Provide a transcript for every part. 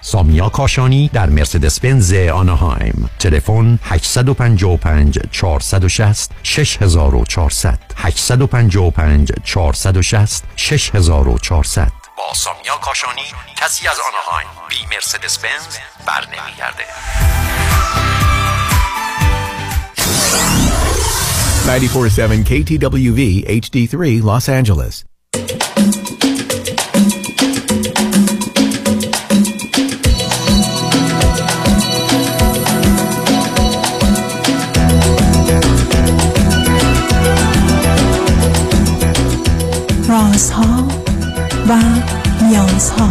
سامیا کاشانی در مرسدس بنز آنهایم. تلفن 855 460 6400 855 460 6400 با سامیا کاشانی کسی از آنهایم بی مرسدس بنز بر نمیگرده 947 KTWV HD3 Los Angeles رازها و نیازها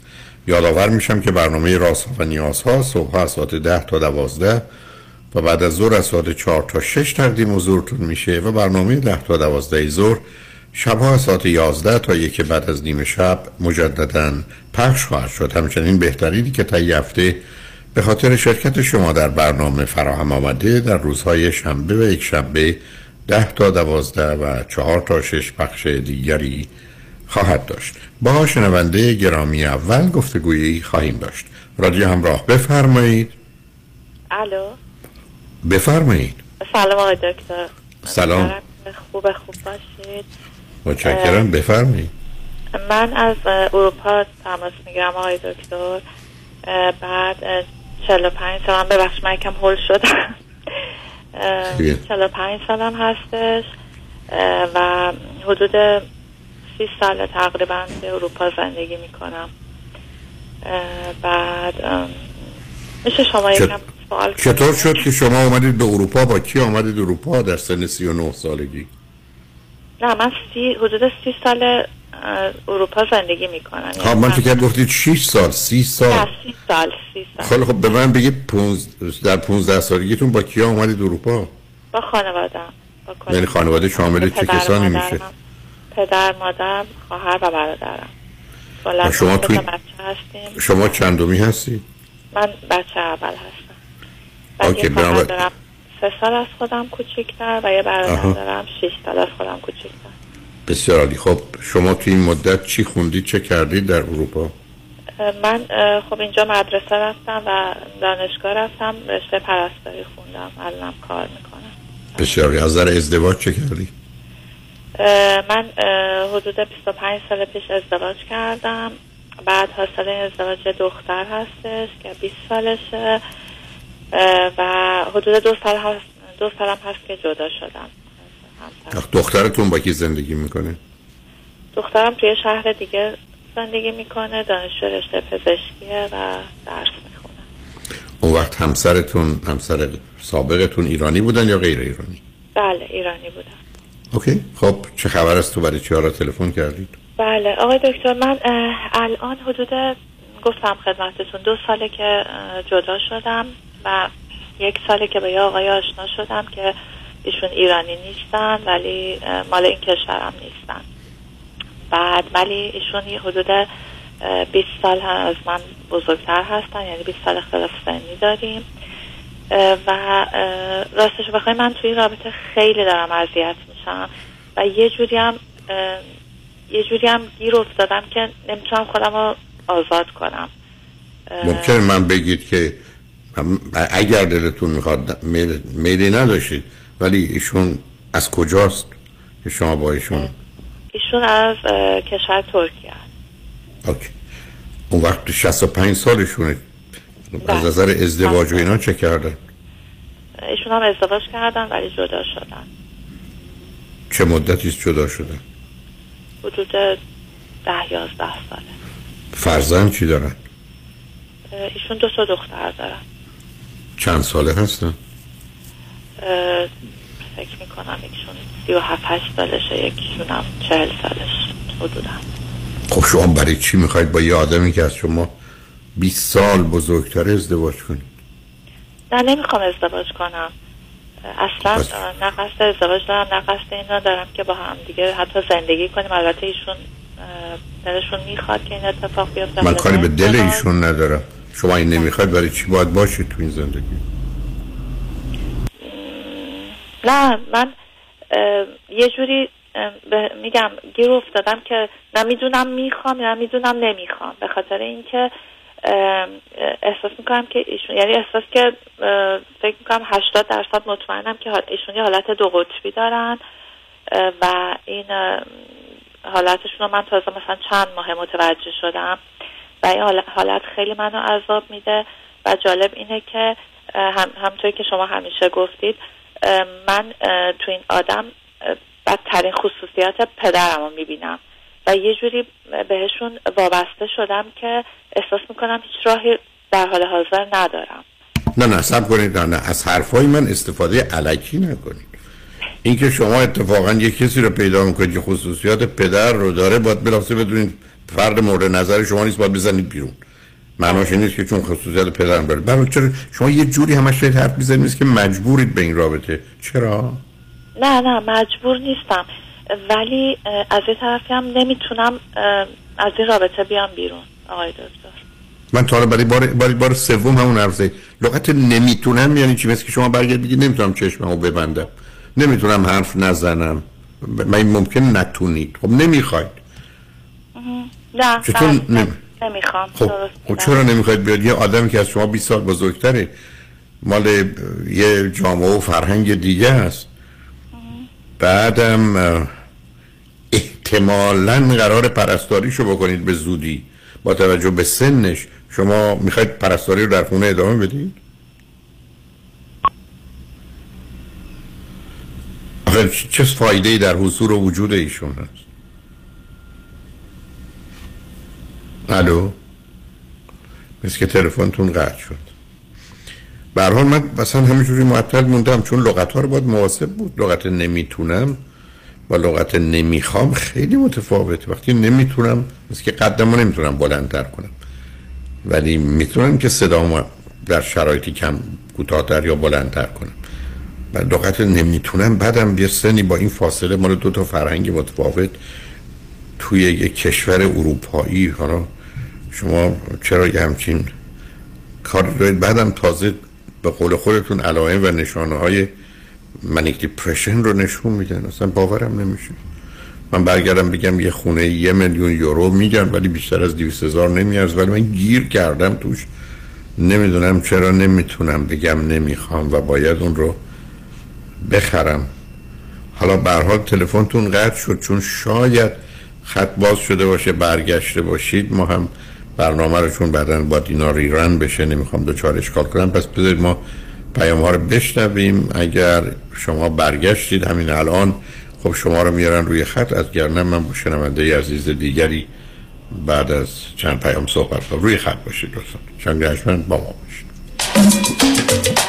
یادآور میشم که برنامه راست و نیازها صبح از ساعت 10 تا 12 و بعد از ظهر از ساعت 4 تا 6 تقدیم حضورتون میشه و برنامه 10 تا 12 ظهر شبها از ساعت 11 تا یک بعد از نیم شب مجددا پخش خواهد شد. همچنین بهترینی که تا هفته به خاطر شرکت شما در برنامه فراهم آمده در روزهای شنبه و یک شنبه 10 تا 12 و 4 تا 6 پخش دیگری خواهد داشت. با شنونده گرامی اول گفتگویی خواهیم داشت. رادیو همراه بفرمایید. الو؟ بفرمایید. سلام آقای دکتر. سلام. خوب خوب باشید. متشکرم. بفرمایید. من از اروپا تماس می‌گیرم آقای دکتر. بعد 45 سالم ببخش من یکم هول شدم. 45 سالم هستش. و حدود 30 سال تقریبا به اروپا زندگی می‌کنم. بعد میشه شما یکم سوال چطور شد که شما اومدید به اروپا؟ با کی آمدید اروپا در سن 39 سالگی؟ نه من سی حدود 30 سال اروپا زندگی می‌کنم. ها من فکر گفتید 6 سال 30 سال. نه 30 سال 30 سال. خیلی خب به من بگید پونز... در 15 سالگیتون با کی آمدید اروپا؟ با خانوادم با یعنی خانواده شامل چه کسانی میشه؟ پدر مادر خواهر و برادرم. و شما توی بچه هستیم. شما چندمی هستی؟ من بچه اول هستم. یه خواهر برام دارم. سه سال از خودم کوچکتر و یه برادر آها. دارم. شش سال از خودم کوچکتر بسیار عالی. خب شما توی این مدت چی خوندید؟ چه کردید در اروپا؟ من خب اینجا مدرسه رفتم و دانشگاه رفتم. رشته پرستاری خوندم. الانم کار می‌کنم. بسیار عالی. از نظر ازدواج چه کردی؟ من حدود 25 سال پیش ازدواج کردم. بعد حاصل ازدواج دختر هستش که 20 سالشه. و حدود دو سال هست دو سالم هست که جدا شدم. دخترتون با کی زندگی می‌کنه؟ دخترم توی شهر دیگه زندگی می‌کنه دانشجو رشته پزشکیه و درس می‌خونه. اون وقت همسرتون همسر سابقتون ایرانی بودن یا غیر ایرانی؟ بله ایرانی بودم اوکی. خب چه خبر است؟ تو برای چی را تلفن کردید؟ بله آقای دکتر من الان حدود گفتم خدمتتون دو ساله که جدا شدم و یک ساله که با یه آقای آشنا شدم که ایشون ایرانی نیستن ولی مال این کشورم نیستن. بعد ولی ایشون یه حدود اه، 20 سال از من بزرگتر هستن یعنی 20 سال اختلاف سنی داریم. و راستش رو بخوای من توی این رابطه خیلی دارم اذیت میشم. و یه جوری هم یه جوری هم گیر افتادم که نمی‌تونم خودم رو آزاد کنم. ممکن من بگید که اگر دلتون می‌خواد میل- میلی نداشتید ولی ایشون از کجاست که شما با ایشون؟ ایشون از کشور ترکیه. هست. اوکی. اون وقت 65 سالشونه. از بله. نظر ازدواج و اینا چه کردن ایشون هم ازدواج کردن ولی جدا شدن. چه مدتی جدا شدن؟ حدود ده یازده ساله. فرزند چی دارن؟ ایشون دو تا دختر دارن. چند ساله هستن؟ فکر می‌کنم یکشون سی و هفت هشت سالشه یکیشون هم چهل سالش حدودا. خب شما برای چی می‌خواید با یه آدمی که از شما 20 سال بزرگتر ازدواج کنید. نه نمی‌خوام ازدواج کنم. اصلا بس. نه قصد ازدواج دارم نه قصد اینا دارم که با هم دیگه حتی زندگی کنیم. البته ایشون دلشون می‌خواد که این اتفاق بیفته. من کاری به دل نمی‌خواد. ایشون ندارم. شما این نمی‌خواید برای چی باید باشید تو این زندگی؟ نه من یه جوری میگم گیر افتادم که نه می‌دونم می‌خوام نه می‌دونم نمی‌خوام. به خاطر اینکه احساس می‌کنم که ایشون یعنی احساس که فکر می‌کنم 80 درصد مطمئنم که ایشون یه حالت دو قطبی دارن و این حالتشون رو من تازه مثلا چند ماه متوجه شدم و این حال- حالت خیلی منو عذاب میده و جالب اینه که هم همطوری که شما همیشه گفتید من تو این آدم بدترین خصوصیات پدرم رو می‌بینم. و یه جوری بهشون وابسته شدم که احساس می‌کنم هیچ راهی در حال حاضر ندارم. نه نه سب کنید نه نه از حرفای من استفاده علکی نکنید. اینکه شما اتفاقا یه کسی رو پیدا می‌کنید که خصوصیات پدر رو داره باید بلافاصله بدونید فرد مورد نظر شما نیست باید بزنید بیرون. معناش این نیست که چون خصوصیات پدرم داره. برای چرا شما یه جوری همش دارید حرف می‌زنید نیست که مجبورید به این رابطه. چرا؟ نه نه مجبور نیستم. ولی از یه طرفی هم نمی‌تونم از این رابطه بیام بیرون آقای دکتر. من تا حالا برای بار برای بار سوم همون زدید لغت نمی‌تونم یعنی چی؟ مثل که شما برگرد بگید نمی‌تونم چشممو ببندم. نمی‌تونم حرف نزنم. من ممکن نتونید. خب نمی‌خواید. نه چطور نمی- نمی‌خوام. خب خب. چرا نمی‌خواید بیاد؟ یه آدمی که از شما 20 سال بزرگتره مال یه جامعه و فرهنگ دیگه هست بعدم احتمالا قرار پرستاریشو بکنید به زودی. با توجه به سنش شما می‌خواید پرستاری رو در خونه ادامه بدید؟ چه- فایده ای در حضور و وجود ایشون هست الو؟ مثل که تلفنتون قطع شد. به هر حال من مثلا همینجوری معطل موندم چون لغت ها رو باید مواسب بود. لغت نمی‌تونم. با لغت نمی‌خوام خیلی متفاوته. وقتی نمی‌تونم مثل که قدم رو نمی‌تونم بلندتر کنم. ولی می‌تونم که صدامو در شرایطی کم کوتاهتر یا بلندتر کنم. و لغت نمی‌تونم بعدم یه سنی با این فاصله مال دو تا فرهنگ متفاوت توی یک کشور اروپایی. حالا شما چرا یه همچین کار دارید؟ بعدم تازه به قول خودتون علائم و نشانه های منیک دیپرشن رو نشون میدن. اصلا باورم نمیشه. من برگردم بگم یه خونه یه میلیون یورو میگن ولی بیشتر از دیویس هزار نمیارز. ولی من گیر کردم توش. نمی‌دونم چرا نمی‌تونم بگم نمی‌خوام و باید اون رو بخرم. حالا به هر حال تلفنتون قطع شد چون شاید خط باز شده باشه برگشته باشید. ما هم برنامه رو چون بعدا با اینا ریرن بشه نمی‌خوام دوچار اشکال کنم. پس بذارید ما پیام ها رو بشنویم. اگر شما برگشتید همین الان خب شما رو میارن روی خط. از گرنم من با شنونده عزیز دیگری بعد از چند پیام صحبت روی خط باشید لطفا. چند با ما باشید.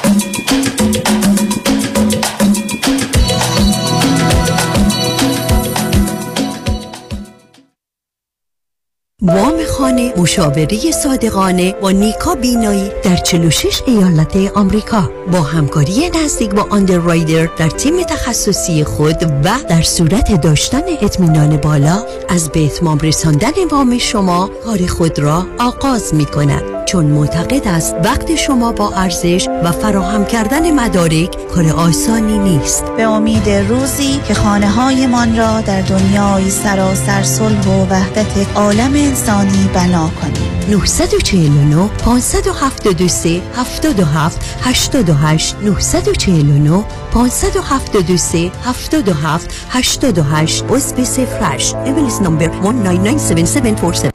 وام خانه مشاوره صادقانه با نیکا بینایی در 46 ایالت آمریکا. با همکاری نزدیک با آندررایدر در تیم تخصصی خود و در صورت داشتن اطمینان بالا از به اتمام رساندن وام شما کار خود را آغاز می کند چون معتقد است وقت شما با ارزش و فراهم کردن مدارک کار آسانی نیست. به امید روزی که خانه هایمان را در دنیای سراسر صلح و وحدت عالم انسانی بنا کنیم. 949 573 77 88 949 573 77 88 عضو سفرش ایمیلز نمبر 1997747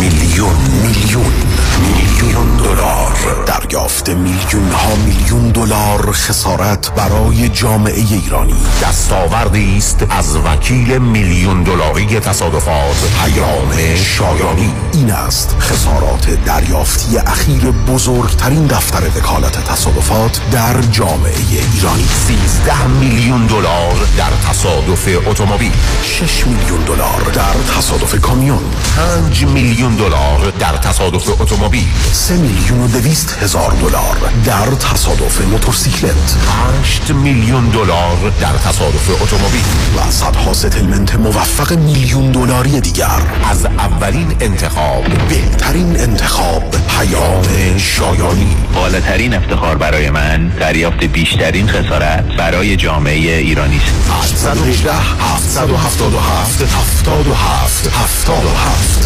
میلیون میلیون میلیون دلار. دریافت میلیون ها میلیون دلار خسارت برای جامعه ایرانی. دستاوردی است از وکیل میلیون دلاری تصادفات. پیام شایانی. این است خسارات دریافتی اخیر بزرگترین دفتر وکالت تصادفات در جامعه ایرانی. 13 میلیون دلار در تصادف اتومبیل. 6 میلیون دلار در تصادف کامیون. 5 میلیون دلار در تصادف اتومبیل. 3 میلیون و دویست هزار دلار در تصادف موتورسیکلت. 8 میلیون دلار در تصادف اتومبیل. و صدها ستلمنت موفق میلیون دلاری دیگر. از اولین انتخاب. بهترین انتخاب پیام شایانی. بالاترین افتخار برای من دریافت بیشترین خسارت برای جامعه ایرانی است. 818 777 77 77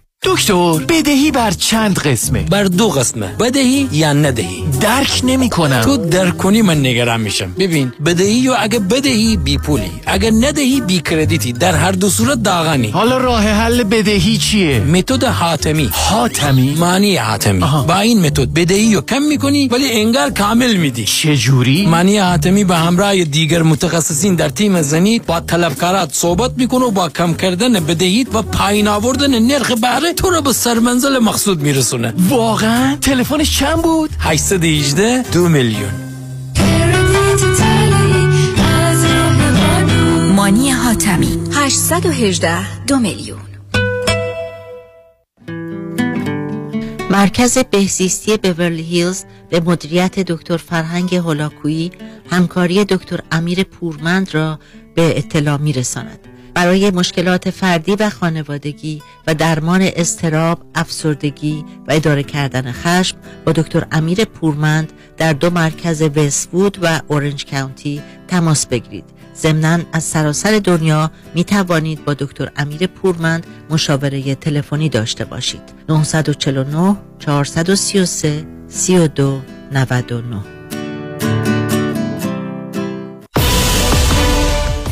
دکتر بدهی بر چند قسمه؟ بر دو قسمه. بدهی یا ندهی؟ درک نمی کنم تو درک کنی من نگران میشم. ببین بدهی یا اگه بدهی بی پولی. اگه ندهی بی کردیتی. در هر دو صورت داغانی. حالا راه حل بدهی چیه؟ متد حاتمی. حاتمی؟ معنی حاتمی. آها. با این متد بدهی رو کم می‌کنی ولی انگار کامل میدی. چه جوری معنی حاتمی به همراه دیگر متخصصین در تیم زنید با طلبکارات صحبت می‌کنه و با کم کردن بدهی و پایین آوردن نرخ بهره تو رو به سرمنزل مقصود میرسونه. واقعا؟ تلفنش چند بود؟ 818 دو میلیون. مانی حاتمی. 818 دو میلیون. مرکز بهزیستی بورلی هیلز به مدیریت دکتر فرهنگ هولاکویی همکاری دکتر امیر پورمند را به اطلاع میرساند. برای مشکلات فردی و خانوادگی و درمان استراب، افسردگی و اداره کردن خشم با دکتر امیر پورمند در دو مرکز وستوود و اورنج کاونتی تماس بگیرید. ضمناً از سراسر دنیا می توانید با دکتر امیر پورمند مشاوره تلفنی داشته باشید. 949 433 32 99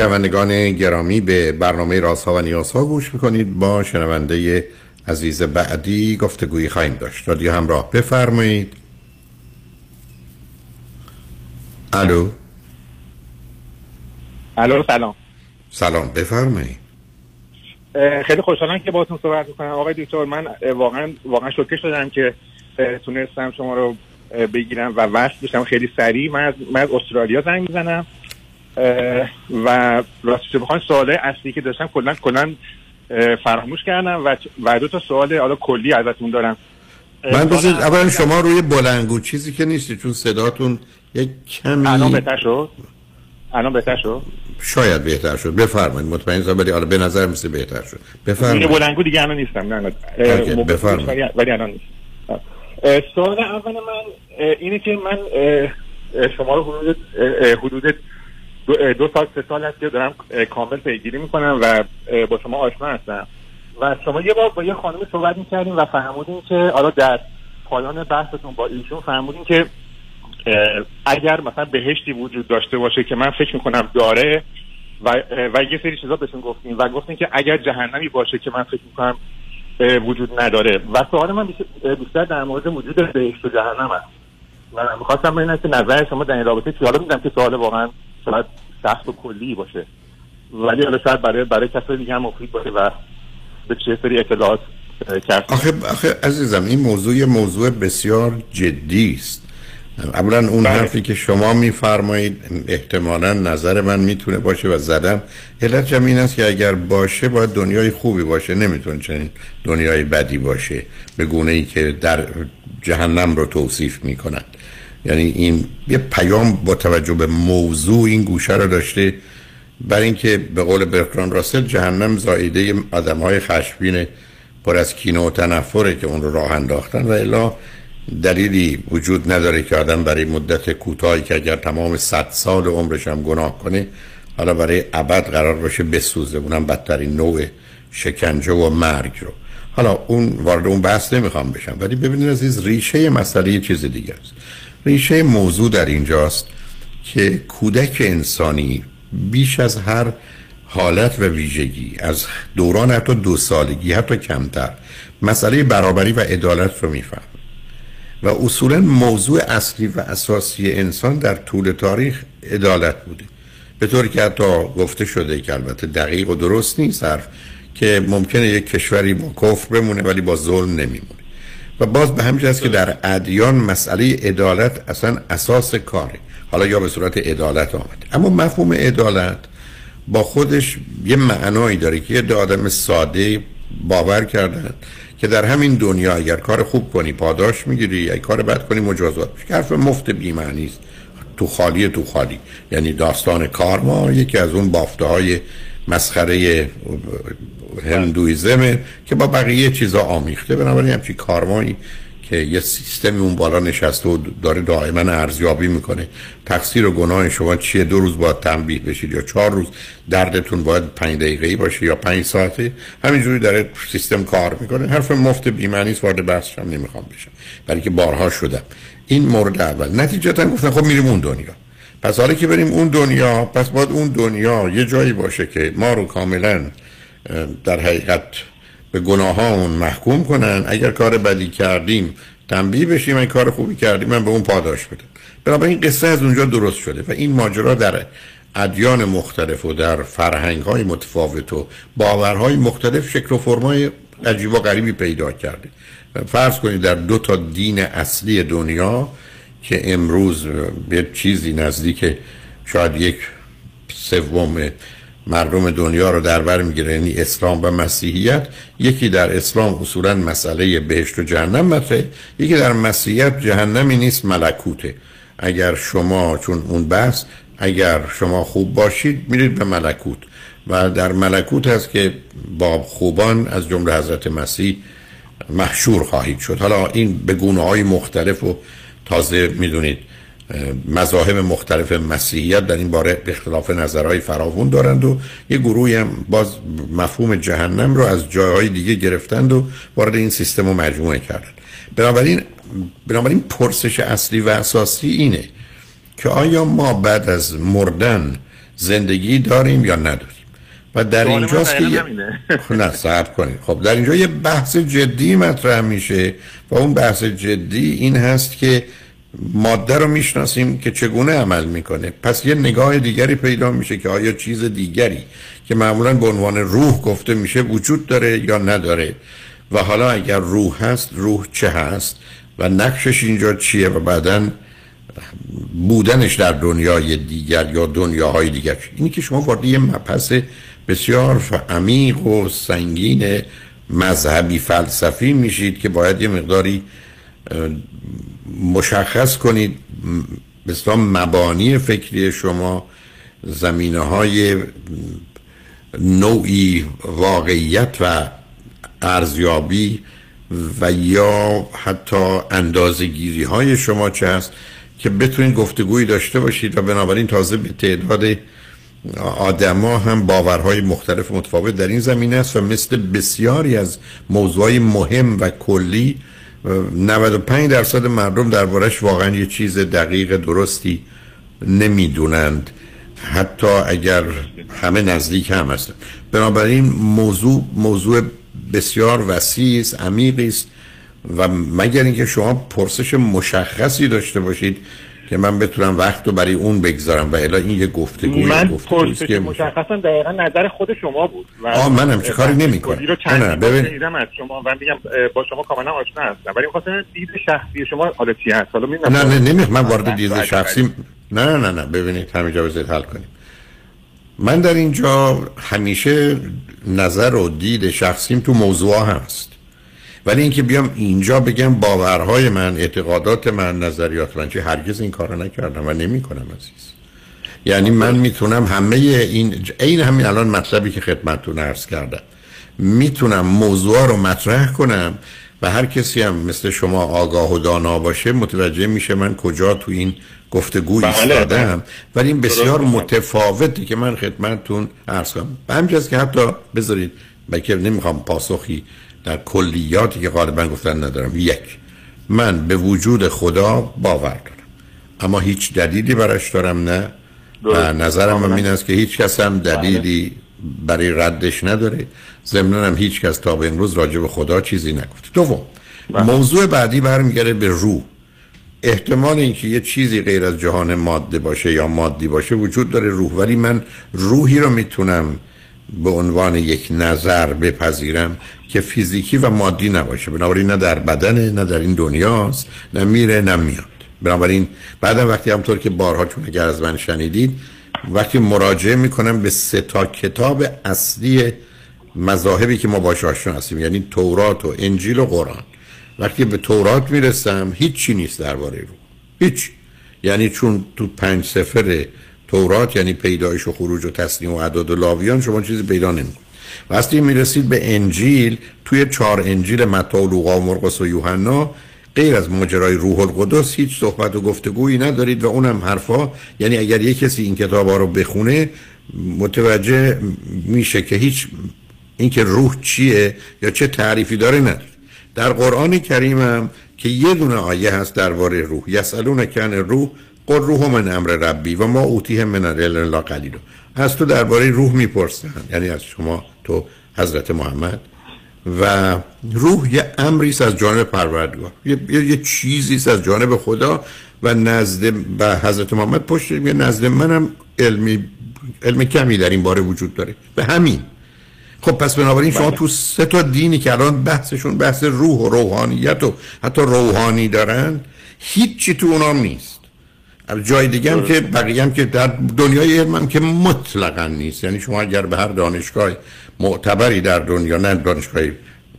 شنوندگان گرامی به برنامه رازها و نیازها گوش می‌کنید. با شنونده عزیز بعدی گفتگویی خواهیم داشت. رادیو همراه بفرمایید. الو. الو سلام. سلام بفرمایید. خیلی خوشحالم که باهاتون صحبت می‌کنم. آقای دکتر من واقعا واقعا شوکه شدم که تونستم شما رو بگیرم و وصل بشم. خیلی سریع. من از, من از استرالیا زنگ می‌زنم. و راستش بخوام سوال اصلی که داشتم کلا کلا فراموش کردم و و دو تا سوال حالا کلی ازتون دارم. من بذارید اولا اول- شما روی بلنگو چیزی که نیستی چون صداتون یک کمی الان بهتر شد؟ الان بهتر شد؟ شاید بهتر شد. بفرمایید مطمئن نیستم ولی حالا به نظر مثل بهتر شد. بفرمایید. بلنگو دیگه الان نیستم نه بفرمایید. ولی- الان نیست. سوال اول من اینه که من شما رو حدود حدود دو, دو سال سه سال هست که دارم کامل پیگیری می‌کنم و با شما آشنا هستم. و شما یه بار با یه خانمی صحبت می‌کردیم و فهمودیم که حالا در پایان بحثتون با ایشون فهمودیم که اگر مثلا بهشتی وجود داشته باشه که من فکر می‌کنم داره و, و یه سری چیزا بهتون گفتیم و گفتیم که اگر جهنمی باشه که من فکر می‌کنم وجود نداره. و سوال من بیشتر در مورد وجود بهشت و جهنم است. و می‌خواستم ببینم که نظر شما در این رابطه چی. حالا می‌دونم که سوال واقعا شاید سخت و کلی باشه. ولی حالا شاید برای برای کسای دیگه هم مفید باشه و به چه سری اطلاعات آخه, آخه عزیزم این موضوع موضوع بسیار جدی است. اولا اون حرفی که شما میفرمایید احتمالا نظر من می‌تونه باشه و زدم. علت این است که اگر باشه باید دنیای خوبی باشه. نمی‌تونه چنین دنیای بدی باشه به گونه ای که در جهنم رو توصیف می‌کنن یعنی این یه پیام با توجه به موضوع این گوشه رو داشته. برای اینکه به قول برتران راسل جهنم زایده آدم های خشبین پر از کینه و تنفره که اون رو راه انداختن و الا دلیلی وجود نداره که آدم برای مدت کوتاهی که اگر تمام صد سال عمرش هم گناه کنه حالا برای ابد قرار باشه بسوزه. اونم بدترین نوع شکنجه و مرگ رو. حالا اون وارد اون بحث نمی‌خوام بشم ولی ببینید عزیز ریشه مسئله یه چیز دیگه است. ریشه موضوع در اینجاست که کودک انسانی بیش از هر حالت و ویژگی از دوران حتی دو سالگی حتی کمتر مسئله برابری و عدالت رو میفهم و اصولا موضوع اصلی و اساسی انسان در طول تاریخ عدالت بوده. به طوری که حتی گفته شده که البته دقیق و درست نیست حرف که ممکنه یک کشوری با کفر بمونه ولی با ظلم نمیمونه. و باز به همین که در ادیان مسئله عدالت اصلا اساس کاره. حالا یا به صورت عدالت آمده. اما مفهوم عدالت با خودش یه معنایی داره که یه آدم ساده باور کردن که در همین دنیا اگر کار خوب کنی پاداش می‌گیری اگر کار بد کنی مجازات میشی. حرف مفت بی‌معنی است. تو خالی تو خالی. یعنی داستان کارما یکی از اون بافته های مسخره هندویزمه که با بقیه چیزا آمیخته. بنابراین همچی کارمایی که یه سیستمی اون بالا نشسته و داره دائما ارزیابی می‌کنه. تقصیر و گناه شما چیه؟ دو روز باید تنبیه بشید یا چهار روز؟ دردتون باید پنج دقیقه باشه یا پنج ساعته؟ همینجوری داره سیستم کار می‌کنه. حرف مفت بیمعنی وارد بحثش هم نمی‌خوام بشم. برای که بارها شدم. این مورد اول. نتیجتا گفتن خب میریم اون دنیا. پس حالا که بریم اون دنیا پس باید اون دنیا یه جایی باشه که ما رو کاملا در حقیقت به گناهامون محکوم کنن. اگر کار بدی کردیم تنبیه بشیم. اگر کار خوبی کردیم من به اون پاداش بدم. بنابراین قصه از اونجا درست شده و این ماجرا در ادیان مختلف و در فرهنگ های متفاوت و باورهای مختلف شکل و فرمای عجیب و غریبی پیدا کرده. فرض کنید در دو تا دین اصلی دنیا که امروز به چیزی نزدیک شاید یک سوم مردم دنیا رو در بر می‌گیره. یعنی اسلام و مسیحیت یکی در اسلام اصولا مسئله بهشت و جهنم مطرحه یکی در مسیحیت جهنمی نیست ملکوته. اگر شما چون اون بحث اگر شما خوب باشید میرید به ملکوت. و در ملکوت هست که با خوبان از جمله حضرت مسیح محشور خواهید شد. حالا این به گونه های مختلف و تازه می‌دونید. مذاهب مختلف مسیحیت در این باره اختلاف نظرهای فراوون دارند و یه گروهی هم باز مفهوم جهنم رو از جاهای دیگه گرفتند و وارد این سیستم رو مجموعه کردند بنابراین بنابراین پرسش اصلی و اساسی اینه که آیا ما بعد از مردن زندگی داریم یا نداریم؟ و در اینجاست که یه-. خب نه صبر کنید. خب در اینجا یه بحث جدی مطرح میشه و اون بحث جدی این هست که ماده رو می‌شناسیم که چگونه عمل می‌کنه. پس یه نگاه دیگری پیدا میشه که آیا چیز دیگری که معمولا به عنوان روح گفته میشه وجود داره یا نداره. و حالا اگر روح هست روح چه هست؟ و نقشش اینجا چیه؟ و بعدا بودنش در دنیای دیگر یا دنیاهای دیگر. اینی که شما وارد یه مبحث بسیار عمیق و سنگین مذهبی فلسفی میشید که باید یه مقداری مشخص کنید م- به اصطلاح مبانی فکری شما زمینه های نوعی واقعیت و ارزیابی و یا حتی اندازگیری های شما چه هست که بتونید گفتگویی داشته باشید و بنابراین تازه به تعداد آدما هم باورهای مختلف متفاوت در این زمینه است و مثل بسیاری از موضوعی مهم و کلی 95 درصد مردم دربارش واقعا یه چیز دقیق درستی نمی‌دونند. حتی اگر همه نزدیک هم هستن. بنابراین موضوع موضوع بسیار وسیع است عمیقی است و مگر اینکه شما پرسش مشخصی داشته باشید که من بتونم وقت رو برای اون بگذارم و الا این یه گفتگوی من گفتگویی که مشخصا دقیقا نظر خود شما بود و آه، منم چه کاری نمی‌کنم. نه، ببین. از شما و میگم با شما کاملا آشنا هستم. ولی می‌خواستم دید شخصی شما حالا چی هست؟ حالا نه نه نمیخ من وارد دید شخصی نه نه نه نه. ببینید همینجا بذارید حل کنیم. من در اینجا همیشه نظر و دید شخصیم تو موضوع هست. ولی اینکه بیام اینجا بگم باورهای من اعتقادات من نظریات من چه هرگز این کارو نکردم و نمی‌کنم عزیز. یعنی من می‌تونم همه این این همین الان مطلبی که خدمتتون عرض کردم. می‌تونم موضوع رو مطرح کنم و هر کسی هم مثل شما آگاه و دانا باشه متوجه میشه من کجا تو این گفتگوی بله، ایستادم. ولی این بسیار. متفاوتی که من خدمتتون عرض کنم. به که حتی بذارید بلکه نمی‌خوام پاسخی در کلیاتی که غالبا گفتن ندارم. یک من به وجود خدا باور دارم. اما هیچ دلیلی براش دارم نه. و. نظرم هم. این است که هیچ کس هم دلیلی برای ردش نداره. ضمن هم هیچ کس تا به امروز راجع به خدا چیزی نگفت. دوم موضوع بعدی برمیگرده به روح احتمال اینکه یه چیزی غیر از جهان ماده باشه یا مادی باشه وجود داره روح. ولی من روحی رو می‌تونم به عنوان یک نظر بپذیرم که فیزیکی و مادی نباشه. بنابراین نه در بدنه نه در این دنیاست نه میره نه میاد. بنابراین بعدم وقتی همطور که بارها چون اگر از من شنیدید وقتی مراجعه می‌کنم به سه تا کتاب اصلی مذاهبی که ما باش آشنا هستیم یعنی تورات و انجیل و قرآن. وقتی به تورات می‌رسم هیچی نیست درباره روح هیچ یعنی چون تو پنج سفر تورات یعنی پیدایش و خروج و تصنیم و اعداد و لاویان شما چیزی پیدا نمی‌کنید وقتی می‌رسید به انجیل توی چهار انجیل متی و لوقا و مرقس و یوحنا غیر از ماجرای روح القدس هیچ صحبت و گفتگویی ندارید و اونم حرفا. یعنی اگر یک کسی این کتاب ها رو بخونه متوجه میشه که هیچ اینکه روح چیه یا چه تعریفی داره نداره. در قرآن کریم هم که یه دونه آیه هست درباره روح. یسالون کن روح قل روح من امر ربی و ما اوتیه من العلم الا قلیل. از تو درباره روح می‌پرسن یعنی از شما تو حضرت محمد. و روح یه امری از جانب پروردگار. یه, یه, چیزی از جانب خدا و نزد و حضرت محمد. پشت یه نزد منم علمی علم کمی در این باره وجود داره. به همین. خب پس بنابراین شما تو سه تا دینی که الان بحثشون بحث روح و روحانیت و حتی روحانی دارن هیچی تو اونام نیست. جای دیگه هم که بقیه هم که در دنیای علم هم که مطلقا نیست. یعنی شما اگر به هر دانشگاه معتبری در دنیا نه دانشگاه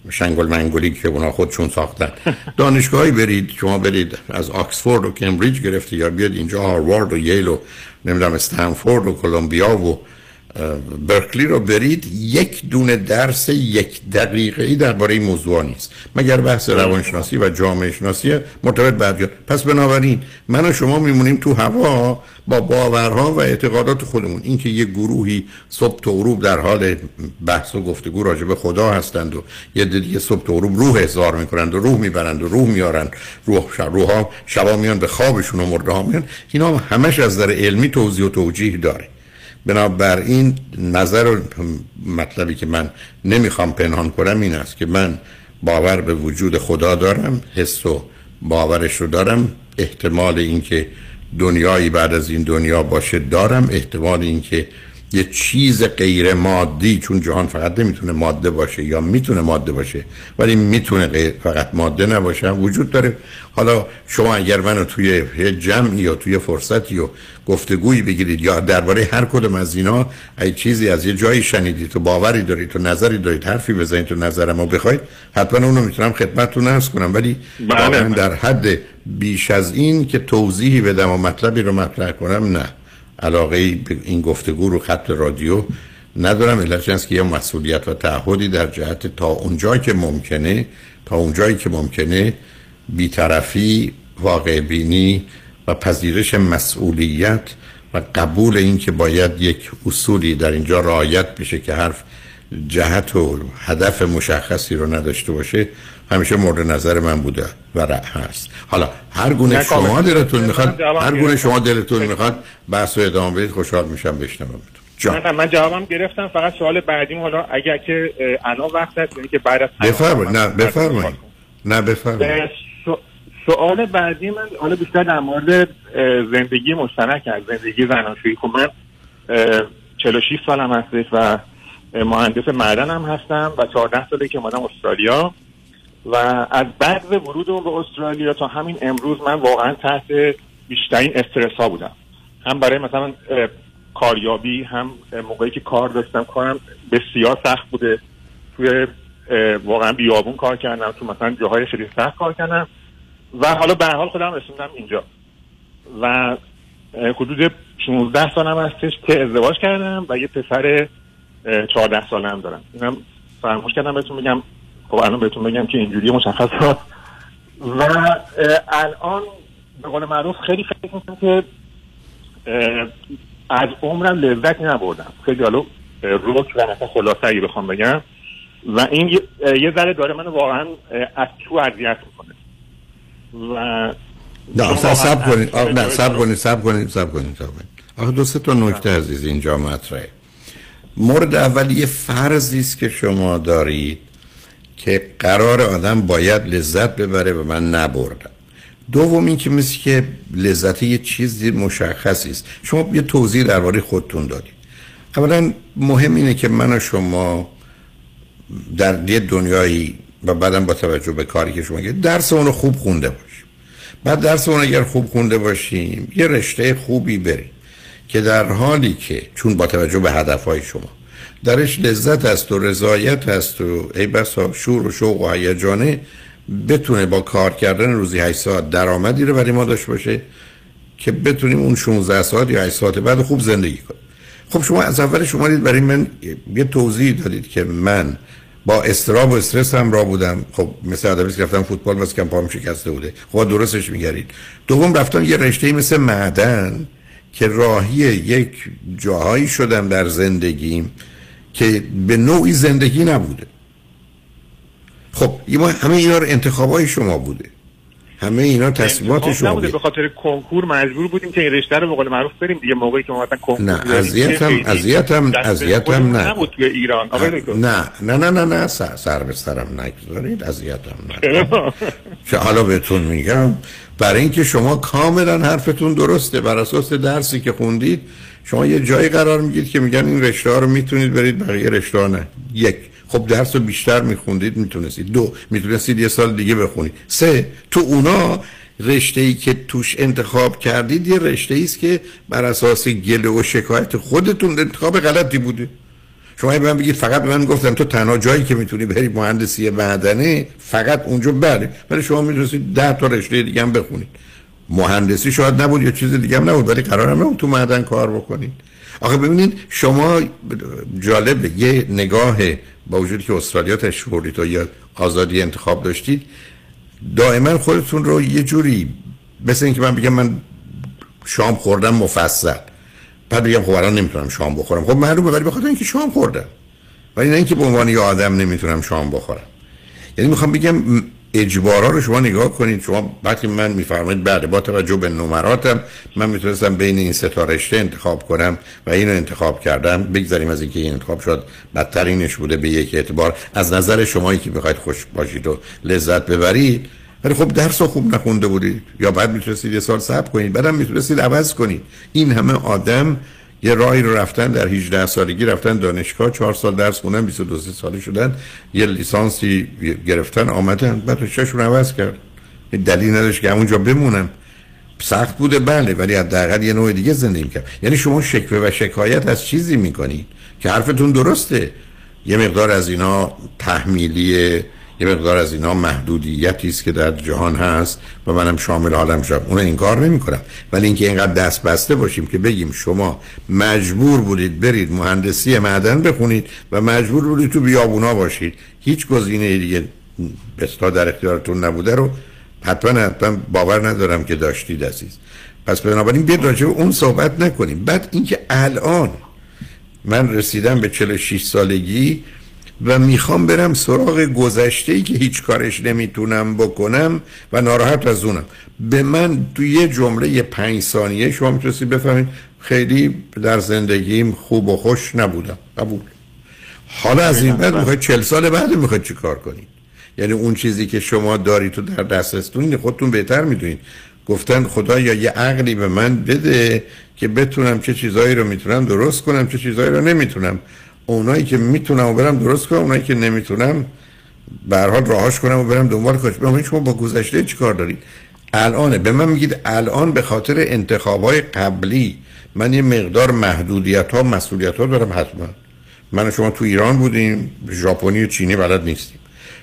شنگل منگولی که اونا خودشون ساختن دانشگاهی برید شما برید از آکسفورد و کمبریج گرفته یا بیاد اینجا هاروارد و ییل و نمی‌دونم استنفورد و کلمبیا و برکلی رو برید یک دونه درس یک دقیقه ای درباره این موضوع نیست. مگر بحث روانشناسی و جامعه شناسی مرتبط به پس بنابراین من و شما میمونیم تو هوا با باورها و اعتقادات خودمون. اینکه یه گروهی صبح تا غروب در حال بحث و گفتگو راجع به خدا هستند و یه دیگه صبح تا غروب روح احضار می‌کنند و روح می‌برند و روح میارن. روح روحا شبا میان به خوابشون و مرده ها میان. اینا همش از در علمی توضیح و توجیه داره. بنابراین نظر و مطلبی که من نمی‌خوام پنهان کنم این است که من باور به وجود خدا دارم حس و باورش رو دارم احتمال اینکه دنیایی بعد از این دنیا باشه دارم احتمال اینکه یه چیز غیر مادی چون جهان فقط نمی‌تونه ماده باشه یا می‌تونه ماده باشه ولی می‌تونه فقط ماده نباشه وجود داره. حالا شما اگر منو توی یه جمعی یا توی فرصتی و گفتگویی بگیرید یا درباره هر کدوم از اینا ای چیزی از یه جایی شنیدید تو باوری دارید تو نظری دارید حرفی بزنید تو نظرمو بخواید حتما اونو می‌تونم خدمتتون عرض کنم. ولی بله. در حد بیش از این که توضیحی بدم و مطلبی رو مطرح کنم نه. علاقه این گفتگو رو خط رادیو ندارم است که یه مسئولیت و تعهدی در جهت تا اونجایی که ممکنه تا اونجایی که ممکنه بیطرفی واقع بینی و پذیرش مسئولیت و قبول این که باید یک اصولی در اینجا رعایت بشه که حرف جهت و هدف مشخصی رو نداشته باشه همیشه مورد نظر من بوده و هست. حالا هر گونه نه، شما. دلتون می‌خواد هر گونه. شما دلتون می‌خواد بحث رو ادامه بدید خوشحال میشم بشنوم. نه من جوابم گرفتم. فقط سوال بعدیم. حالا اگر که الان وقت هست یعنی که بعد از بفرمایید. نه بفرمایید. نه بفرمایید. سوال بعدی من حالا بیشتر در مورد زندگی مشترک هست زندگی زناشویی. خب من اه، 46 سالم هستش و مهندس معدن هم هستم و 14 ساله که اومدم استرالیا. و از بعد ورود به استرالیا تا همین امروز من واقعا تحت بیشترین استرس ها بودم. هم برای مثلا کاریابی هم موقعی که کار داشتم کارم بسیار سخت بوده. توی واقعا بیابون کار کردم تو مثلا جاهای خیلی سخت کار کردم. و حالا به حال خودم رسوندم اینجا. و حدود 16 سالم هستش که ازدواج کردم و یه پسر اه، 14 ساله هم دارم. اینم فراموش کردم بهتون بگم. خب الان بهتون بگم که اینجوری مشخص هست و الان به قول معروف خیلی فکر می‌کنم که از عمرم لذت نبردم. خیلی حالا رک و مثلا خلاصه اگه بخوام بگم. و این یه- ذره داره منو واقعا از تو اذیت می‌کنه. و نه سب کنید نه سب کنید سب کنید سب کنید آخه دو سه تا نکته عزیز اینجا مطرحه. مورد اول یه فرضی است که شما دارید. که قرار آدم باید لذت ببره و من نبردم. دوم این که مثل که لذت یه چیزی مشخصی است. شما یه توضیح درباره خودتون دادید. اولا مهم اینه که من و شما در یه دنیایی و بعدم با توجه به کاری که شما کرد درس اون رو خوب خونده باشیم. بعد درس اون اگر خوب خونده باشیم یه رشته خوبی بریم که در حالی که چون با توجه به هدفهای شما درش لذت است و رضایت است و ای بسا شور و شوق و هیجانه بتونه با کار کردن روزی 8 ساعت درآمدی رو برای ما داشته باشه که بتونیم اون 16 ساعت یا 8 ساعت بعد خوب زندگی کنیم. خب شما از اول شما دید برای من یه توضیح دادید که من با استراب و استرس هم را بودم. خب مثل آدمی که رفتم فوتبال واسه کم پام شکسته بوده. خب درستش میگرید دوم رفتم یه رشته مثل معدن که راهی یک جاهایی شدم در زندگیم. که به نوعی زندگی نبوده. خب ما همه اینا رو انتخابای شما بوده. همه اینا تصمیمات شما نبوده. بوده. به خاطر کنکور مجبور بودیم که این رشته رو به قول معروف بریم دیگه. موقعی که ما مثلا کنکور نه اذیتم خودمون نه نبود توی ایران. نه نه نه نه نه سر, سر به سرم نگذارید. اذیتم نه که حالا بهتون میگم برای اینکه شما کاملا حرفتون درسته. بر اساس درسی که خوندید شما یه جایی قرار میگید که میگن این رشته ها رو می‌تونید برید بقیه رشته ها نه. یک. خب درس رو بیشتر میخوندید می‌تونستید. دو. می‌تونستید یه سال دیگه بخونید. سه. تو اونا رشته ای که توش انتخاب کردید یه رشته ای است که بر اساس گله و شکایت خودتون انتخاب غلطی بوده. شما به من بگید فقط من گفتن تو تنها جایی که می‌تونی بری مهندسی معدنه فقط اونجا بله. ولی شما می‌تونید ده تا رشته دیگه هم بخونید. مهندسی شاید نبود یا چیز دیگه هم نبود ولی قرار هم تو معدن کار بکنید. آخه ببینید شما جالب یه نگاه با وجودی که استرالیا تشوری تو یا آزادی انتخاب داشتید دائما خودتون رو یه جوری مثل اینکه من بگم من شام خوردم مفصل. بعد بگم خب الان نمی‌تونم شام بخورم. خب معلومه ولی بخاطر اینکه شام خوردم. ولی نه اینکه به عنوان یه آدم نمی‌تونم شام بخورم. یعنی می‌خوام بگم اجبارا رو شما نگاه کنید. شما وقتی من میفرمایید بعد با توجه به نمراتم من می‌تونستم بین این سه تا رشته انتخاب کنم و اینو انتخاب کردم. بگذاریم از اینکه این انتخاب شد بدترینش بوده به یک اعتبار. از نظر شمایی که بخواید خوش باشید و لذت ببرید ولی خب درس رو خوب نخونده بودید یا بعد می‌تونستید یه سال صبر کنید بعدم می‌تونستید عوض کنید. این همه آدم یه راهی رو رفتن در 18 سالگی رفتن دانشگاه 4 سال درس خوندن 22 ساله شدن یه لیسانسی گرفتن آمدن بعد رشتهشون عوض کرد. دلیل نداشت که همونجا بمونم. سخت بوده بله ولی حداقل یه نوع دیگه زندگی کرد یعنی شما شکوه و شکایت از چیزی می‌کنید که حرفتون درسته. یه مقدار از اینا تحمیلیه یه مقدار از اینا محدودیتی است که در جهان هست و منم شامل حالم شدم. اون انکار نمی کنم ولی اینکه اینقدر دست بسته باشیم که بگیم شما مجبور بودید برید مهندسی معدن بخونید و مجبور بودید تو بیابونا باشید هیچ گزینه دیگه بستا در اختیارتون نبوده رو حتما حتما باور ندارم که داشتید عزیز. پس بنابراین بیاد راجع به اون صحبت نکنیم. بعد اینکه الان من رسیدم به 46 سالگی و می‌خوام برم سراغ گذشته ای که هیچ کارش نمی‌تونم بکنم و ناراحت از اونم. به من تو یه جمله پنج ثانیه شما می‌تونستید بفهمید خیلی در زندگیم خوب و خوش نبودم. قبول. حالا از این بعد می‌خواید چل سال بعد می‌خواید چی کار کنید یعنی اون چیزی که شما داری تو در دستستون خودتون بهتر می‌دونید. گفتن خدا یا یه عقلی به من بده که بتونم چه چیزایی رو می‌تونم درست کنم چه چیزایی رو نمی‌تونم. اونایی که می‌تونم و برم درست کنم اونایی که نمی‌تونم به حال راهاش کنم و برم دنبال کارش. برم شما با گذشته چیکار دارید؟ الانه. به من میگید الان به خاطر انتخابای قبلی من یه مقدار محدودیت ها مسئولیت ها دارم حتما. من و شما تو ایران بودیم ژاپنی و چینی بلد نیستیم.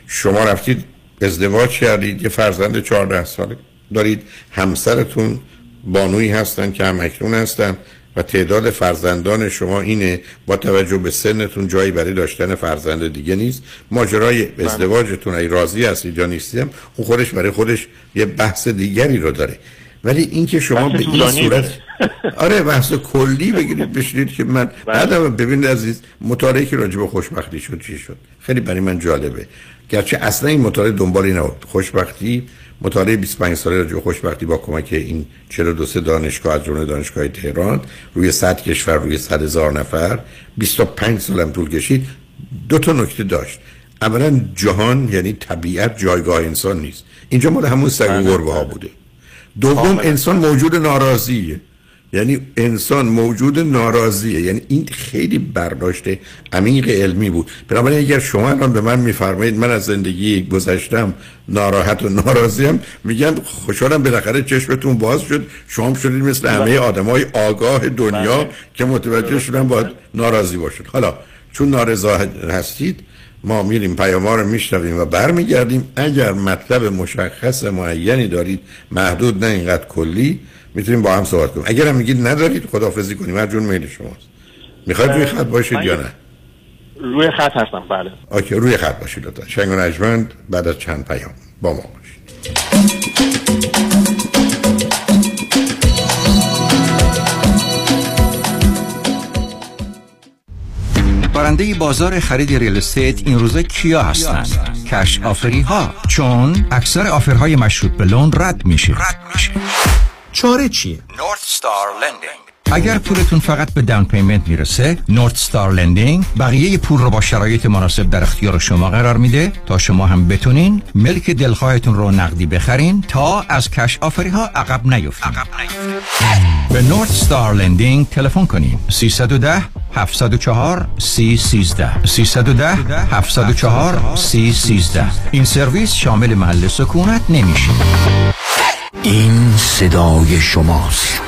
شما رفتید ازدواج کردید یه فرزند 14 ساله. دارید همسرتون بانویی هستن که هم اکنون هستن. و تعداد فرزندان شما اینه با توجه به سنتون جایی برای داشتن فرزند دیگه نیست. ماجرای بله. ازدواجتون ای راضی هستید یا نیستیم اون خودش برای خودش یه بحث دیگری رو داره. ولی اینکه شما به این صورت آره بحث کلی بگیرید بشینید که من بله. بعدم ببینید عزیز مطالعه که راجع به خوشبختی شد چی شد؟ خیلی برای من جالبه. گرچه اصلا این مطالعه دنبالی نبود. خوشبختی مطالعه 25 ساله راجع خوشبختی با کمک این 42 دانشگاه از جمله دانشگاه تهران روی 100 کشور روی 100 هزار نفر 25 سالم طول کشید. دو تا نکته داشت. اولا جهان یعنی طبیعت جایگاه انسان نیست. اینجا مال همون سگ و گربه ها بوده. دوم انسان موجود ناراضیه. یعنی انسان موجود ناراضیه. یعنی این خیلی برداشت عمیق علمی بود. بنابراین اگر شما الان به من میفرمایید من از زندگی گذشتم ناراحت و ناراضیم میگم خوشحالم بالاخره چشمتون باز شد. شما شدید مثل همه آدمای آگاه دنیا بله. که متوجه شدن باید ناراضی باشید حالا چون نارضا هستید ما میریم پیام رو میشنویم و برمیگردیم. اگر مطلب مشخص معینی دارید محدود نه اینقدر کلی می‌تونیم با هم صحبت کنیم. اگر هم میگید ندارید خدافزی کنیم. هر جون میل شماست. می‌خواید روی خط باشید یا نه؟ روی خط هستم بله. OK روی خط باشید لطفا. شنگ و بعد از چند پیام با ما باشید. برنده بازار خرید real estate این روزا کیا هستند؟ cash offer ی ها چون اکثر offer های مشروط به loan رد میشه. رد میشه. چاره چیه؟ North Star Lending اگر پولتون فقط به down payment می‌رسه North Star Lending بقیه پول رو با شرایط مناسب در اختیار شما قرار میده تا شما هم بتونین ملک دلخواهتون رو نقدی بخرین تا از cash offer ی ها عقب نیفتین. به North Star Lending تلفن کنین. 310 704 313 310 704 313 این سرویس شامل محل سکونت نمیشه. این صدای شماست.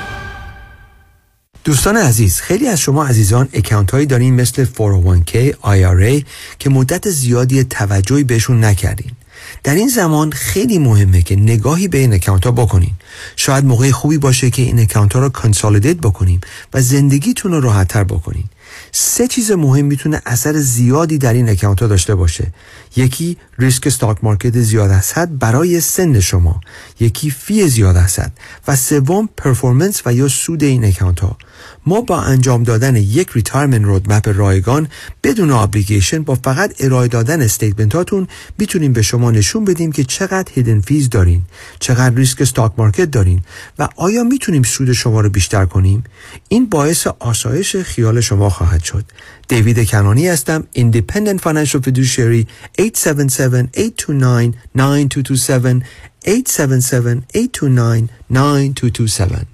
دوستان عزیز خیلی از شما عزیزان اکانت هایی دارین مثل 401k IRA که مدت زیادی توجهی بهشون نکردین. در این زمان خیلی مهمه که نگاهی به این account ها بکنین. شاید موقع خوبی باشه که این account ها رو consolidate بکنیم و زندگیتون رو راحتتر بکنین. سه چیز مهم می‌تونه اثر زیادی در این account ها داشته باشه. یکی ریسک stock market زیاد از حد برای سن شما یکی fee زیاد از و سوم performance و یا سود این account ها. ما با انجام دادن یک retirement roadmap رایگان بدون obligation با فقط ارائه دادن statement هاتون می‌تونیم به شما نشون بدیم که چقدر hidden fees دارین چقدر ریسک stock market دارین و آیا می‌تونیم سود شما رو بیشتر کنیم؟ این باعث آسایش خیال شما خواهد شد. دیوید کنانی هستم Independent Financial Fiduciary 877-829-9227 877-829-9227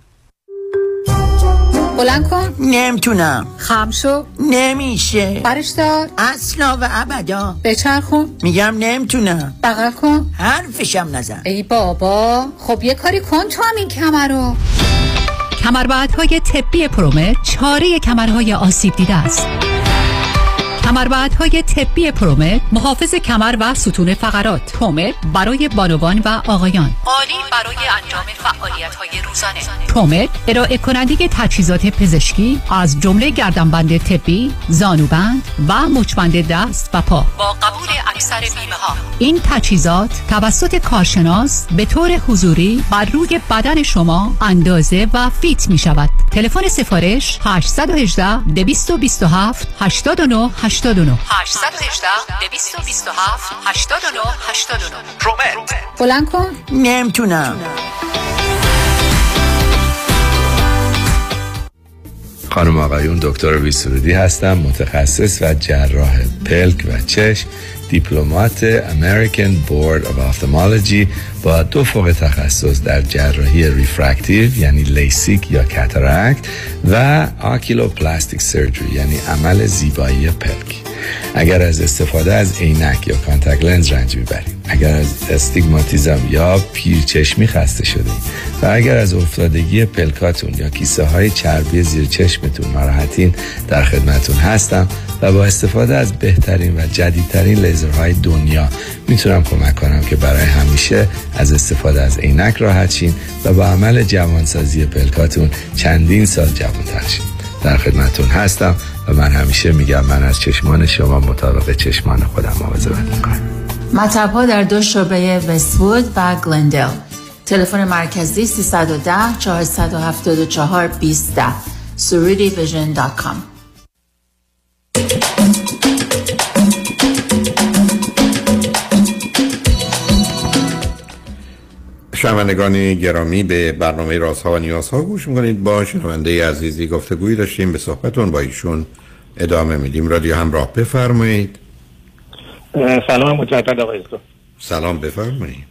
بلند کن. نمی‌تونم. خم شو. نمیشه. برش دار. اصلا و ابدا. بچرخون. میگم نمی‌تونم. بغل کن. حرفشم نزن. ای بابا. خب یه کاری کن تو هم این کمر رو. کمربندهای طبی پرومه چاره کمرهای آسیب دیده است. کمربندهای طبی پرومت محافظ کمر و ستون فقرات. پرومت برای بانوان و آقایان. عالی برای انجام فعالیت های روزانه. پرومت ارائه کننده تجهیزات پزشکی از جمله گردنبند طبی زانوبند و مچبند دست و پا. با قبول اکثر بیمه ها این تجهیزات توسط کارشناس به طور حضوری بر روی بدن شما اندازه و فیت می شود تلفن سفارش 818 227 89 89 818 227 89 89 پرومت بلند کن. نمی‌تونم. خانم آقایون دکتر ویسرودی هستم متخصص و جراح پلک و چشم. Diplomate American Board of Ophthalmology با دو فوق تخصص در جراحی refractive یعنی لیسیک یا cataract و oculoplastic surgery یعنی عمل زیبایی پلک. اگر از استفاده از عینک یا contact lens رنج می‌برید. اگر از استیگماتیزم یا پیرچشمی خسته شده و اگر از افتادگی پلکاتون یا کیسه های چربی زیر چشمتون ناراحتین در خدمتون هستم. و با استفاده از بهترین و جدیدترین لیزرهای دنیا می‌تونم کمک کنم که برای همیشه از استفاده از عینک راحت شین و با عمل جوانسازی پلکاتون چندین سال جوانتر شین. در خدمتون هستم و من همیشه میگم من از چشمان شما مطابق چشمان خودم مواظبت می‌کنم. مطب ها در دو شعبه وستوود و گلندل. تلفن مرکزی 310 474 20 surudivision.com شنوندگان گرامی به برنامه رازها و نیازها گوش می‌کنید. با شنونده عزیزی گفتگویی داشتیم. به صحبتون با ایشون ادامه میدیم. رادیو همراه بفرمایید. سلام مجدد آقای سلام بفرمایید.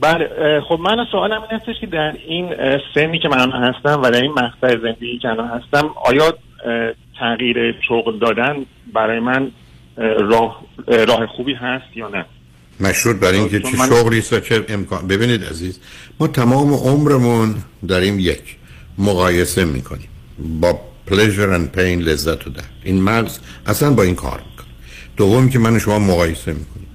بله خب من سوالم این هستش که در این سنی که من هستم و در این مقطع زندگی که من هستم آیا تغییر شغل دادن برای من راه, راه خوبی هست یا نه؟ مشروط برای اینکه چه من... شغلی است و چه امکان ببینید عزیز ما تمام عمرمون داریم یک مقایسه می‌کنیم. با پلیژر اند پین لذت و درد. این مغز اصلا با این کار می‌کنه. دوم که من شما مقایسه می‌کنیم.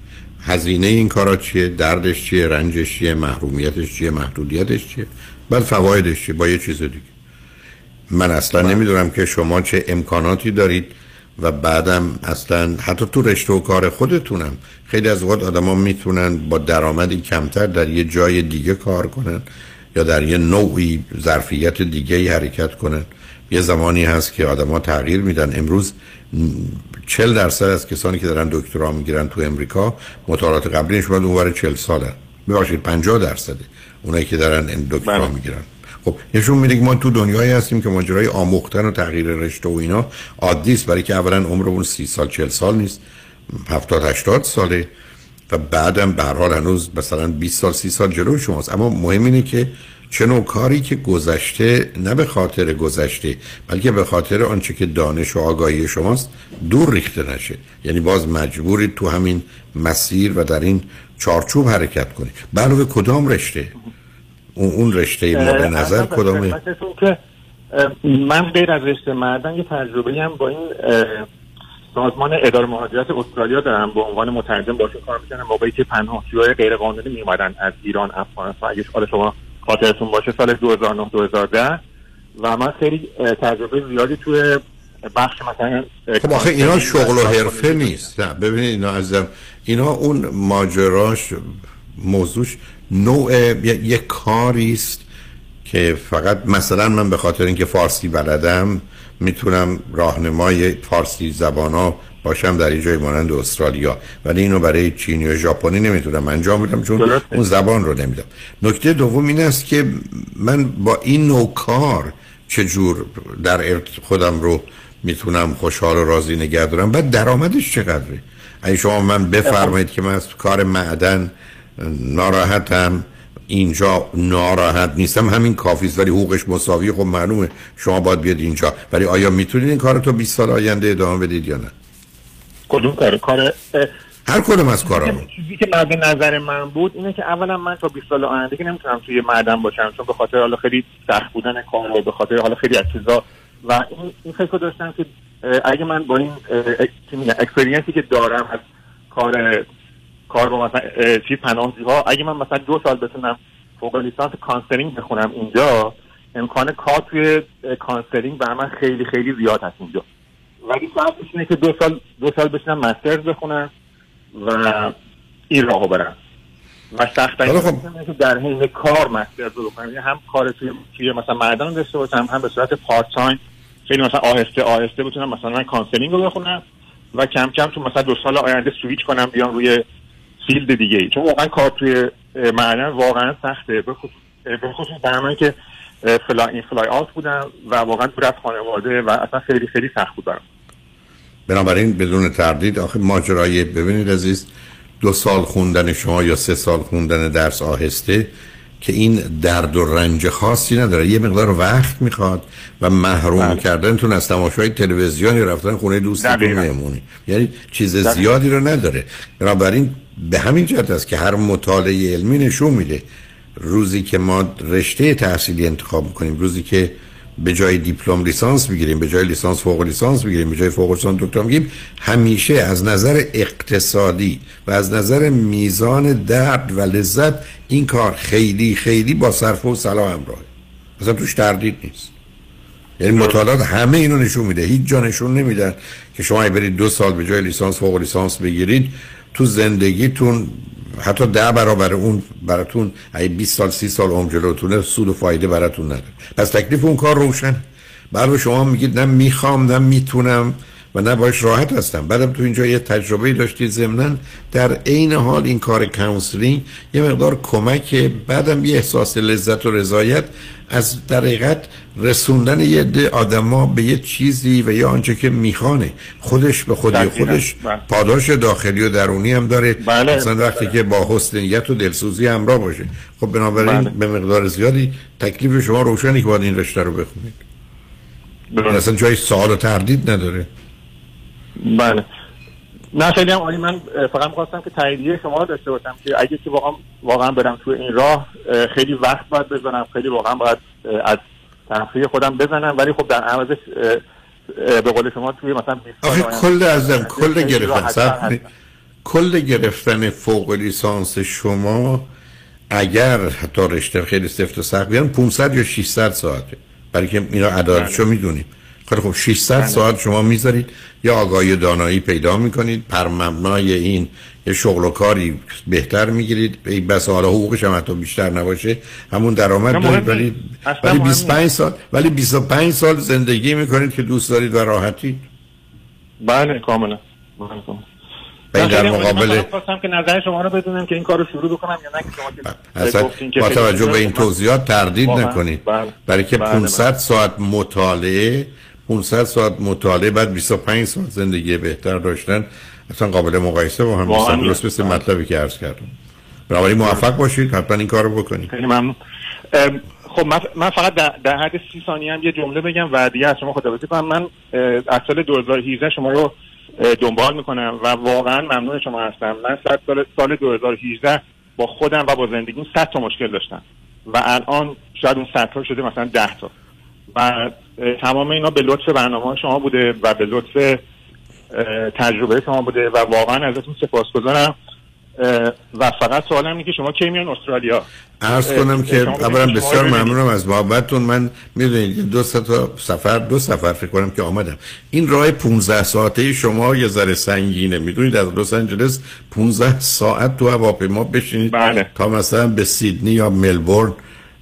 هزینه این کارا چیه؟ دردش چیه؟ رنجش چیه؟ محرومیتش چیه؟ محدودیتش چیه؟ بعد فوایدش چیه؟ با یه چیز دیگه. من اصلا نمی‌دونم که شما چه امکاناتی دارید و بعدم اصلا حتی تو رشته و کار خودتونم خیلی از اوقات آدما می‌تونن با درآمدی کمتر در یه جای دیگه کار کنن یا در یه نوعی ظرفیت دیگه ای حرکت کنن. یه زمانی هست که آدما تغییر میدن. امروز 40 درصد از کسانی که دارن دکترا می‌گیرن تو امریکا مطالعات قبلی نشون داد اونور 40 سالن ببخشید 50 درصده اونایی که دارن دکترا می‌گیرن. خب نشون میده که ما تو دنیایی هستیم که ماجرای آموختن و تغییر رشته و اینا عادی است برای که اولا عمرمون 30 سال 40 سال نیست 70 80 ساله و بعدم به حال هنوز مثلا 20 سال 30 سال جلو شماست. اما مهم اینه که چه نوع کاری که گذشته نه به خاطر گذشته بلکه به خاطر آنچه که دانش و آگاهی شماست دور ریخته نشه. یعنی باز مجبورید تو همین مسیر و در این چارچوب حرکت کنید برای کدام رشته؟ اون اون رشته مورد نظر کدامه که من غیر از رشته معدن یه تجربه هم با این سازمان اداره مهاجرت استرالیا دارم به عنوان مترجم باشه کار می‌کنم موقعی که پناهجوهای غیر قانونی میومدن از ایران افغانستان اگه حال شما خاطرتون باشه سال 2009 2010 و من خیلی تجربه زیادی توی بخش مثلا خب آخه اینا شغل و حرفه نیست نه ببینید اینا ازم اینا اون ماجراش موضوعش نوع یک کاری است که فقط مثلا من به خاطر اینکه فارسی بلدم می‌تونم راهنمای فارسی زبانا باشم در این جای مانند استرالیا. ولی اینو برای چینی و ژاپنی نمی‌تونم انجام بدم چون اون زبان رو نمیدم. نکته دوم این است که من با این نوع کار چجور در خودم رو می‌تونم خوشحال و راضی نگه دارم؟ بعد درآمدش چقدره؟ اگه شما من بفرمایید که من از کار معدن ناراحتم. اینجا ناراحت نیستم. همین کافی است ولی حقوقش مساوی. خب معلومه. شما باید بیاد اینجا. ولی آیا می‌تونید این کار تو 20 سال آینده ادامه بدید یا نه؟ کدوم کار؟ کار هر کدوم از کارا چیزی که مد نظر من بود اینه که اولا من تا 20 سال آینده که نمی‌تونم توی معدن باشم چون به خاطر حالا خیلی سخت بودن کار و به خاطر حالا خیلی از چیزا. و این این فکر داشتم که اگه من با این اکسپریانسی که دارم از کار کار با مثلا چی پناهجوی ها اگه من مثلا دو سال بتونم فوق لیسانس counseling بخونم اینجا امکان کار توی counseling برای من خیلی خیلی زیاد هست اینجا. ولی شاید اینه که دو سال دو سال بشینم master's بخونم و این راهو برم. و سخت خب. در حین کار master's رو بکنم یعنی هم کار توی, توی مثلا معدن داشته باشم هم به صورت part time. خیلی مثلا آهسته آهسته بتونم مثلا من counseling رو بخونم و کم کم تو مثلا دو سال آینده سویچ کنم بیام روی field دیگه ای. چون واقعا کار توی معدن واقعا سخته. به خصوص برای که fly in fly out بودم و واقعا دور از خانواده و اصلا خیلی خیلی سخت بود برام. بنابراین بدون تردید آخه ماجرای ببینید عزیز دو سال خوندن شما یا سه سال خوندن درس آهسته که این درد و رنج خاصی نداره. یه مقدار وقت می‌خواد و محروم بله. کردنتون از تماشای تلویزیونی رفتن خونه دوستتون مهمونی. یعنی چیز زیادی رو نداره. بنابراین به همین جهت است که هر مطالعه علمی نشون میده. روزی که ما رشته تحصیلی انتخاب می‌کنیم روزی که به جای دیپلم لیسانس بگیریم به جای لیسانس فوق لیسانس بگیریم به جای فوق لیسانس دکترا بگیریم همیشه از نظر اقتصادی و از نظر میزان درد و لذت این کار خیلی خیلی با صرف و صلاح همراهه. مثلا توش تردید نیست. یعنی مطالعات همه اینو نشون میده. هیچ جا نشون نمیدن که شما برید دو سال به جای لیسانس فوق لیسانس بگیرید تو زندگیتون حتی ده برابر اون براتون ای 20 سال 30 سال عمر جلوتونه سود و فایده براتون نداره. پس تکلیف اون کار روشن. برای شما میگید نه می‌خوام نه می‌تونم. و نه باش راحت هستم بعدم تو اینجا یه تجربه داشتید ضمنا در عین حال این کار counseling یه مقدار کمک بعدم یه احساس لذت و رضایت از دقیقت رسوندن یه عده آدما به یه چیزی و یا آنچه که می‌خوانه خودش به خودی خودش بله. پاداش داخلی و درونی هم داره بله. مثلا وقتی که با حسن و دلسوزی همراه باشه خب بنابراین بله. به مقدار زیادی تکلیف شما روشنی که باید این رشته رو بخونید بله. اصلا جای سوال و تردید نداره بله. نه خیلی هم عالی. من فقط می‌خواستم که تاییدیه شما داشته باشم که اگه که واقعا واقعا برم تو این راه خیلی وقت باید بزنم. خیلی واقعا باید از تنفیه خودم بزنم. ولی خب در عوضش به قول شما توی مثلا آخه کل ازم کل گرفتن. کل گرفتن فوق لیسانس شما اگر حتی رشته خیلی سفت و سخت بیان 500 یا 600 ساعته. برای که اینا عدالتشو می‌دونیم. خیلی خب 600 ساعت شما می‌ذارید. یا آگاهی دانایی پیدا می‌کنید. پر مبنای این یه شغل و کاری بهتر می‌گیرید. ای بس حالا حقوقش هم حتی بیشتر نباشه. همون درآمد دارید. ولی ولی مهم 25 سال ولی 25 سال زندگی می‌کنید که دوست دارید و راحتی بله کاملا. بله، کاملا. این در مقابل خواستم که نظر شما رو بدونم که این کار رو شروع بکنم یا نه که شما که اصلا که با توجه به این. توضیحات تردید. نکنید. بله. برای که بله، 500 ساعت مطالعه 500 ساعت مطالعه بعد 25 ساعت زندگی بهتر داشتن. اصلا قابل مقایسه با هم نیستن. درست. مثل مطلبی که عرض کردم. بنابراین موفق باشید. حتما این کارو بکنید. خیلی ممنون. خب من, فقط در, حد سی ثانیه هم یه جمله بگم و دیگه از شما خداحافظی کنم. من از سال 2018 شما رو دنبال می‌کنم و واقعا ممنون شما هستم. من سال سال, سال 2018 با خودم و با زندگیم 100 تا مشکل داشتم و الان شاید اون 100 تا شده مثلا 10 تا. و تمام اینا به لطف برنامه شما بوده و به لطف تجربه شما بوده و واقعا ازتون سپاسگزارم. و فقط سوالم اینه که شما کی میان استرالیا؟ عرض کنم که اولا بسیار. ممنونم از محبتتون من می‌دونید دو تا سفر دو سفر فکر کنم که آمدم. این راه 15 ساعته شما یه ذره سنگینه. می‌دونید از لس آنجلس 15 ساعت تو هواپیما بشینید تا مثلا به سیدنی یا ملبورن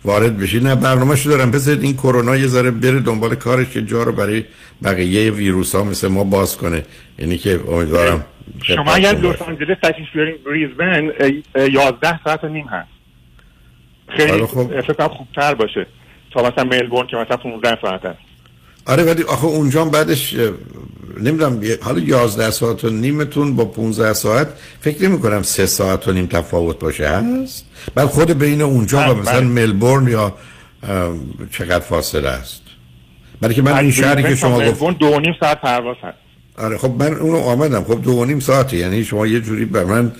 وارد بشید نه برنامه‌شو دارم. بذارید این کرونا یه ذره بره دنبال کارش که جا رو برای بقیه ویروس ها مثل ما باز کنه. یعنی که امیدوارم شما اگر لس آنجلس تشریف بیارین بریزبن اه، اه، 11 ساعت و نیم هست. خیلی خب. اه، فکر خوبتر باشه. تا مثلا ملبورن که مثلا 15 ساعت هست. آره ولی آخه اونجا بعدش نمی‌دونم حالا 11 ساعت و نیمتون با 15 ساعت فکر نمی کنم 3 ساعت و نیم تفاوت باشه هست؟ بعد خود بین اونجا و بله، مثلا بله. ملبورن یا چقدر فاصله است؟ برای که من این شهری که شما گفت دو و نیم ساعت پرواز هست. آره خب من اونو آمدم. خب دو و نیم ساعته یعنی شما یه جوری به من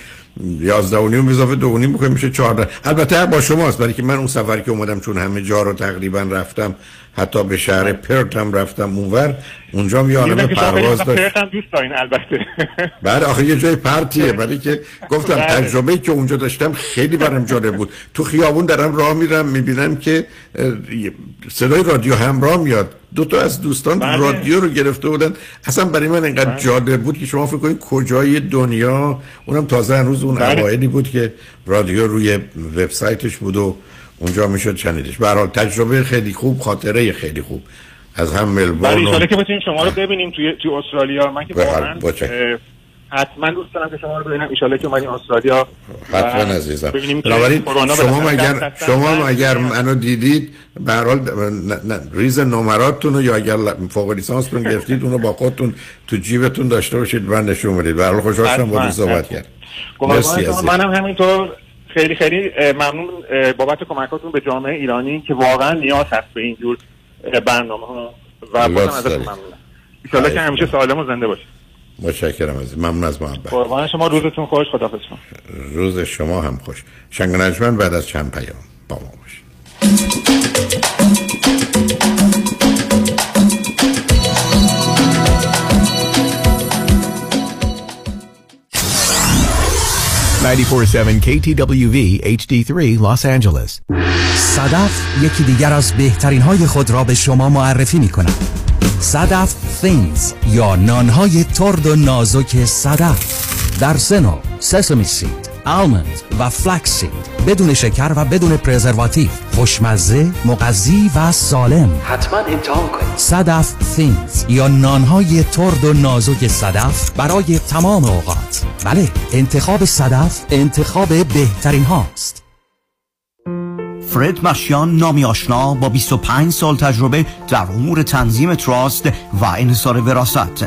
یازده و نیم اضافه دو و نیم بکنیم میشه چهارده. البته با شماست برای که من اون سفر که اومدم چون همه جا رو تقریبا رفتم حتی به شهر پرت هم رفتم اونور اونجا هم یه عالم پرواز داشت پرت هم دوست دارین البته بعد آخه یه جای پرتیه برای که گفتم بله. تجربه که اونجا داشتم خیلی برام جالب بود تو خیابون دارم راه میرم می‌بینم که صدای رادیو همراه میاد دو تا از دوستان بله. رادیو رو گرفته بودن اصلا برای من انقدر بله. جالب بود که شما فکر کنید کجای دنیا اونم تازه هنوز اون بله. اوایلی بود که رادیو روی وبسایتش بود و اونجا می‌شد شنیدش. به حال تجربه خیلی خوب خاطره خیلی خوب. از هم ولی ملبورن و- ایشالا که بتونیم شما رو ببینیم توی توی استرالیا. من که واقعا حتما دوست دارم که شما رو ببینم. ایشالا که اومدین استرالیا حتما عزیزم. بنابراین شما اگر شما اگر منو دیدید به هر حال ریز نمراتتون رو یا اگر فوق لیسانستون گرفتید اونو با خودتون تو جیبتون داشته باشید و نشون بدید به هر حال خوشحال شدم با صحبت. کرد مرسی منم همینطور. خیلی خیلی ممنون بابت کمکاتون به جامعه ایرانی که واقعا نیاز هست به اینجور برنامه ها و بازم ازتون. ممنونم. که همیشه سالم و زنده باشید متشکرم عزیز. ممنون از محبت. قربان شما روزتون خوش. خداحافظ شما. روز شما هم خوش. شنگ بعد از چند پیام با ما باشید. 94.7 KTWV HD3 Los Angeles. صدف یکی دیگر از بهترین های خود را به شما معرفی می کند صدف Thins یا نانهای ترد و نازک صدف. در سنو سسمی سید آلمند و فلکس سید بدون شکر و بدون preservative خوشمزه مغذی و سالم. حتما امتحان کنید. صدف Thins یا نانهای ترد و نازک صدف برای تمام اوقات. بله انتخاب صدف انتخاب بهترین هاست. فرد مشیان نامی آشنا با 25 سال تجربه در امور تنظیم تراست و انحصار وراست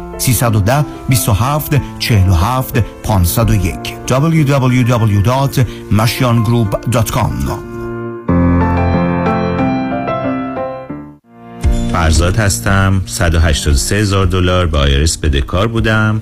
310 27 47 501 www.mashiangroup.com فرزاد هستم. 183 هزار دلار به IRS بدهکار بودم.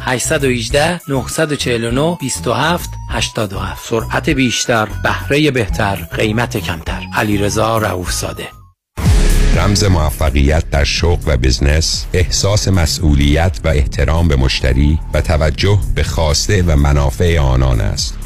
818 949 27 87 سرعت بیشتر بهره بهتر قیمت کمتر. علیرضا رؤوفزاده رمز موفقیت در شغل و بزنس احساس مسئولیت و احترام به مشتری و توجه به خواسته و منافع آنان است.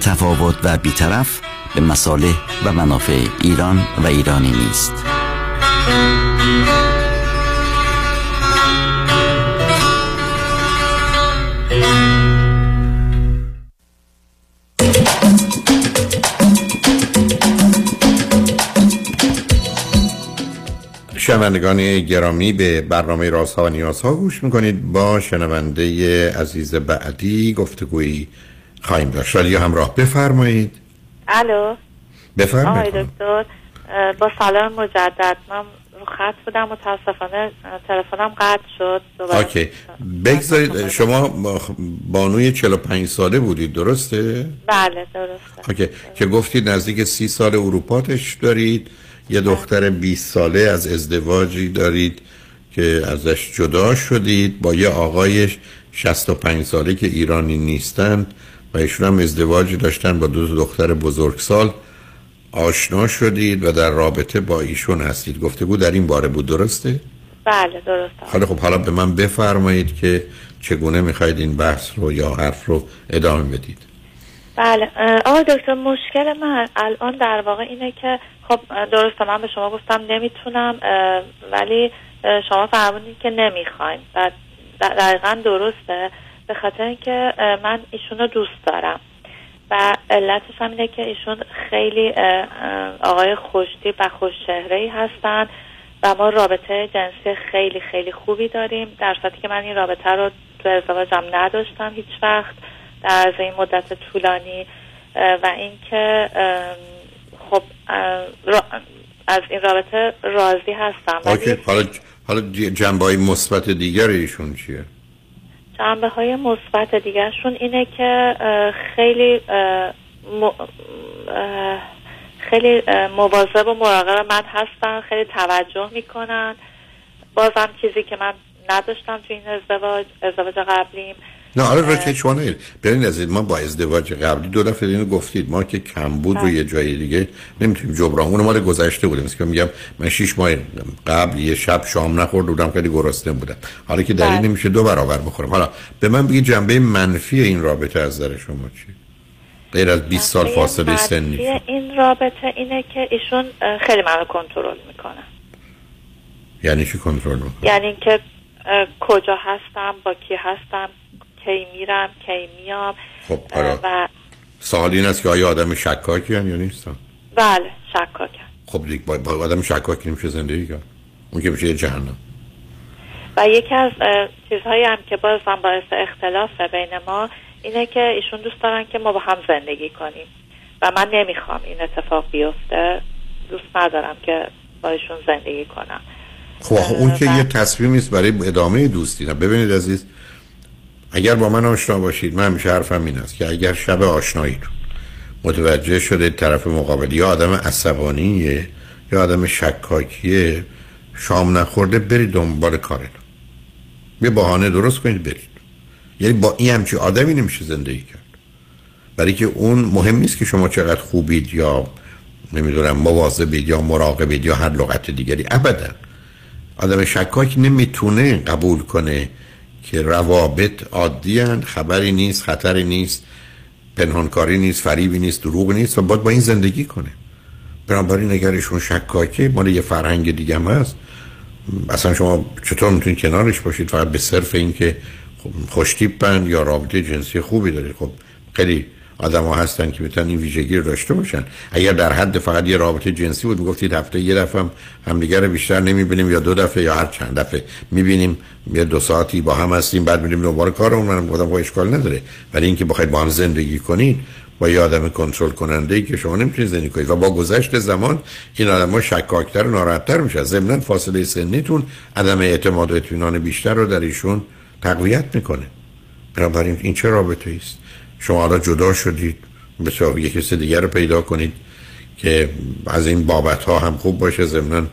تفاوت و بیطرف به مصالح و منافع ایران و ایرانی نیست. شنوندگان گرامی به برنامه رازها و نیازها گوش می‌کنید. با شنونده عزیز بعدی گفتگویی خواهیم داشت. ولی همراه بفرمایید. الو. آقای بفرمایید دکتر اه، با سلام مجدد. من رو خط بودم متاسفانه تلفنم قطع شد. okay. بگذارید شما با- بانوی 45 ساله بودید درسته؟ بله درسته. okay. که گفتید نزدیک سی سال اروپا تشریف دارید. یه دختر 20 ساله از ازدواجی دارید که ازش جدا شدید. با یه آقای 65 ساله که ایرانی نیستند. و ایشون هم ازدواجی داشتن با دو دختر بزرگسال. آشنا شدید و در رابطه با ایشون هستید. گفتگو در این باره بود. درسته؟ بله درسته. حالا خب حالا به من بفرمایید که چگونه می‌خواید این بحث رو یا حرف رو ادامه بدید. بله آقای دکتر مشکل من الان در واقع اینه که خب درسته من به شما گفتم نمی‌تونم ولی شما فرمودید که نمی‌خواین و دقیقا درسته. به خاطر اینکه من ایشون رو دوست دارم. و علتش هم اینه که ایشون خیلی آقای خوشتیپ و خوش ای هستن و ما رابطه جنسی خیلی خیلی خوبی داریم در صورتی که من این رابطه رو تو ازدواجم نداشتم هیچ وقت در عرض این مدت طولانی و اینکه خب از این رابطه راضی هستم. حالا حالا جنبه های مثبت دیگر ایشون چیه؟ جنبه های مثبت دیگرشون اینه که خیلی خیلی مواظب و مراقب من هستن خیلی توجه می‌کنن. بازم چیزی که من نداشتم تو این ازدواج ازدواج قبلیم. نه آره راجع شما نه ببینید عزیز ما با ازدواج قبلی دو دفعه اینو گفتید. ما که کم بود رو یه جای دیگه نمی‌تونیم جبران. اون مال گذشته بوده مثل که میگم من شش ماه قبل یه شب شام نخورد بودم خیلی گرسنه بودم. حالا که دلیل نمیشه دو برابر بخورم. حالا به من بگید جنبه منفی این رابطه از نظر شما چی؟ غیر از 20 سال فاصله سنی. این رابطه اینه که ایشون خیلی منو کنترل می‌کنن یعنی چی کنترل می‌کنه؟ یعنی اه، کجا هستم با کی هستم. کی میرم کی میام. خب حالا و سوال این است که آیا آدم شکاکی یا نیستم بله شکاکم خب دیگه با, آدم شکاکی نمیشه زندگی کرد. اون که میشه یه جهنم. و یکی از چیزهایی هم که بازم باعث اختلاف بین ما اینه که ایشون دوست دارن که ما با هم زندگی کنیم. و من نمی‌خوام این اتفاق بیفته. دوست ندارم که با ایشون زندگی کنم. خب اون که یه تصمیم است برای ادامه دوستی نه. ببینید عزیز اگر با من آشنا باشید من همیشه حرفم این است که اگر شب آشناییتون متوجه شده طرف مقابل یا آدم عصبانیه یا آدم شکاکیه شام نخورده برید دنبال کارتون. یه بهانه درست کنید برید. یعنی با این همچی آدمی نمیشه زندگی کرد. برای که اون مهم نیست که شما چقدر خوبید یا نمی‌دونم مواظبید یا مراقبید یا هر لغت دیگری. ابدا. آدم شکاک نمی‌تونه قبول کنه که روابط عادی هن، خبری نیست خطری نیست پنهانکاری نیست فریبی نیست دروغ نیست و باید با این زندگی کنه. بنابراین اگر ایشون شکاکه مال یه فرهنگ دیگه هم هست. اصلا شما چطور می‌تونید کنارش باشید؟ فقط به صرف اینکه خب خوشتیپن یا رابطه جنسی خوبی دارید. خب خیلی آدم ها هستن که می‌تونن این ویژگی رو داشته باشن. اگر در حد فقط یه رابطه جنسی بود می‌گفتید هفته یه دفعه هم همدیگه رو بیشتر نمی‌بینیم یا دو دفعه یا هر چند دفعه. می‌بینیم یه دو ساعتی با هم هستیم بعد میریم دوباره کارمون. منم گفتم خب اشکال نداره. ولی اینکه بخواید با هم زندگی کنید با یه آدم کنترل کننده ای که شما نمی‌تونید زندگی کنید و با گذشت زمان این آدم ها شکاکتر و ناراحتتر میشه ضمن فاصله سنیتون عدم اعتماد و اطمینان بیشتر رو در ایشون تقویت می‌کنه. بنابراین این چه رابطه است؟ شما حالا جدا شدید. بسیار یک کسی دیگر رو پیدا کنید که از این بابت ها هم خوب باشه. ضمن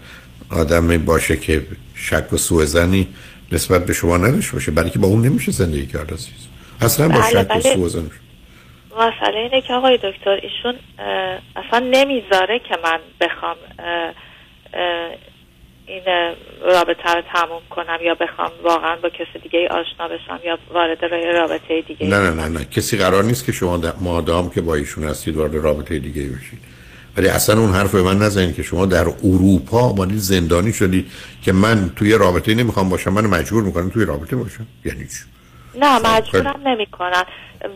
آدم باشه که شک و سوء زنی نسبت به شما نداشته باشه. برای که با اون نمیشه زندگی کرد عزیز. اصلا با بله، شک و بله. سوء زن مسئله اینه که آقای دکتر ایشون اصلا نمی‌ذاره که من بخوام این رابطه رو تموم کنم یا بخوام واقعا با کسی دیگه ای آشنا بشم یا وارد رابطه دیگه نه نه نه نه. کسی قرار نیست که شما مادام که با ایشون هستید وارد رابطه دیگه ای بشید. ولی اصلا اون حرف به من نزنید که شما در اروپا آمدید زندانی شدید که من توی رابطه نمی‌خوام باشم من مجبور می‌کنم توی رابطه باشم. یعنی چی؟ نه مجبورم نمی‌کنن.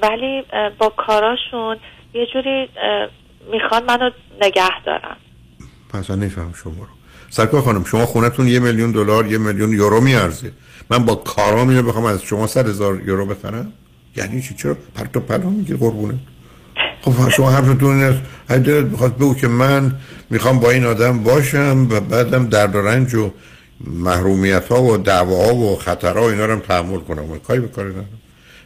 ولی با کاراشون یه جوری می‌خوان منو نگه دارن. اصلا نفهم شما رو. سرکار خانم شما خونتون یه میلیون دلار یه میلیون یورو میارزه. من با کارام اینو بخوام از شما صد هزار یورو بخرم. یعنی چی؟ چرا؟ پرت و پلا میگی قربونه. خب شما حرفتون این است هر دلت می‌خواد بگو که من می‌خوام با این آدم باشم و بعدم درد و رنج و محرومیت ها و دعواها و خطرها اینا رو هم تحمل کنم. و کاری به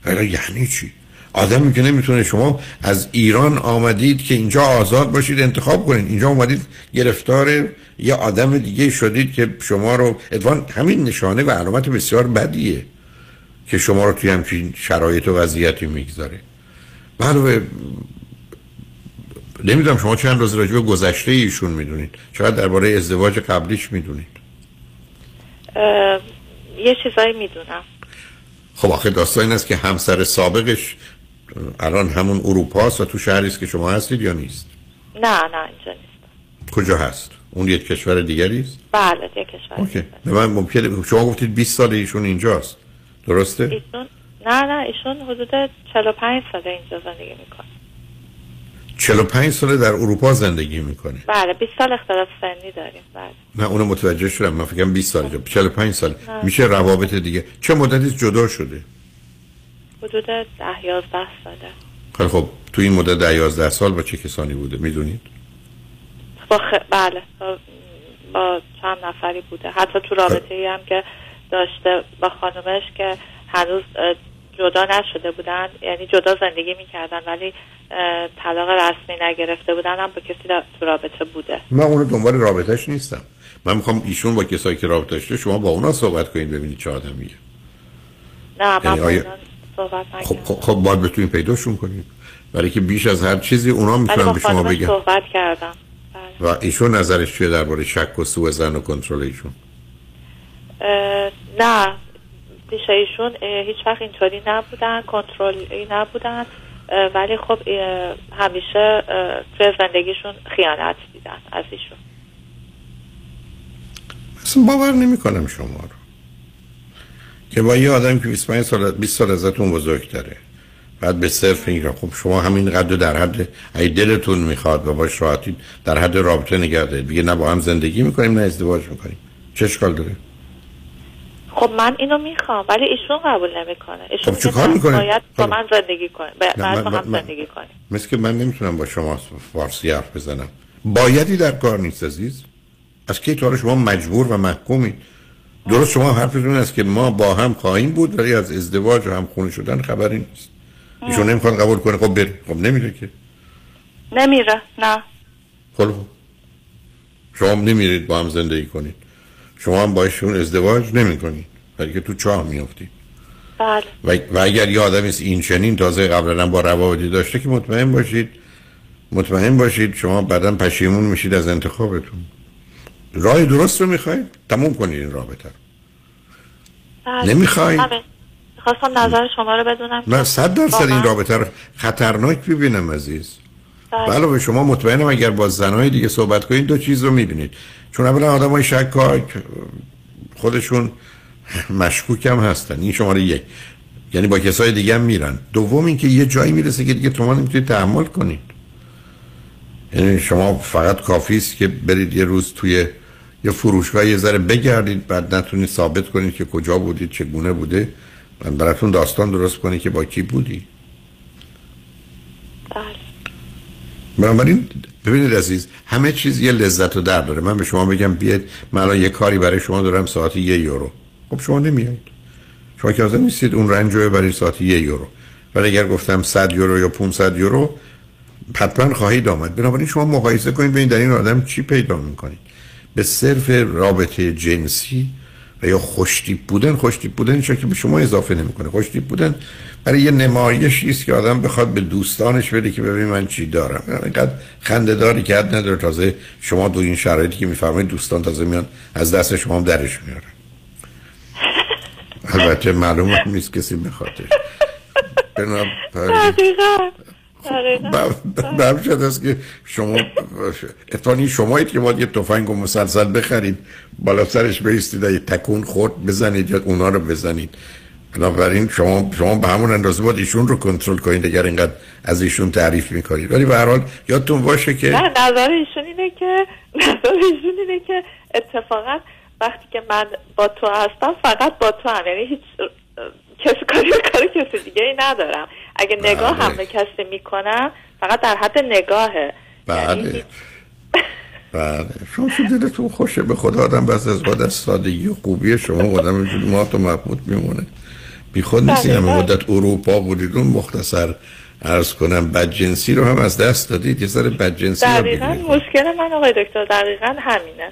ولی یعنی چی؟ آدمی که نمی‌تونه شما از ایران آمدید که اینجا آزاد باشید انتخاب کنید. اینجا آمدید گرفتار یه آدم دیگه شدید که شما رو ادوان همین نشانه و علامت بسیار بدیه که شما رو توی همچین شرایط و وضعیتی می‌گذاره. علاوه نمی‌دونم شما چند روز راجع به گذشته ایشون می‌دونید. چقدر درباره ازدواج قبلیش می‌دونید؟ یه چیزایی می‌دونم. خب آخه داستان این است که همسر سابقش الان همون اروپا است و تو شهری است که شما هستید یا نیست؟ نه نه اینجا نیست. کجا هست؟ اون یک کشور دیگری است؟ بله یه کشور اوکی. به من ممکنه شما گفتید 20 سال ایشون اینجاست. درسته؟ ایشون نه نه ایشون حدود 45 ساله اینجا زندگی می‌کنه. 45 سال در اروپا زندگی می‌کنه. بله 20 سال اختلاف سنی داریم بله. نه اونو متوجه شدم. من فکرم 20 سال 45 سال. میشه روابط دیگه چه مدتی جدا شده؟ حدود 10 11 ساله. خیلی خب تو این مدت 10 11 سال با چه کسانی بوده؟ می‌دونید؟ با خ... بله با... چند نفری بوده. حتی تو رابطه ای هم که داشته با خانومش که هنوز جدا نشده بودن یعنی جدا زندگی می‌کردن ولی طلاق رسمی نگرفته بودن هم با کسی در- تو رابطه بوده. من اونو دنبال رابطهش نیستم. من می‌خوام ایشون با کسایی که رابطه داشته شما با اونا صحبت کنید ببینید چه آدمیه. نه من یعنی آیا- صحبت خب نکردم خب, خب باید بتونید پیداشون کنید برای که بیش از هر چیزی اونا می‌تونن به شما بگن. صحبت کردم. و ایشون نظرش چیه درباره شک و سوء زن و کنترل ایشون؟ نه. پیش ایشون هیچ وقت اینطوری نبودن کنترلی نبودن ولی خب همیشه توی زندگیشون خیانت دیدن از ایشون. اصلا باور نمی‌کنم شما رو. که با یه آدم که 25 سال 20 سال ازتون بزرگتره. بعد به صرف این خب شما همین قدر در حد ای دلتون می‌خواد و باش راحتی در حد رابطه نگه دارید. دیگه نه با هم زندگی می‌کنیم نه ازدواج می‌کنیم. چه اشکال داره؟ خب من اینو می‌خوام ولی ایشون قبول نمی‌کنه. ایشون خب چه میگه کار نه، می‌کنه؟ باید با خب. من زندگی کنیم. باید با هم زندگی کنیم. مثل که من نمی‌تونم با شما فارسی حرف بزنم. بایدی در کار نیست عزیز. از کی حالا شما مجبور و محکومید. درست شما حرفتون است که ما با هم خواهیم بود ولی از ازدواج و هم خونه شدن خبری نیست. ایشون نمی‌خواد قبول کنه. خب بره. خب نمیره که. نمیره. نه. خب. شما هم نمیرید با هم زندگی کنید. شما هم با ایشون ازدواج نمی کنید. ولی که تو چاه میافتید. بله. و, و اگر یه آدمی است این چنین تازه قبلا با روابطی داشته که مطمئن باشید. مطمئن باشید شما بعدا پشیمون میشید از انتخابتون. راه درست رو می‌خواید تموم کنید این رابطه رو بله. نمی‌خواین؟ بله. خواستم نظر شما رو بدونم که صد درصد این رابطه رو خطرناک ببینم عزیز بله. علاوه شما مطمئنم اگر با زنهای دیگه صحبت کنید دو چیز رو می‌بینید چون اولا آدم های شکاک خودشون مشکوک هم هستن این شماره یک یعنی با کسای دیگه هم میرن دوم اینکه یه جایی می‌رسه که دیگه شما نمی‌تونید تحمل کنید یعنی شما فقط کافی است که برید یه روز توی یه فروشگاه یه ذره بگردید بعد نتونید ثابت کنید که کجا بودید چگونه بوده. بعد براتون داستان درست کنید که با کی بودی. بنابراین ببینید عزیز همه چیز یه لذت و درد داره. من به شما بگم بیاد من الان یه کاری برای شما دارم ساعتی یه یورو. خب شما نمیایید. شما که حاضر نیستید اون رنج رو برای ساعتی یه یورو. ولی اگر گفتم 100 یورو یا 500 یورو حتما خواهید آمد. بنابراین شما مقایسه کنید ببینید در این آدم چی پیدا می‌کنید. به صرف رابطه جنسی و یا خوشتیپ بودن خوشتیپ بودن که به شما اضافه نمی‌کنه. خوشتیپ بودن برای یه نمایشی است که آدم بخواد به دوستانش بده که ببین من چی دارم. اینقدر خنده داری که حد نداره. تازه شما دو این شرایطی که میفرمایید دوستان تازه میان از دست شما هم درش میارن. البته معلوم نیست کسی بخاطر بنابراین به شد است که شما اتفاقی شمایید که باید یه تفنگ و مسلسل بخرید بالا سرش بیستید یه تکون خورد بزنید یا اونا رو بزنید. بنابراین شما شما به همون اندازه باید ایشون رو کنترل کنید اگر اینقدر از ایشون تعریف می‌کنید. ولی به هر حال یادتون باشه که نه نظر ایشون اینه که نظر ایشون اینه که اتفاقا وقتی که من با تو هستم فقط با تو هم. یعنی هیچ کسی کاری به کار کسی دیگه ای ندارم. اگه نگاه هم به کسی می‌کنم فقط در حد نگاهه. بله. بله. شما چون دلتون خوشه به خدا آدم بس از بعد از سادگی و خوبی شما آدم اینجوری ما تو محبوط میمونه. بی خود نیست این همه مدت اروپا بودید اون مختصر عرض کنم بدجنسی رو هم از دست دادید یه ذره بدجنسی رو دقیقا مشکل من آقای دکتر دقیقا همینه.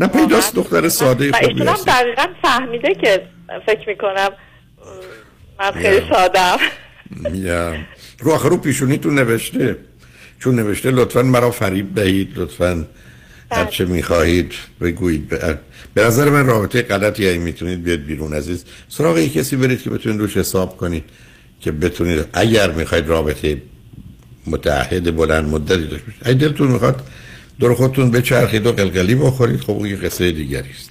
نه پیداست دختر ساده خوبی هستی دقیقا فهمیده که فکر می‌کنم من خیلی. سادم. رو آخر رو پیشونیتون نوشته. چون نوشته لطفا مرا فریب دهید لطفا هر چه می‌خواهید بگویید. به- به نظر من رابطه غلطی اگه می‌تونید بیاد بیرون عزیز. سراغ یک کسی برید که بتونید روش حساب کنید که بتونید اگر می‌خواید رابطه متعهد بلند مدتی داشته باشید. اگه دلتون می‌خواد دور خودتون بچرخید و قلقلی بخورید. خب اون یه قصه دیگری است.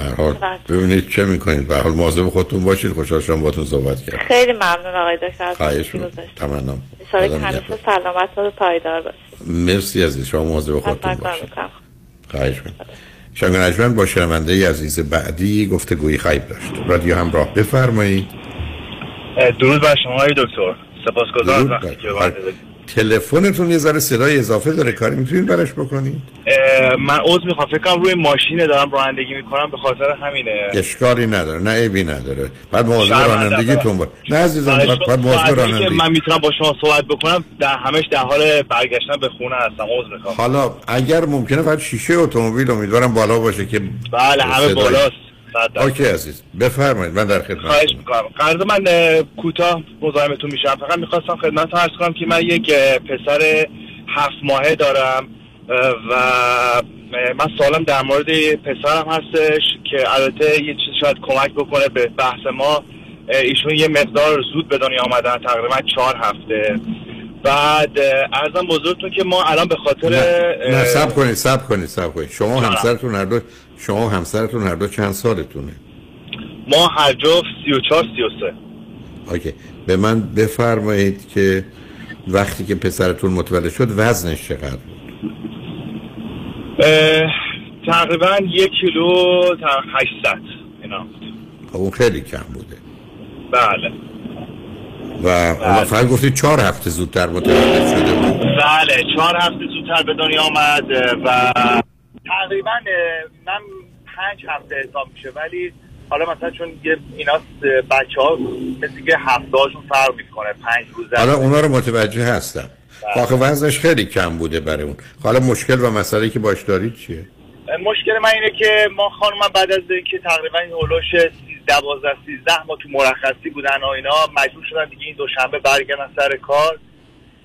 هر حال. ببینید چه می‌کنید. به هر حال مواظب خودتون باشید. خوشحال شدم باهاتون صحبت کردم. خیلی ممنون آقای دکتر. خواهش. تمنا نگهدار. سلامت و پایدار باشید. مرسی از شما مواظب خودتون باشید. خواهش می‌کنم. شنگ نجمن با شنونده عزیز بعدی گفتگویی خواهید داشت. رادیو همراه بفرمایید. درود بر شما آقای دکتر. سپاسگزارم. وقتی که. تلفنتون یه ذره صدای اضافه داره کاری می‌تونید براش بکنید؟ من عوض می‌خوام. فکر کنم روی ماشینه دارم رانندگی می‌کنم به خاطر همینه. اشکالی نداره نه عیبی نداره. بعد مواظب. رانندگیتون باش نه عزیزم مواظب ساعتی که رانندگی. من می‌تونم با شما صحبت بکنم در همش در حال برگشتن به خونه هستم عوض می‌خوام. حالا اگر ممکنه فقط شیشه اتومبیل امیدوارم بالا باشه که بله همه صدای- بالاست. اوکی عزیز بفرمایید من در خدمت خواهش می‌کنم. قرض من اه، کوتاه مزاحمتون میشم. فقط می‌خواستم خدمت عرض کنم که من یک پسر هفت ماهه دارم و من سوالم در مورد پسرم هستش که البته یه چیز شاید کمک بکنه به بحث ما. ایشون یه مقدار زود به دنیا آمدن تقریبا چهار هفته. بعد ارزم بزرگتون که ما الان به خاطر نه اه، سب کنید سب کنید سب کنید. شما. همسرتون هر دو شما و همسرتون هر دو چند سالتونه؟ ما هر سی و سه. اوکی. به من بفرمایید که وقتی که پسرتون متولد شد وزنش چقدر بود؟ تقریبا یک کیلو تا 800 اینا خب اون خیلی کم بوده. بله. و حالا فقط گفتید چهار هفته زودتر متولد شده بود. بله چهار هفته زودتر به دنیا آمد و تقریبا من پنج هفته حساب میشه. ولی حالا مثلا چون یه اینا بچه ها مثل که هفته هاشون فرق می‌کنه پنج روزه حالا اونا رو متوجه هستم. آخه وزنش خیلی کم بوده برای اون. حالا مشکل و مسئله که باش دارید چیه؟ مشکل من اینه که ما خانم بعد از اینکه تقریبا این هولوش 12 13 ما تو مرخصی بودن و اینا مجبور شدن دیگه این دوشنبه برگردن سر کار.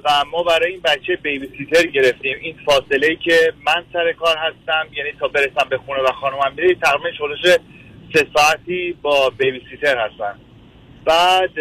و ما برای این بچه بیبی سیتر گرفتیم. این فاصله ای که من سر کار هستم یعنی تا برسم به خونه و خانمم میره تقریبا هولوش سه ساعتی با بیبی سیتر هستن بعد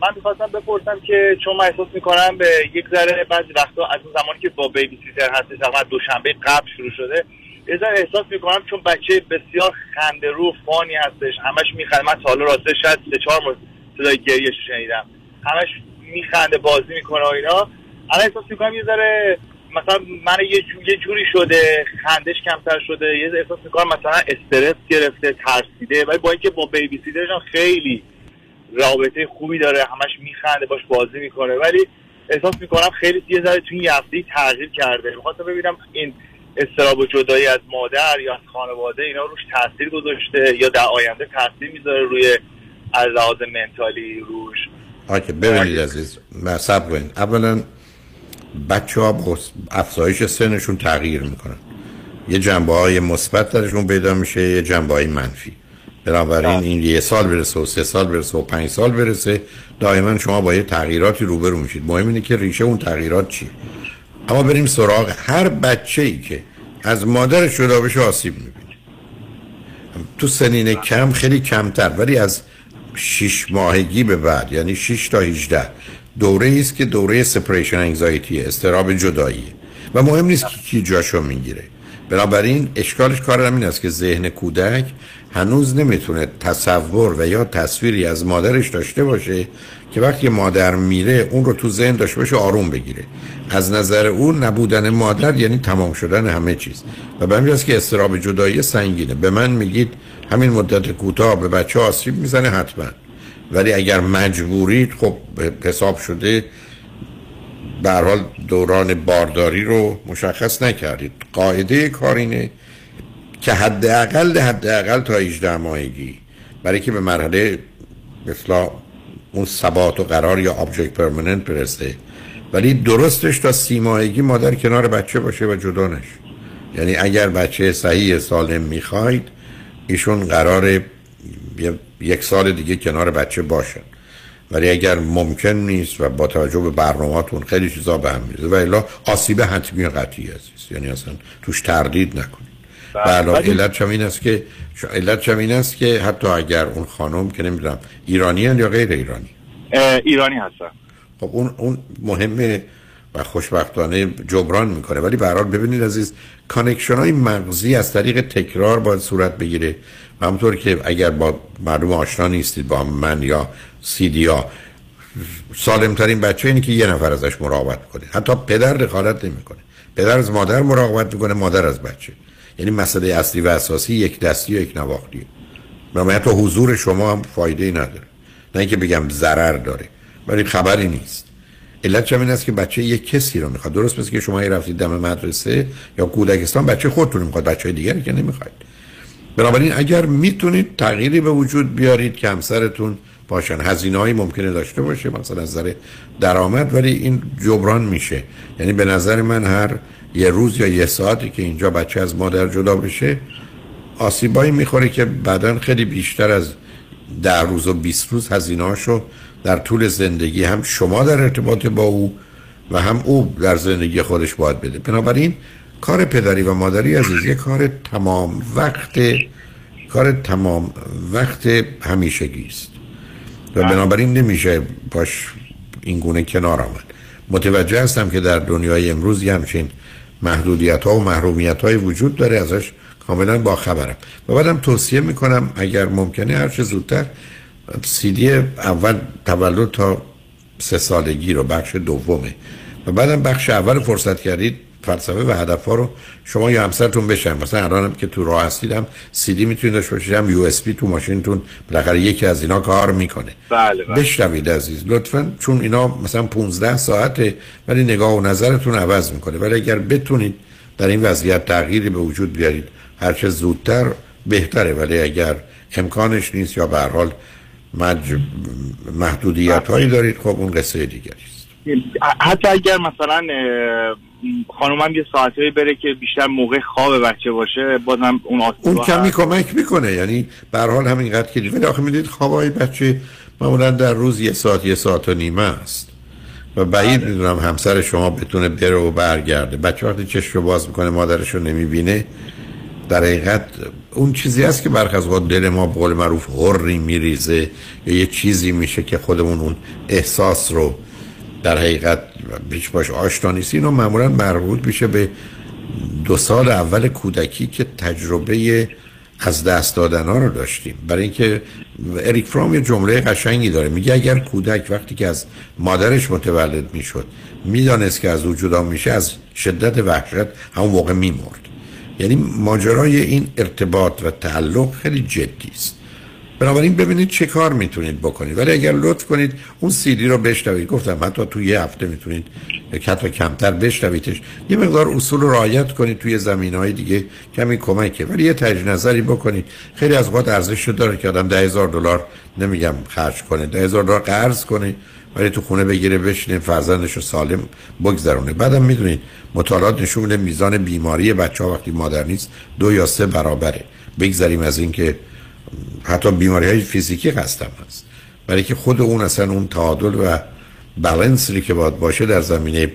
من می‌خواستم بپرسم که چون من احساس می‌کنم به یک ذره بعضی وقتا از اون زمانی که با بیبی سیتر هستش تقریبا دوشنبه قبل شروع شده یه ذره احساس می‌کنم چون بچه بسیار خنده رو فانی هستش همش میخنده من تا حالا راسته شاید سه چهار صدای گریهش شنیدم. همش میخنده بازی می‌کنه و اینا. الان احساس می‌کنم یه ذره مثلا من یه, جو- جوری شده خندش کمتر شده. یه احساس می‌کنم مثلا استرس گرفته ترسیده. ولی با اینکه با بیبی سیترش هم خیلی رابطه خوبی داره همش میخنده باش بازی می‌کنه. ولی احساس می‌کنم خیلی یه ذره تو این هفته تغییر کرده. می‌خواستم ببینم این استراب و جدایی از مادر یا از خانواده اینا روش تاثیر گذاشته یا در آینده تاثیر می‌ذاره روی از لحاظ منتالی روش. آکه ببینید عزیز مصب کنید. اولا بچه ها با افزایش سنشون تغییر می‌کنن. یه جنبه های مثبت درشون پیدا میشه یه جنبه های منفی. بنابراین این یه سال برسه و سه سال برسه و پنج سال برسه دائما شما با یه تغییراتی روبرو میشید. مهم اینه که ریشه اون تغییرات چیه. اما بریم سراغ هر بچه ای که از مادرش جدا بشه آسیب می‌بینه. تو سنین کم خیلی کمتر ولی از شش ماهگی به بعد یعنی 6 تا 18 دوره است که دوره سپریشن انگزایتی استراب جداییه و مهم نیست که کی جاشو می‌گیره. بنابراین اشکالش کار همین است که ذهن کودک هنوز نمی‌تونه تصور و یا تصویری از مادرش داشته باشه که وقتی مادر میره اون رو تو ذهن داشته باشه آروم بگیره. از نظر اون نبودن مادر یعنی تمام شدن همه چیز. و به همین که استراب جدایی سنگینه. به من میگید همین مدت کوتاه به بچه آسیب می‌زنه حتما. ولی اگر مجبورید خب حساب شده به حال دوران بارداری رو مشخص نکردید. قاعده کار اینه که حداقل حداقل تا 18 ماهگی برای که به مرحله مثلا اون ثبات و قرار یا object permanent برسه. ولی درستش تا سی ماهگی مادر کنار بچه باشه و جدا نشه. یعنی اگر بچه صحیح سالم می‌خواید ایشون قرار یک سال دیگه کنار بچه باشن. ولی اگر ممکن نیست و با توجه به برنامهاتون خیلی چیزا به هم می‌ریزه و الا آسیب حتمی و قطعی است یعنی اصلا توش تردید نکنید. و علاوه علت پنجم این است که علت پنجم این است که حتی اگر اون خانم که نمی‌دونم ایرانی یا غیر ایرانی؟ ایرانی هستم خب اون اون مهمه و خوشبختانه جبران می‌کنه. ولی به ببینید عزیز connection های مغزی از طریق تکرار باید صورت بگیره. و همونطور که اگر با مردم آشنا نیستید با من یا سیدی ها سالمترین بچه اینه که یه نفر ازش مراقبت کنه حتی پدر دخالت نمی‌کنه. پدر از مادر مراقبت می‌کنه مادر از بچه. یعنی مسئله اصلی و اساسی یک دستی و یک نواختیه بنابراین حتی حضور شما هم فایده ای نداره. نه اینکه بگم ضرر داره ولی خبری نیست. علت این است که بچه یک کسی رو می‌خواد. درست مثل که شما رفتید دم مدرسه یا کودکستان بچه خودتون می‌خواد بچه دیگری که نمی‌خواید. بنابراین اگر می‌تونید تغییری به وجود بیارید که همسرتون باشن. هزینه هایی ممکنه داشته باشه مثلا از نظر درآمد ولی این جبران میشه. یعنی به نظر من هر یه روز یا یه ساعتی که اینجا بچه از مادر جدا بشه آسیبایی می‌خوره که بعدا خیلی بیشتر از ده روز و 20 روز هزینه‌هاشو در طول زندگی هم شما در ارتباط با او و هم او در زندگی خودش باید بده. بنابراین کار پدری و مادری عزیز یه کار تمام وقت کار تمام وقت همیشگی است. و بنابراین نمیشه باش این گونه کنار آمد. متوجه هستم که در دنیای امروز یه همچین محدودیت ها و محرومیت های وجود داره. ازش کاملا با خبرم و بعدم توصیه می‌کنم اگر ممکنه هر چه زودتر سیدی اول تولد تا سه سالگی رو بخش دومه. و بعدم بخش اول فرصت کردید فلسفه و هدف ها رو شما یا همسرتون بشن. مثلا الانم که تو راه هستیدم سی دی می‌تونید داشته باشید هم یو اس بی تو ماشینتون بالاخره یکی از اینا کار می‌کنه. بله بله. بشنوید عزیز لطفا چون اینا مثلا 15 ساعته ولی نگاه و نظرتون عوض می‌کنه. ولی اگر بتونید در این وضعیت تغییری به وجود بیارید هر چه زودتر بهتره. ولی اگر امکانش نیست یا به هر حال مج... محدودیت هایی دارید. خب اون قصه دیگری است. حتی اگر مثلا خانومم یه ساعتی بره که بیشتر موقع خواب بچه باشه بازم اون اون کمی کمک می‌کنه. یعنی به حال همینقدر که ولی آخه می‌دید خوابای بچه معمولا در روز یه ساعت یه ساعت و نیمه است. و بعید بله. می‌دونم همسر شما بتونه بره و برگرده. بچه وقتی چشم رو باز می‌کنه مادرش رو نمی‌بینه در حقیقت اون چیزی است که برخ از دل ما به قول معروف غری میریزه یا یه چیزی میشه که خودمون اون احساس رو در حقیقت بیش باش آشنا نیستین و معمولا مربوط میشه به دو سال اول کودکی که تجربه از دست دادن ها رو داشتیم. برای اینکه اریک فرام یه جمله قشنگی داره. میگه اگر کودک وقتی که از مادرش متولد می‌شد می‌دانست که از وجود میشه از شدت وحشت همون موقع میمرد. یعنی ماجرای این ارتباط و تعلق خیلی جدی است. بنابراین ببینید چه کار می‌تونید بکنید. ولی اگر لطف کنید اون سیدی رو بشنوید. گفتم حتی تو یه هفته می‌تونید حتی کمتر بشنویدش. یه مقدار اصول رو رعایت کنید توی زمین های دیگه. کمی کمکه. ولی یه تجدید نظری بکنید. خیلی از وقت ارزش داره که آدم ده هزار دلار نمیگم خرج کنه ده هزار دلار قرض کنه. ولی تو خونه بگیره بشینه فرزندش رو سالم بگذرونه. بعدم می‌دونید مطالعات نشون میده میزان بیماری بچه ها وقتی مادر نیست دو یا سه برابره. بگذریم از اینکه حتی بیماری های فیزیکی هستم هست. برای که خود اون اصلا اون تعادل و بالانسی که باید باشه در زمینه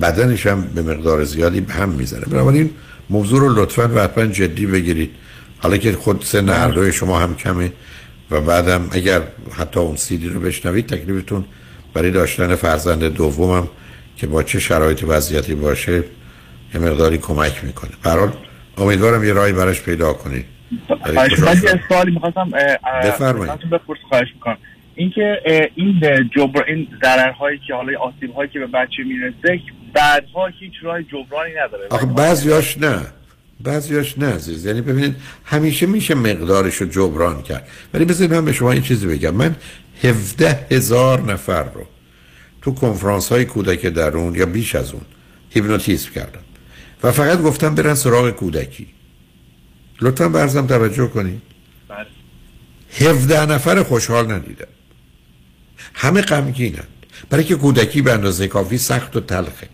بدنش هم به مقدار زیادی به هم می‌زنه بنابراین موضوع رو لطفا و حتما جدی بگیرید. حالا که خود سن هر شما هم کمه و بعدم اگر حتی اون سیدی رو بشنوید تکلیفتون برای داشتن فرزند دومم که با چه شرایط وضعیتی باشه یه مقداری کمک می‌کنه. برحال امیدوارم یه راهی براش پیدا کنید. خواهش یه سوالی می‌خواستم بفرمایید. خواهش می‌کنم. اینکه این جبر این ضررهایی که حالا آسیب هایی که به بچه می‌رسه بعدها هیچ راه جبرانی نداره. آخه بعضیاش نه. بعضیاش نه عزیز. یعنی ببینید همیشه میشه مقدارش رو جبران کرد. ولی بذارید من به شما این چیزی بگم. من 17 هزار نفر رو تو کنفرانس های کودک درون یا بیش از اون هیپنوتیزم کردم و فقط گفتم برن سراغ کودکی. لطفا برزم توجه کنید. 17 بله. نفر خوشحال ندیدم همه غمگینند برای که کودکی به اندازه کافی سخت و تلخه.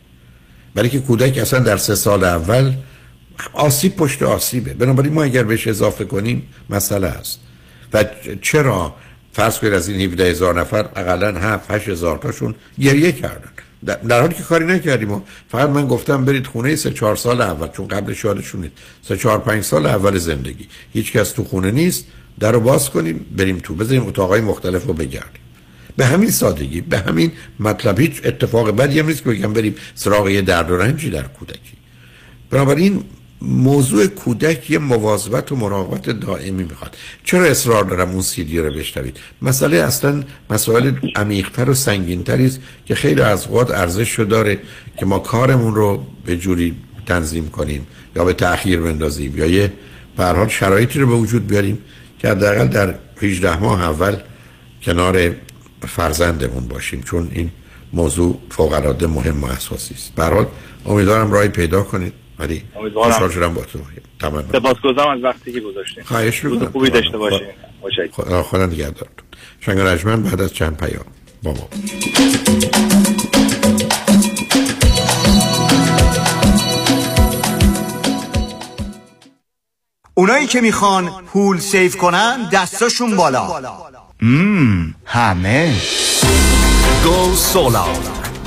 برای که کودک اصلا در سه سال اول آسیب پشت آسیبه. بنابراین ما اگر بهش اضافه کنیم مسئله است. و چرا فرض کنید از این 17 هزار نفر اقلا 7 8 هزار تاشون گریه کردن. در حالی که کاری نکردیم فقط من گفتم برید خونه سه چهار سال اول چون قبل شادشونید. سه چهار پنج سال اول زندگی. هیچ کس تو خونه نیست. در رو باز کنیم بریم تو. بذاریم اتاقای مختلف رو بگردیم. به همین سادگی به همین مطلب. هیچ اتفاق بدی هم نیست که بگم بریم سراغ یه درد و رنجی در کودکی. بنابراین موضوع کودک یه مواظبت و مراقبت دائمی می‌خواد. چرا اصرار دارم اون سیدی رو بشنوید؟ مسئله اصلا مسائل عمیقتر و سنگینتری است که خیلی از اوقات ارزش رو داره که ما کارمون رو به جوری تنظیم کنیم یا به تأخیر بندازیم یا یه به شرایطی رو به وجود بیاریم که حداقل در 18 ماه اول کنار فرزندمون باشیم چون این موضوع فوق العاده مهم و اساسی است. به امیدوارم راهی پیدا کنید. ولی امیدوارم. خوشحال شدم با تو. تمام. سپاسگزارم از وقتی که گذاشتین خواهش می‌کنم. خوبی داشته باشین متشکرم. خدا خدا نگهدارتون. شنگ رجمن بعد از چند پیام با ما. اونایی که می‌خوان پول سیف کنن دستاشون بالا. مم. همه. Go Solar.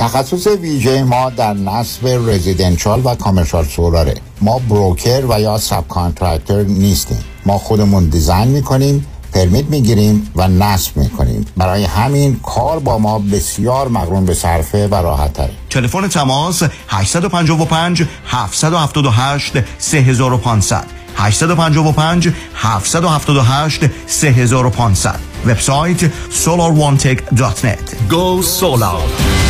تخصص ویژه ما در نصب residential و commercial solar ه ما broker و یا subcontractor نیستیم. ما خودمون design می‌کنیم permit می‌گیریم و نصب می‌کنیم. برای همین کار با ما بسیار مقرون به صرفه و راحت تره تلفن تماس 855 778 3500 855 778 3500 وبسایت solarone.net Go Solar.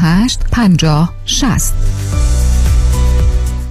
50 60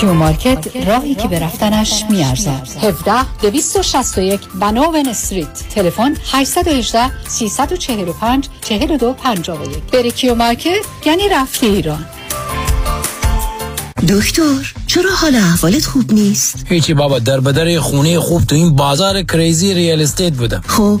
Q Market راهی که به رفتنش میارزد. 17 261 Vanowen Street. تلفن 818 345 42 51 بری Q Market یعنی رفتی ایران. دکتر چرا حال احوالت خوب نیست؟ هیچی بابا در بدر خونه خوب تو این بازار crazy real estate بودم. خب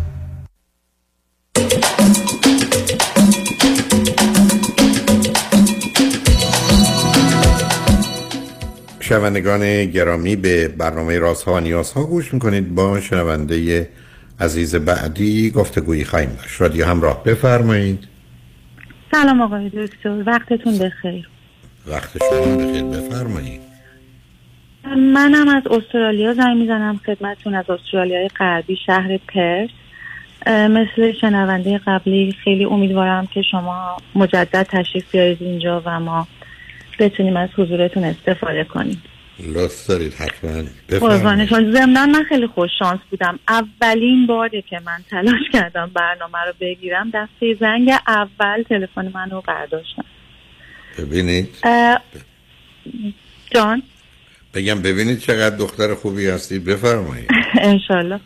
شنوندگان گرامی به برنامه رازها و نیازها گوش می‌کنید. با شنونده عزیز بعدی گفتگویی خواهیم داشت. رادیو همراه بفرمایید. سلام آقای دکتر. وقتتون بخیر. وقت شما بخیر. بفرمایید. منم از استرالیا زنگ می‌زنم خدمتتون. از استرالیای غربی شهر پرس. مثل شنونده قبلی خیلی امیدوارم که شما مجدد تشریف بیارید اینجا و ما بتونیم از حضورتون استفاده کنیم. لطف دارید حتما. بفرمایید. ضمناً من خیلی خوش شانس بودم. اولین باره که من تلاش کردم برنامه رو بگیرم دسته زنگ اول تلفن من رو برداشتم ببینید جان؟ بگم ببینید چقدر دختر خوبی هستید بفرمایید. انشالله.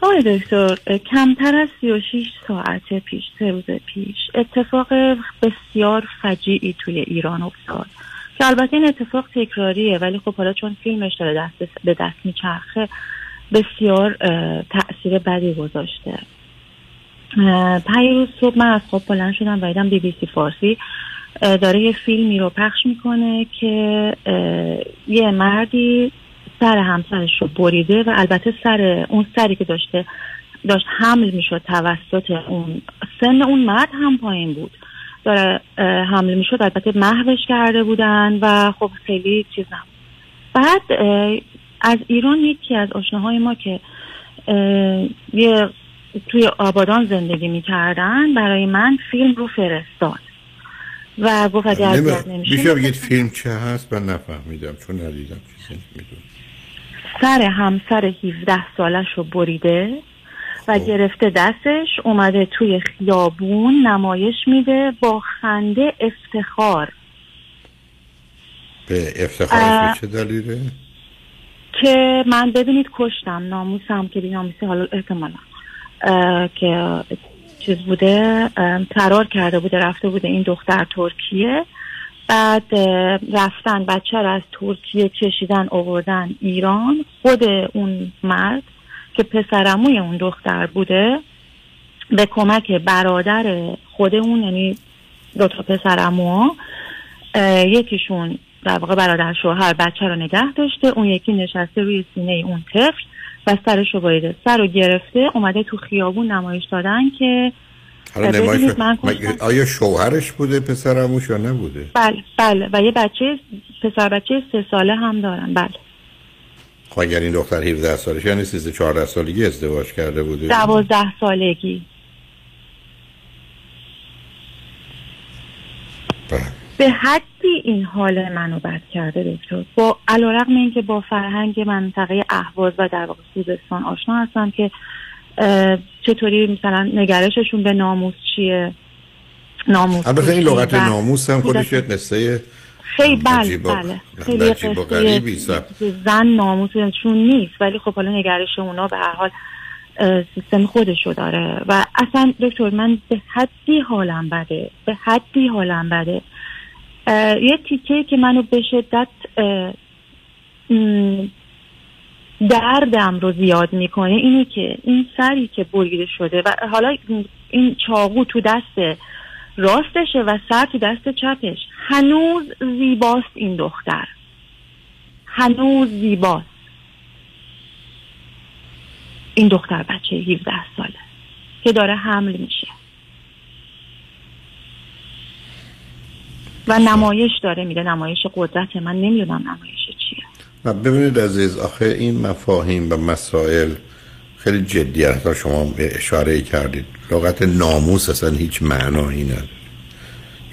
آقای دکتر کمتر از 36 ساعت پیش سه روز پیش اتفاق بسیار فجیعی توی ایران افتاد. که البته این اتفاق تکراریه ولی خب حالا چون فیلمش داره دست به دست میچرخه بسیار اه، تأثیر بدی گذاشته. پیروز صبح من از خواب بلند شدم و دیدم بی بی سی فارسی داره یه فیلمی رو پخش می‌کنه که یه مردی سر همسرش رو بریده و البته سر اون سری که داشته داشت حمل می‌شد توسط اون سن اون مرد هم پایین بود. داره اه، حمل می‌شد البته محوش کرده بودن و خب خیلی چیز نبود. بعد از ایران یکی از آشناهای ما که یه توی آبادان زندگی می‌کردن برای من فیلم رو فرستاد. و گفت اگه نمی- میشه نمیشه بگید فیلم چه هست؟ من نفهمیدم چون ندیدم چیزی می‌دونم سر همسر 17 سالش رو بریده. و گرفته دستش اومده توی خیابون نمایش میده با خنده افتخار. به افتخارش چه دلیله؟ که من ببینید کشتم ناموسم که بی ناموسی حالا احتمالا. که چیز بوده فرار کرده بوده رفته بوده این دختر ترکیه. بعد رفتن بچه رو از ترکیه کشیدن آوردن ایران. خود اون مرد که پسرموی اون دختر بوده به کمک برادر خود اون یعنی دو تا پسرموها اه، یکیشون در واقع برادر شوهر بچه رو نگه داشته اون یکی نشسته روی سینه اون طفل و سرش رو بریده سر رو گرفته اومده تو خیابون نمایش دادن که حالا من. آیا شوهرش بوده پسرموش یا نبوده بله بله و یه بچه پسر بچه سه ساله هم دارن بله اگر این دختر 17 سالش؟ یعنی 13 14 سالگی ازدواج کرده بوده؟ دوازده سالگی. به حدی این حال منو بد کرده دکتر. با علیرغم اینکه با فرهنگ منطقه اهواز و در واقع خوزستان آشنا هستم که چطوری مثلا نگرششون به ناموس چیه؟ ناموس البته این لغت ناموس هم خودش یه قصه خیلی بله بله. خیلی قصه. زن ناموسشون نیست ولی خب حالا نگرش اونا به هر حال سیستم خودشو داره. و اصلا دکتر من به حدی حالم بده به حدی حالم بده. یه تیکه که منو به شدت دردم رو زیاد می‌کنه اینه که این سری که بریده شده و حالا این چاقو تو دست راستشه و سر تو دست چپش. هنوز زیباست این دختر. هنوز زیباست. این دختر بچه 17 ساله که داره حمل میشه. و نمایش داره میده. نمایش قدرت من. نمی‌دونم نمایش چیه. و ببینید عزیز آخه این مفاهیم و مسائل خیلی جدی هست شما اشاره کردید. لغت ناموس اصلا هیچ معنایی نداره.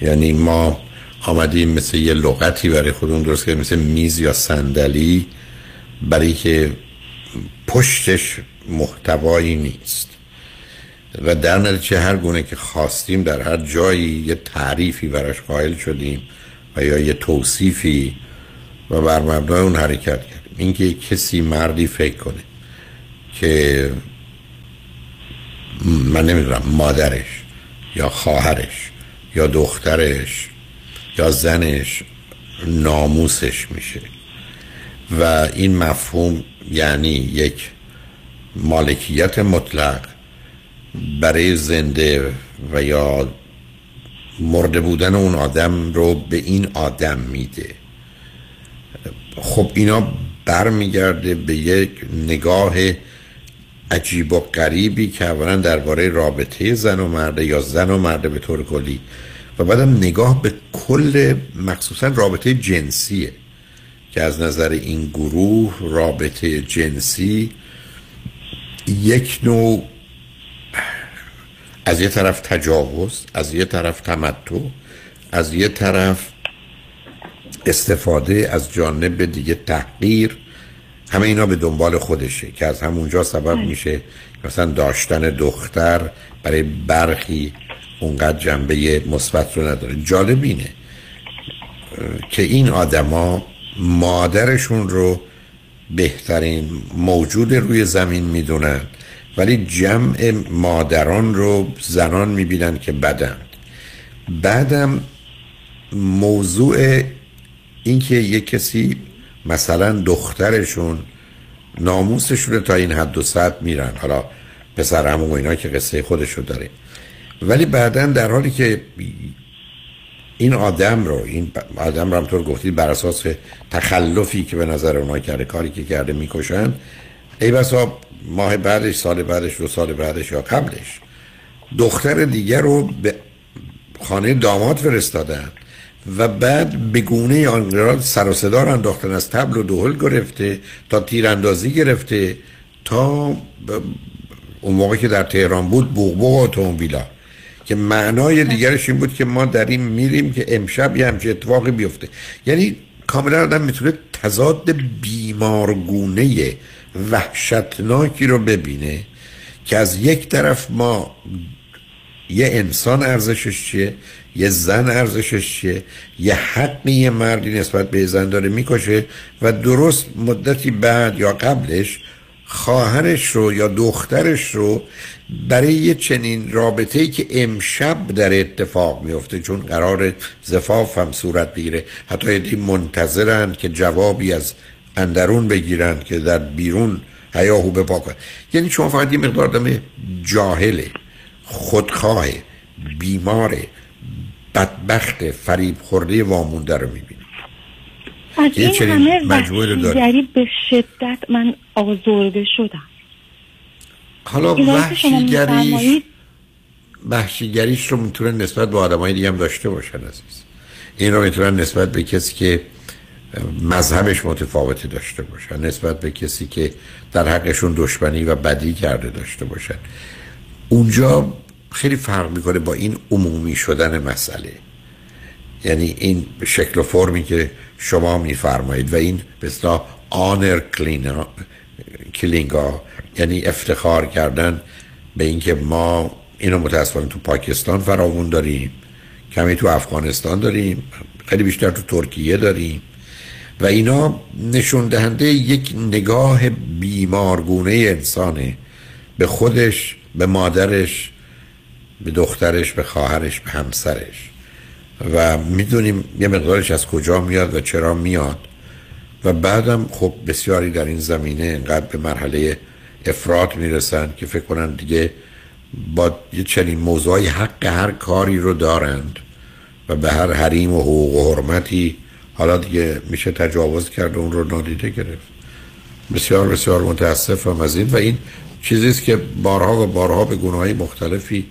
یعنی ما آمدیم مثل یه لغتی برای خودمون درست کردیم مثل میز یا صندلی برای که پشتش محتوایی نیست. و در نتیجه هر گونه که خواستیم در هر جایی یه تعریفی براش قائل شدیم و یا یه توصیفی و بر مبنای اون حرکت کردیم. اینکه کسی مردی فکر کنه. که من نمی‌دونم مادرش یا خواهرش یا دخترش یا زنش ناموسش میشه. و این مفهوم یعنی یک مالکیت مطلق برای زنده و یا مرده بودن اون آدم رو به این آدم میده. خب اینا برمیگرده به یک نگاه عجیب و غریبی که اولا درباره رابطه زن و مرده یا زن و مرده به طور کلی و بعدم نگاه به کل مخصوصا رابطه جنسیه که از نظر این گروه رابطه جنسی یک نوع از یه طرف تجاوز از یه طرف تمتع از یه طرف استفاده از جانب دیگه تحقیر همه اینا به دنبال خودشه که از همونجا سبب میشه. مثلا داشتن دختر برای برخی اونقدر جنبه مثبت رو نداره. جالب اینه که این آدما مادرشون رو بهترین موجود روی زمین می‌دونن ولی جمع مادران رو زنان می‌بینن که بدن. بعدم موضوع اینکه یک کسی مثلا دخترشون ناموسشون تا این حد و صد میرن. حالا پسر همون اینا که قصه خودشو داره. ولی بعدا در حالی که این آدم رو این آدم رو همطور گفتید بر اساس تخلفی که به نظر اونا کرده کاری که کرده می‌کشن ای بسا ماه بعدش سال بعدش دو سال بعدش یا قبلش دختر دیگر رو به خانه داماد فرستادن. و بعد به گونه آن سر و صدا انداختن از تبل و دهل گرفته تا تیراندازی گرفته تا اون موقع که در تهران بود بوغبوغ اتومبیلا که معنای دیگرش این بود که ما در این میریم که امشب یه همچه اتفاقی بیفته. یعنی کاملا آدم می‌تونه تضاد بیمارگونه وحشتناکی رو ببینه که از یک طرف ما یه انسان ارزشش چیه؟ یه زن ارزشش چیه؟ یه حقی یه مردی نسبت به زن داره می‌کشه و درست مدتی بعد یا قبلش خواهرش رو یا دخترش رو برای یه چنین رابطه ای که امشب در اتفاق میفته چون قرار زفاف هم صورت بگیره. حتی یه منتظرن که جوابی از اندرون بگیرن که در بیرون هیاهو بپا کنن. یعنی شما فقط یه مقدار دمه جاهله. خودخواه بیمار بدبخت فریب خورده وامونده رو می‌بینی از این همه وحشیگری به شدت من آزرده شدم. حالا وحشیگریش وحشیگریش رو می‌تونن نسبت به آدمای دیگه هم داشته باشن عزیز. این رو می‌تونن نسبت به کسی که مذهبش متفاوتی داشته باشن نسبت به کسی که در حقشون دشمنی و بدی کرده داشته باشن. اونجا خیلی فرق می‌کنه با این عمومی شدن مسئله. یعنی این شکل و فرمی که شما میفرمایید و این به آنر کلینگا یعنی افتخار کردن به اینکه ما اینو متاسفانه تو پاکستان فراوون داریم کمی تو افغانستان داریم خیلی بیشتر تو ترکیه داریم و اینا نشون دهنده یک نگاه بیمارگونه انسانه. به خودش به مادرش به دخترش به خواهرش به همسرش. و می‌دونیم یه مقدارش از کجا میاد و چرا میاد. و بعدم خب بسیاری در این زمینه انقدر به مرحله افراد می‌رسن که فکر کنن دیگه با یه چنین موضوعی حق هر کاری رو دارند و به هر حریم و حقوق و حرمتی. حالا دیگه میشه تجاوز کرد و اون رو نادیده گرفت. بسیار بسیار متاسفم از این. و این چیزیست که بارها و بارها به گناهی مختلفی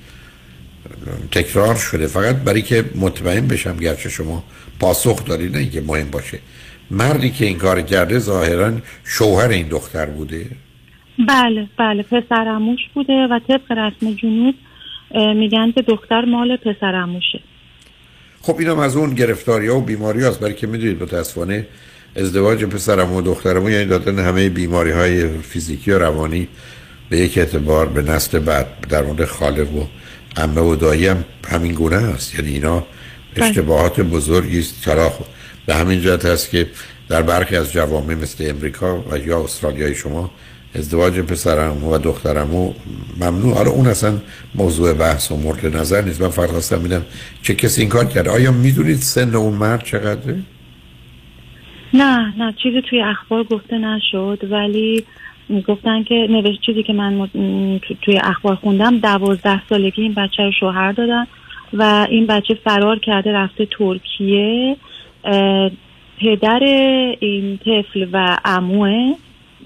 تکرار شده. فقط برای که مطمئن بشم گرچه شما پاسخ دارید نه اینکه مهم باشه. مردی که این کار کرده ظاهرا شوهر این دختر بوده؟ بله بله پسرموش بوده و طبق رسم جنوب میگن که دختر مال پسرموشه خب اینم از اون گرفتاری ها و بیماری هست برای که می‌دونید متاسفانه ازدواج پسرم و دخترمو یعنی دادن همه بیماری های فیزیکی و روانی به یک اعتبار به نسل بعد در مورد خاله و عمه و دایی هم همین گونه است. یعنی اینا بله. اشتباهات بزرگی است. چرا خب به همین جهت هست که در برخی از جوامع مثل امریکا و یا استرالیای شما ازدواج پسرم و دخترم ممنوع. حالا اون اصلا موضوع بحث و مورد نظر نیست. من فقط خواستم میدم چه کسی این کار کرده. آیا می‌دونید سن اون مرد چقدره؟ نه نه چیزی توی اخبار گفته نشد ولی گفتن که نوشت چیزی که من توی اخبار خوندم دوازده سالگی این بچه رو شوهر دادن و این بچه فرار کرده رفته ترکیه. پدر این طفل و عموه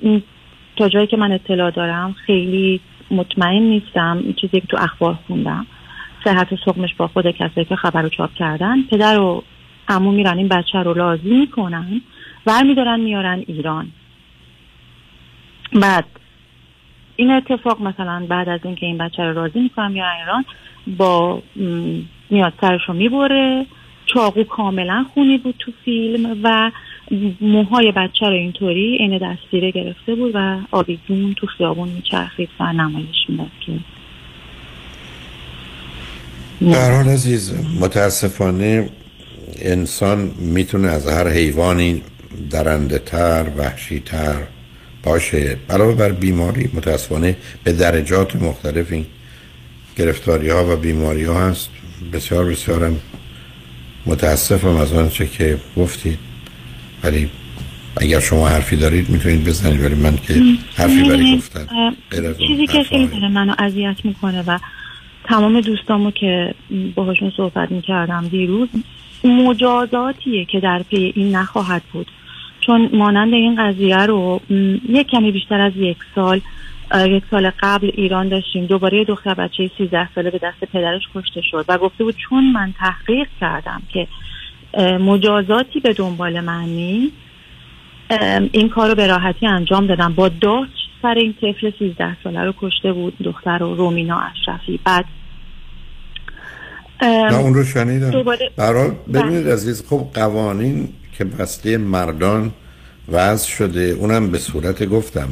م، تا جایی که من اطلاع دارم خیلی مطمئن نیستم. چیزی که تو اخبار خوندم. صحت و سقمش با خود کسایی که خبر رو چاپ کردن. پدر و عمو میرن این بچه رو راضی می‌کنن. ور میدارن میارن ایران. بعد این اتفاق مثلا بعد از اینکه این بچه رو راضی می‌کنن میارن ایران با میاد سرش رو می‌بره چاقو کاملا خونی بود تو فیلم و موهای بچه رو اینطوری عین دستگیره گرفته بود و آویزون تو خیابون میچرخید و نمایش می‌داد که. حال عزیز متاسفانه انسان می‌تونه از هر حیوانی درنده تر وحشی تر باشه. علاوه بر بیماری متاسفانه به درجات مختلف این گرفتاری ها و بیماری ها هست. بسیار بسیارم متاسفم از آنچه که گفتید. ولی اگر شما حرفی دارید می‌تونید بزنید ولی من که حرفی برای گفتن چیزی که خیلی داره منو اذیت می‌کنه و تمام دوستامو که باهاشون صحبت می‌کردم دیروز مجازاتیه که در پی این نخواهد بود. چون مانند این قضیه رو یک کمی بیشتر از یک سال یک سال قبل ایران داشتیم. دوباره یه دختر بچه 13 ساله به دست پدرش کشته شد و گفته بود چون من تحقیق کردم که مجازاتی به دنبال من نیست ام، این کار رو به راحتی انجام دادم. با داچ سر این طفل 13 ساله رو کشته بود دختر رو رومینا اشرفی. بعد نه اون رو شنیدم. برحال ببینید عزیز خب قوانین که بسته مردان وضع شده اونم به صورت گفتم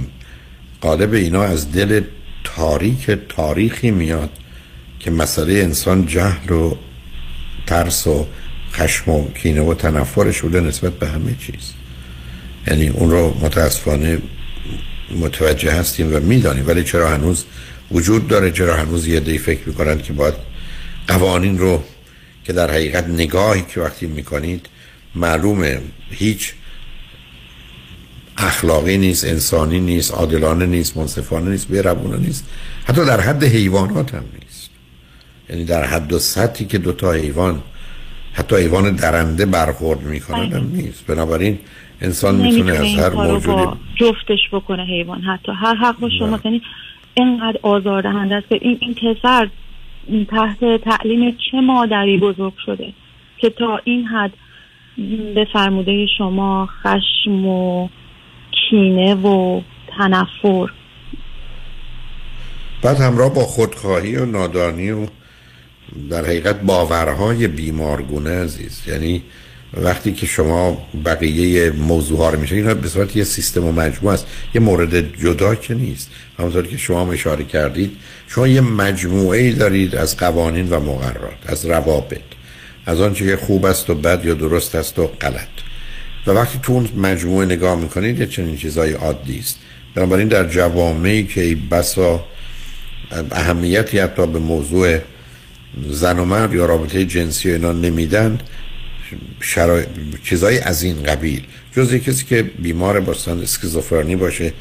قالب اینا از دل تاریک تاریخی میاد که مسئله انسان جهل و ترس و خشم و کینه و تنفرش بوده نسبت به همه چیز. یعنی اون رو متاسفانه متوجه هستیم و می‌دانیم. ولی چرا هنوز وجود داره؟ چرا هنوز یه دی فکر می‌کنن که باید قوانین رو که در حقیقت نگاهی که وقتی می‌کنید معلومه. هیچ اخلاقی نیست انسانی نیست عادلانه نیست منصفانه نیست بیربونه نیست. حتی در حد حیوانات هم نیست. یعنی در حد و سطحی که دوتا حیوان حتی حیوان درنده برخورد می‌کنن هم نیست. بنابراین انسان می‌تونه از هر موجودی جفتش بکنه حیوان. حتی هر حق با شما یعنی اینقدر آزاردهنده است که این, این پسر تحت تعلیم چه مادری بزرگ شده که تا این حد به فرموده شما خشم و کینه و تنفر. بعد همراه با خودخواهی و نادانی و در حقیقت باورهای بیمارگونه عزیز. یعنی وقتی که شما بقیه موضوع ها رو میشه اینا به صورت یه سیستم و مجموعه است. یه مورد جدا که نیست. همونطور که شما اشاره کردید شما یه مجموعه ای دارید از قوانین و مقررات از روابط. از آنچه که خوب است و بد یا درست است و غلط. و وقتی تو اون مجموعه نگاه می‌کنید یه چنین چیزای عادی است. بنابراین در جوامعی که بسا اهمیتی حتی به موضوع زن و مرد یا رابطه جنسی و اینا نمیدن شرای... چیزای از این قبیل. جز کسی که بیمار باشن اسکیزوفرنی باشه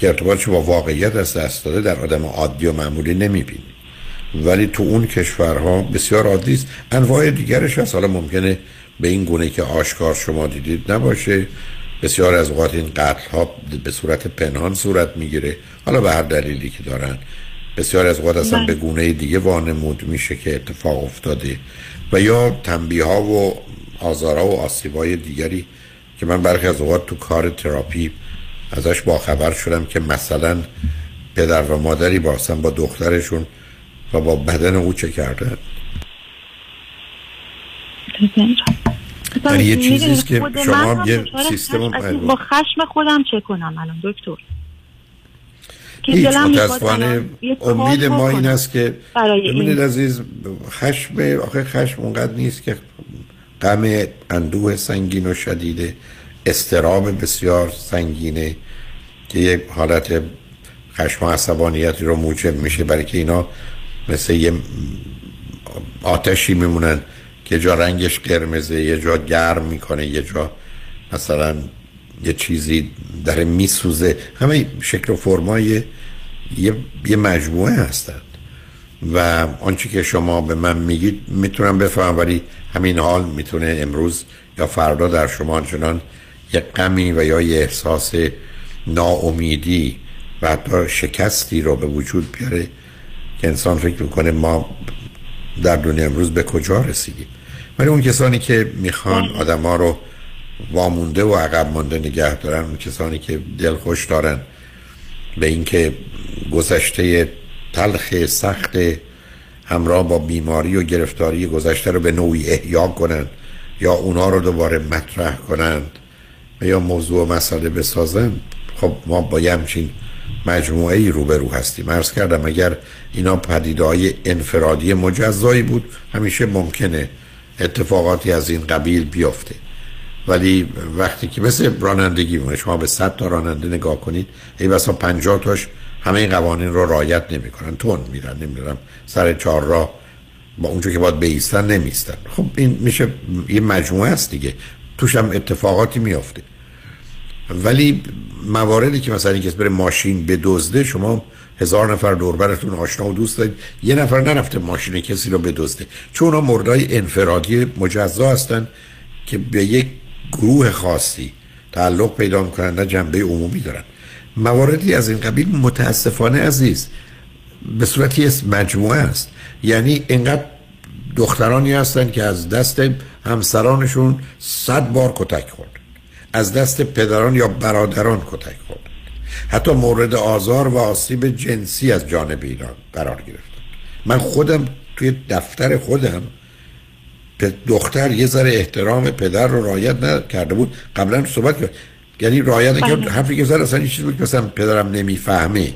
که ارتباطش با واقعیت از دست داده در آدم عادی و معمولی نمی‌بینی ولی تو اون کشورها بسیار عادی است. انواع دیگرش هست. حالا ممکنه به این گونه که آشکار شما دیدید نباشه. بسیار از اوقات این قتل ها به صورت پنهان صورت می‌گیره. حالا به هر دلیلی که دارن. بسیار از اوقات اصلا بله. به گونه دیگه وانمود میشه که اتفاق افتاده. و یا تنبیه ها و آزارها و آسیب های دیگری که من برخی از اوقات تو کار تراپی ازش باخبر شدم که مثلا پدر و مادری باشن با دخترشون و با بدن او چه کردن یعنی یه چیزی که شما هم یه سیستم با خشم خودم چه کنم الان دکتر؟ که هیچ متاسفانه امید ما این است که. ببینید عزیز خشم آخه خشم اونقدر نیست که غم اندوه سنگین و شدیده استراب بسیار سنگینه که یک حالت خشم و عصبانیتی رو موجب میشه. برای که اینا مثل یه آتشی میمونن که جا رنگش قرمزه یه جا گرم می‌کنه یه جا مثلا یه چیزی داره میسوزه. همه شکل و فرمای یه, یه مجموعه هستند و آنچه که شما به من میگید می‌تونم بفهم ولی همین حال می‌تونه امروز یا فردا در شما چنان یه غمی و یا یه احساس ناامیدی و حتی شکستی رو به وجود بیاره. که انسان فکر می‌کنه ما در دنیا امروز به کجا رسیدیم؟ ولی اون کسانی که می‌خوان آدم ها رو وامونده و عقب مانده نگه دارن اون کسانی که دل خوش دارن به اینکه گذشته تلخ سخت همراه با بیماری و گرفتاری گذشته رو به نوعی احیا کنن یا اونا رو دوباره مطرح کنند یا موضوع و مسئله بسازن خب ما با یه همچین مجموعه ای روبرو هستیم. عرض کردم اگر اینا پدیده های انفرادی مجزایی بود همیشه ممکنه اتفاقاتی از این قبیل بیفته. ولی وقتی که مثل رانندگی شما به 100 تا راننده نگاه کنید ای بسا 50 تاش همه این قوانین رو رعایت نمی‌کنن تون میرن نمی‌دونم سر چهار راه با اونجا که باید بیستن نمیستن. خب این میشه یه مجموعه است دیگه. توش هم اتفاقاتی میافته. ولی مواردی که مثلا کسی بره ماشین بدزده شما هزار نفر دوربرتون آشنا و دوست دارید. یه نفر نرفته ماشین کسی رو بدزده. چون اونا مردای انفرادی مجزا هستن که به یک گروه خاصی تعلق پیدا می‌کنن نه جنبه عمومی دارن. مواردی از این قبیل متاسفانه عزیز به صورتی مجموعه است. یعنی اینقدر دخترانی هستن که از دست همسرانشون صد بار کتک خورد. از دست پدران یا برادران کتک خورد. حتی مورد آزار و آسیب جنسی از جانب ایران قرار گرفتن من خودم توی دفتر خودم دختر یه ذره احترام پدر رو رعایت نکرده بود. قبلا صحبت کرد. یعنی رعایت نکرد حرفی که زد اصلا چیزی بود که مثلا پدرم نمی‌فهمه.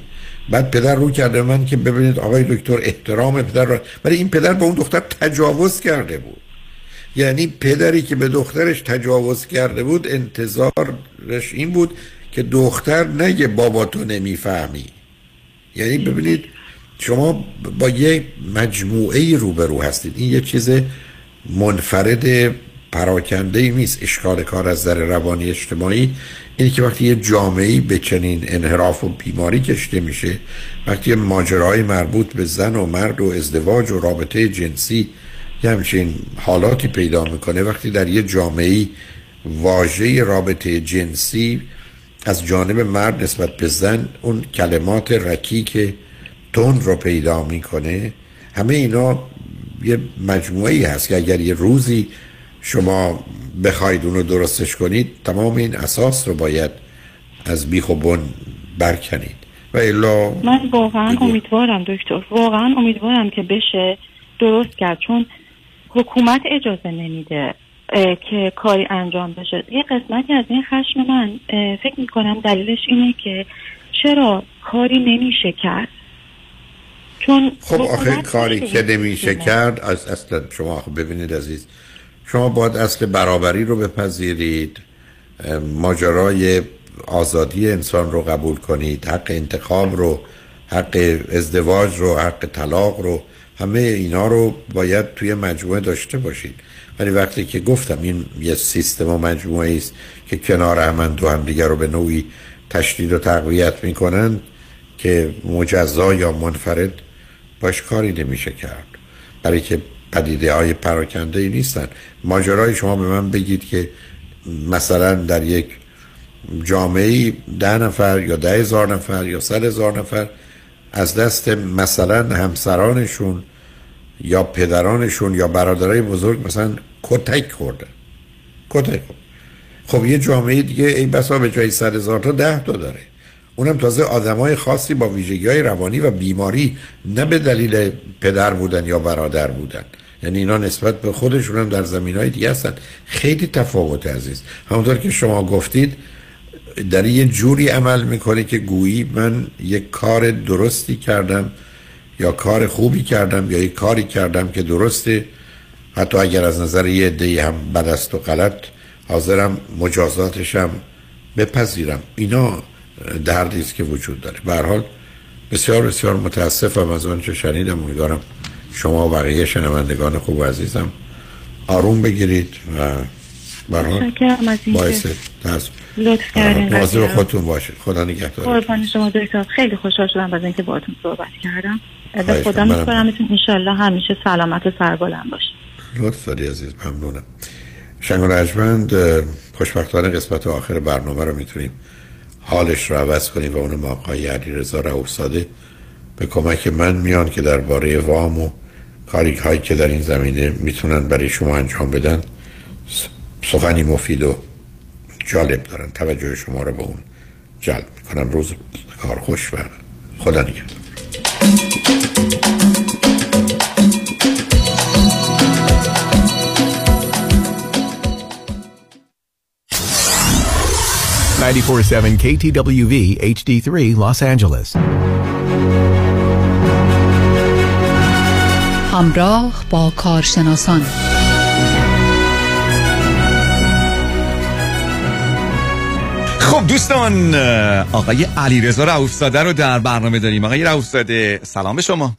بعد پدر رو کرده من که ببینید آقای دکتر احترام پدر رو ولی این پدر به اون دختر تجاوز کرده بود. یعنی پدری که به دخترش تجاوز کرده بود انتظارش این بود که دختر نگه بابا تو نمی‌فهمی. یعنی ببینید شما با یه مجموعه روبرو هستید. این یه چیز منفرد پراکنده ای نیست. اشکال کار از در روانی اجتماعی اینه که وقتی یه جامعه به چنین انحراف و بیماری کشته میشه وقتی ماجرای مربوط به زن و مرد و ازدواج و رابطه جنسی یه همچین حالاتی پیدا می‌کنه. وقتی در یه جامعه واژه رابطه جنسی از جانب مرد نسبت به زن اون کلمات رکیک تند رو پیدا می‌کنه همه اینا یه مجموعه ای هست که اگر یه روزی شما بخواید اونو درستش کنید تمام این اساس رو باید از بیخ و بن برکنید. و الا من واقعا امیدوارم دکتر واقعا امیدوارم که بشه درست کرد. چون حکومت اجازه نمیده که کاری انجام بشه. یه قسمتی از این خشم من فکر می‌کنم دلیلش اینه که چرا کاری نمیشه کرد. چون خب آخه کاری که نمیشه کرد از اصلا شما ببینید عزیز شما باید اصل برابری رو بپذیرید ماجرای آزادی انسان رو قبول کنید حق انتخاب رو حق ازدواج رو حق طلاق رو. همه اینا رو باید توی مجموعه داشته باشید. ولی وقتی که گفتم این یه سیستم و مجموعه است که کنار هم دو هم دیگر رو به نوعی تشدید و تقویت می‌کنن که مجزا یا منفرد باش کاری نمیشه کرد. برای که پدیده های پراکنده ای نیستن. ماجرای شما به من بگید که مثلا در یک جامعه ده نفر یا ده هزار نفر یا صد هزار نفر از دست مثلا همسرانشون یا پدرانشون یا برادرای بزرگ مثلا کتک خوردن. کتک خب یه جامعه دیگه ای بسا به جای صد هزار تا ده تا داره. اونم تازه آدمای خاصی با ویژگی های روانی و بیماری نه به دلیل پدر بودن یا برادر بودن. یعنی اینا نسبت به خودشون هم در زمین های دیگه هستن. خیلی تفاوت عزیز. همونطور که شما گفتید در یه جوری عمل می‌کنه که گویی من یک کار درستی کردم یا کار خوبی کردم یا یک کاری کردم که درسته. حتی اگر از نظر یه عده هم بد است و غلط حاضرم مجازاتشم بپذیرم. اینا دردی است که وجود داره. به حال بسیار بسیار متاسفم از آنچه شنیدم. امیدوارم شما و بقیه شنوندگان خوب و عزیزم آروم بگیرید و برحال باعث ترس لطف کردین خودتون باشید. خدا نگهدار قربان شما دکتر. خیلی خوشحال شدم از اینکه باهاتون صحبت کردم. به خدا میسپارم ان همیشه سلامت و سربلند باشید لطف داری عزیز ممنونم. شنگ رجمند خوشبختانه قسمت آخر برنامه رو می‌تونیم حالش رو عوض کنیم و اون آقای علی افتاده به کمک من میان که درباره وام و کاری هایی که در این زمینه می‌تونن برای شما انجام بدن سخنی مفید و جالب دارن. توجه شما رو به اون جلب می‌کنم. روز کار خوش و خدا نگهدار. 947 KTWV HD3 Los Angeles. همراه با کارشناسان. خب دوستان آقای علیرضا رؤوفزاده رو در برنامه داریم. آقای رؤوفزاده سلام به شما.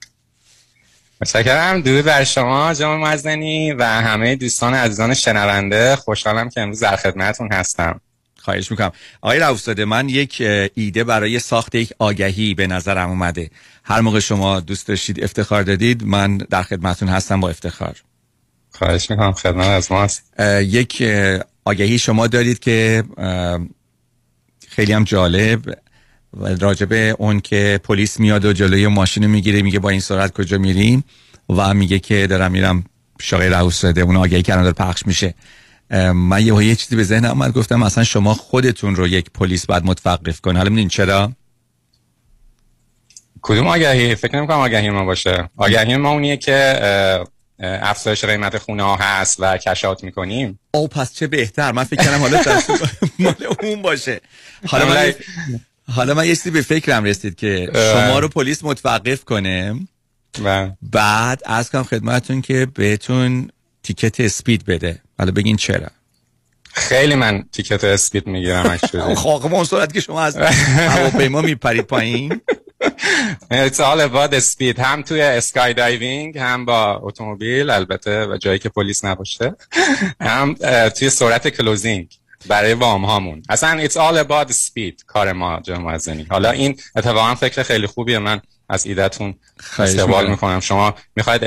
متشکرم. درود بر شما جناب مزنی و همه دوستان عزیزان شنونده. خوشحالم که امروز در خدمتتون هستم. خواهش می‌کنم. آقای رفساده من یک ایده برای ساخت یک آگهی به نظرم اومده. هر موقع شما دوست داشتید افتخار دادید من در خدمتون هستم با افتخار. خواهش می‌کنم. خدمت از ما یک آگهی شما دارید که خیلی هم جالب. راجبه اون که پلیس میاد و جلوی ماشین می‌گیره میگه با این سرعت کجا میریم؟ و میگه که دارم میرم شاقی رفساده اون آگهی که داره پخش میشه. من یه یه چیزی به ذهن آمد گفتم مثلا شما خودتون رو یک پلیس باید متوقف کن حالا می‌دونین چرا؟ کدوم آگهی؟ فکر نمی کنم آگهی ما باشه. آگهی ما اونیه که افزایش قیمت خونه ها هست و کشات می‌کنیم. او پس چه بهتر؟ من فکر کنم حالا مال اون باشه. حالا من حالا من یه چیزی به فکرم رسید که شما رو پلیس متوقف کنه. و بعد از کنم خدمتون که بهتون تیکت اسپید بده. حالا بگین چرا. خیلی من تیکت اسپید می‌گیرم خب اون صورت که شما از هواپیما میپرید پایین. It's all about speed هم توی skydiving هم با اتومبیل البته و جایی که پلیس نباشه هم توی سرعت closing برای وام هامون. اصلا it's all about speed کار ما جمع حالا این اتفاقا فکر خیلی خوبیه. من از ایده‌تون استقبال می‌کنم. شما می‌خواید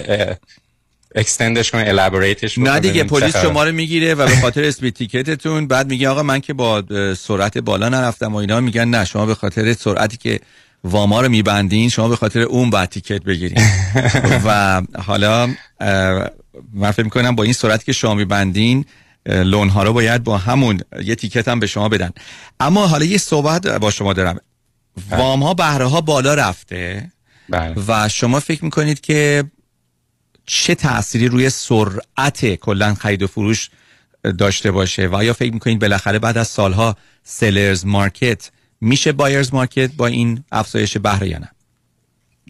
extend ش کنه elaborate ش نه دیگه پلیس شما رو می‌گیره و به خاطر speed ticket تون بعد میگه آقا من که با سرعت بالا نرفتم و اینا میگن نه شما به خاطر سرعتی که واما رو میبندین شما به خاطر اون بعد تیکت بگیرین. و حالا من فکر می‌کنم با این سرعتی که شما میبندین لون ها رو باید با همون یه تیکت هم به شما بدن. اما حالا یه صحبت با شما دارم. وام ها بهره ها بالا رفته. بله. و شما فکر می‌کنید که چه تأثیری روی سرعت کلا خرید و فروش داشته باشه؟ و آیا فکر می‌کنید بالاخره بعد از سالها seller's market میشه buyer's market با این افزایش بهره یا نه؟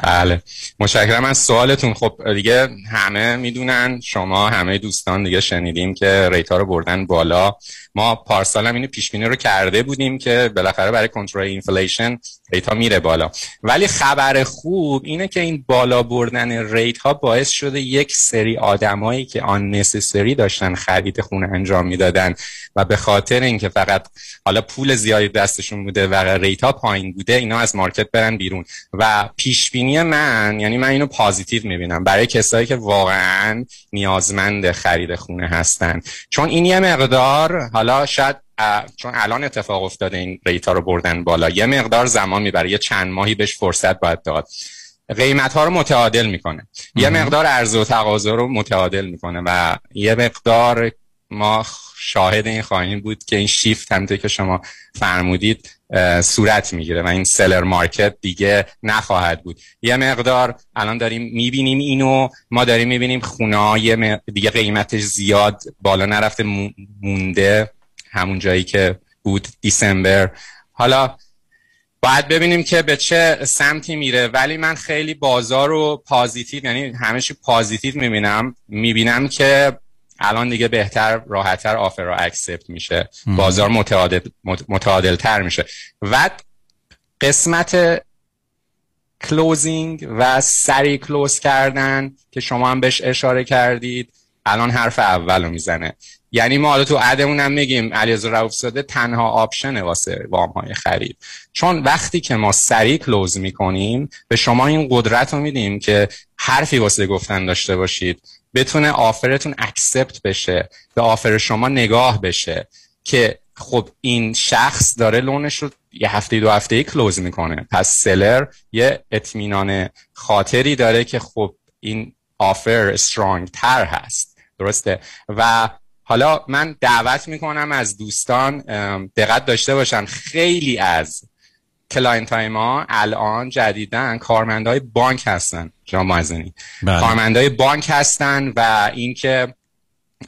بله. متشکرم از سوالتون. خب دیگه همه می‌دونن شما همه دوستان دیگه شنیدیم که rate ا رو بردن بالا. ما پارسال هم اینو پیش بینی رو کرده بودیم که بالاخره برای کنترل inflation rate ها میره بالا. ولی خبر خوب اینه که این بالا بردن rate ها باعث شده یک سری آدمایی که unnecessary داشتن خرید خونه انجام می‌دادن و به خاطر اینکه فقط حالا پول زیادی دستشون بوده و rate ها پایین بوده اینا از market برن بیرون. و پیش بینی من یعنی من اینو positive می‌بینم برای کسایی که واقعا نیازمند خرید خونه هستن. چون این یه مقدار حالا شاید چون الان اتفاق افتاده این rate ا رو بردن بالا یه مقدار زمان می‌بره یه چند ماهی بهش فرصت باید داد. قیمت ها رو متعادل می‌کنه. یه مقدار عرضه و تقاضا رو متعادل می‌کنه و یه مقدار ما شاهد این خواهیم بود که این شیفت همونطور که شما فرمودید صورت می‌گیره و این سلر مارکت دیگه نخواهد بود. یه مقدار الان داریم می‌بینیم اینو ما داریم می‌بینیم خونه دیگه قیمتش زیاد بالا نرفته مونده همون جایی که بود دیسمبر. حالا باید ببینیم که به چه سمتی میره ولی من خیلی بازار رو پازیتیو یعنی همیشه پازیتیو می‌بینم. می‌بینم که الان دیگه بهتر راحتتر offer رو accept میشه. بازار متعادل متعادل تر میشه. و قسمت closing و سری close کردن که شما هم بهش اشاره کردید الان حرف اول رو می‌زنه. یعنی ما حالا تو ad مون هم میگیم علیرضا رؤوف زاده تنها option واسه وام های خرید. چون وقتی که ما سریع close می‌کنیم به شما این قدرت رو میدیم که حرفی واسه گفتن داشته باشید. بتونه offer تون accept بشه به offer شما نگاه بشه که خب این شخص داره loan ش رو یه هفته دو هفته ای close می‌کنه. پس seller یه اطمینان خاطری داره که خب این offer strong تر هست. درسته؟ و حالا من دعوت می‌کنم از دوستان دقت داشته باشن. خیلی از client های ما الان جدیدن کارمندای بانک هستن. جناب معزنی بله. کارمندای بانک هستن و اینکه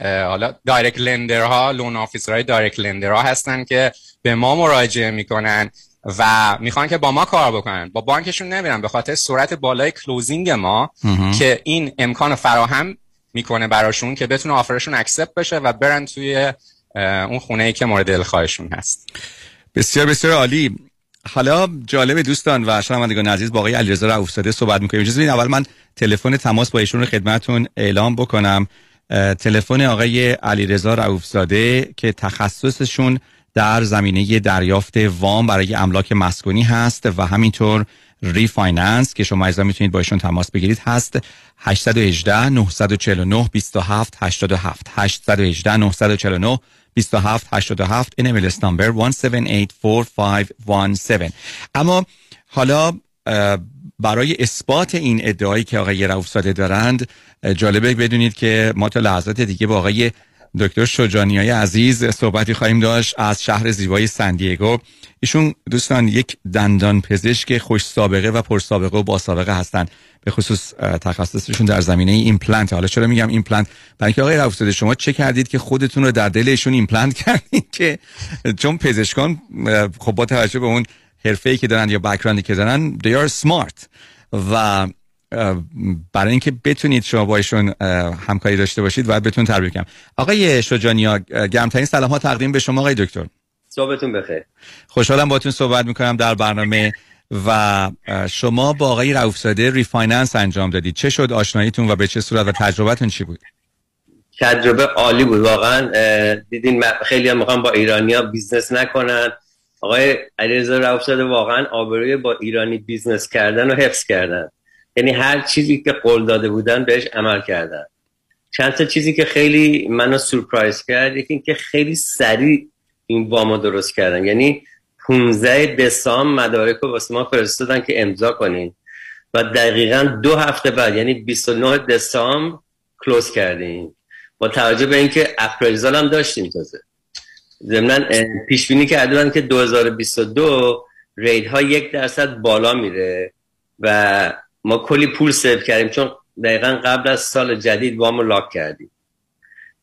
حالا direct lender ها loan officer های direct lender ها هستن که به ما مراجعه می‌کنن و می‌خوان که با ما کار بکنن. با بانکشون نمیرن به خاطر سرعت بالای closing ما مهم. که این امکان فراهم می‌کنه براشون که بتونه offer شون accept بشه و برن توی اون خونه ای که مورد دلخواهشون هست. بسیار بسیار عالی. حالا جالب دوستان و شنوندگان عزیز با آقای علیرضا رؤوفزاده صحبت می‌کنیم. اجازه بدین اول من تلفن تماس با ایشون رو خدمتتون اعلام بکنم. تلفن آقای علیرضا رؤوفزاده که تخصصشون در زمینه دریافت وام برای املاک مسکونی هست و همینطور refinance که شما ایضا می‌تونید با ایشون تماس بگیرید هست. 818 949 27 87 818 949 27 87 NMLS number 1784517 اما حالا برای اثبات این ادعایی که آقای رؤوفزاده دارند اه، جالبه بدونید که ما تا لحظات دیگه با آقای دکتر شجانی های عزیز صحبتی خواهیم داشت از شهر زیبای سن دیگو ایشون دوستان یک دندان پزشک خوش سابقه و پر سابقه و با سابقه هستند. به خصوص تخصصشون در زمینه ایمپلنت. حالا چرا میگم ایمپلنت؟ برای اینکه آقای رؤوفزاده شما چه کردید که خودتون رو در دلشون ایمپلنت کردید که چون پزشکان خب با توجه به اون حرفه‌ای که دارن یا background ی که دارن they are smart. و برای اینکه بتونید شما با ایشون همکاری داشته باشید باید بتون تربیت کنم. آقای شجانیا گرمترین سلام ها تقدیم به شما آقای دکتر. صبحتون بخیر. خوشحالم باتون صحبت می‌کنم در برنامه و شما با آقای رؤوفزاده refinance انجام دادید. چه شد آشناییتون و به چه صورت و تجربتون چی بود؟ تجربه عالی بود واقعا دیدین خیلیا می‌خوان با ایرانیا business نکنن. آقای علیرضا رؤوفزاده واقعا آبروی با ایرانی business کردن و حفظ کردن. یعنی هر چیزی که قول داده بودن بهش عمل کردن. چند تا چیزی که خیلی منو سورپرایز کرد یکی اینکه خیلی سریع این وامو درست کردن. یعنی 15 دسامبر مدارک رو واسه ما فرستادن که امضا کنین و دقیقا دو هفته بعد یعنی 29 دسامبر close کردیم. با توجه به اینکه appraisal هم داشتیم تازه. ضمن پیش بینی کرده که 2022 rate ها یک درصد بالا میره و ما کلی پول save کردیم چون دقیقا قبل از سال جدید وام lock کردیم.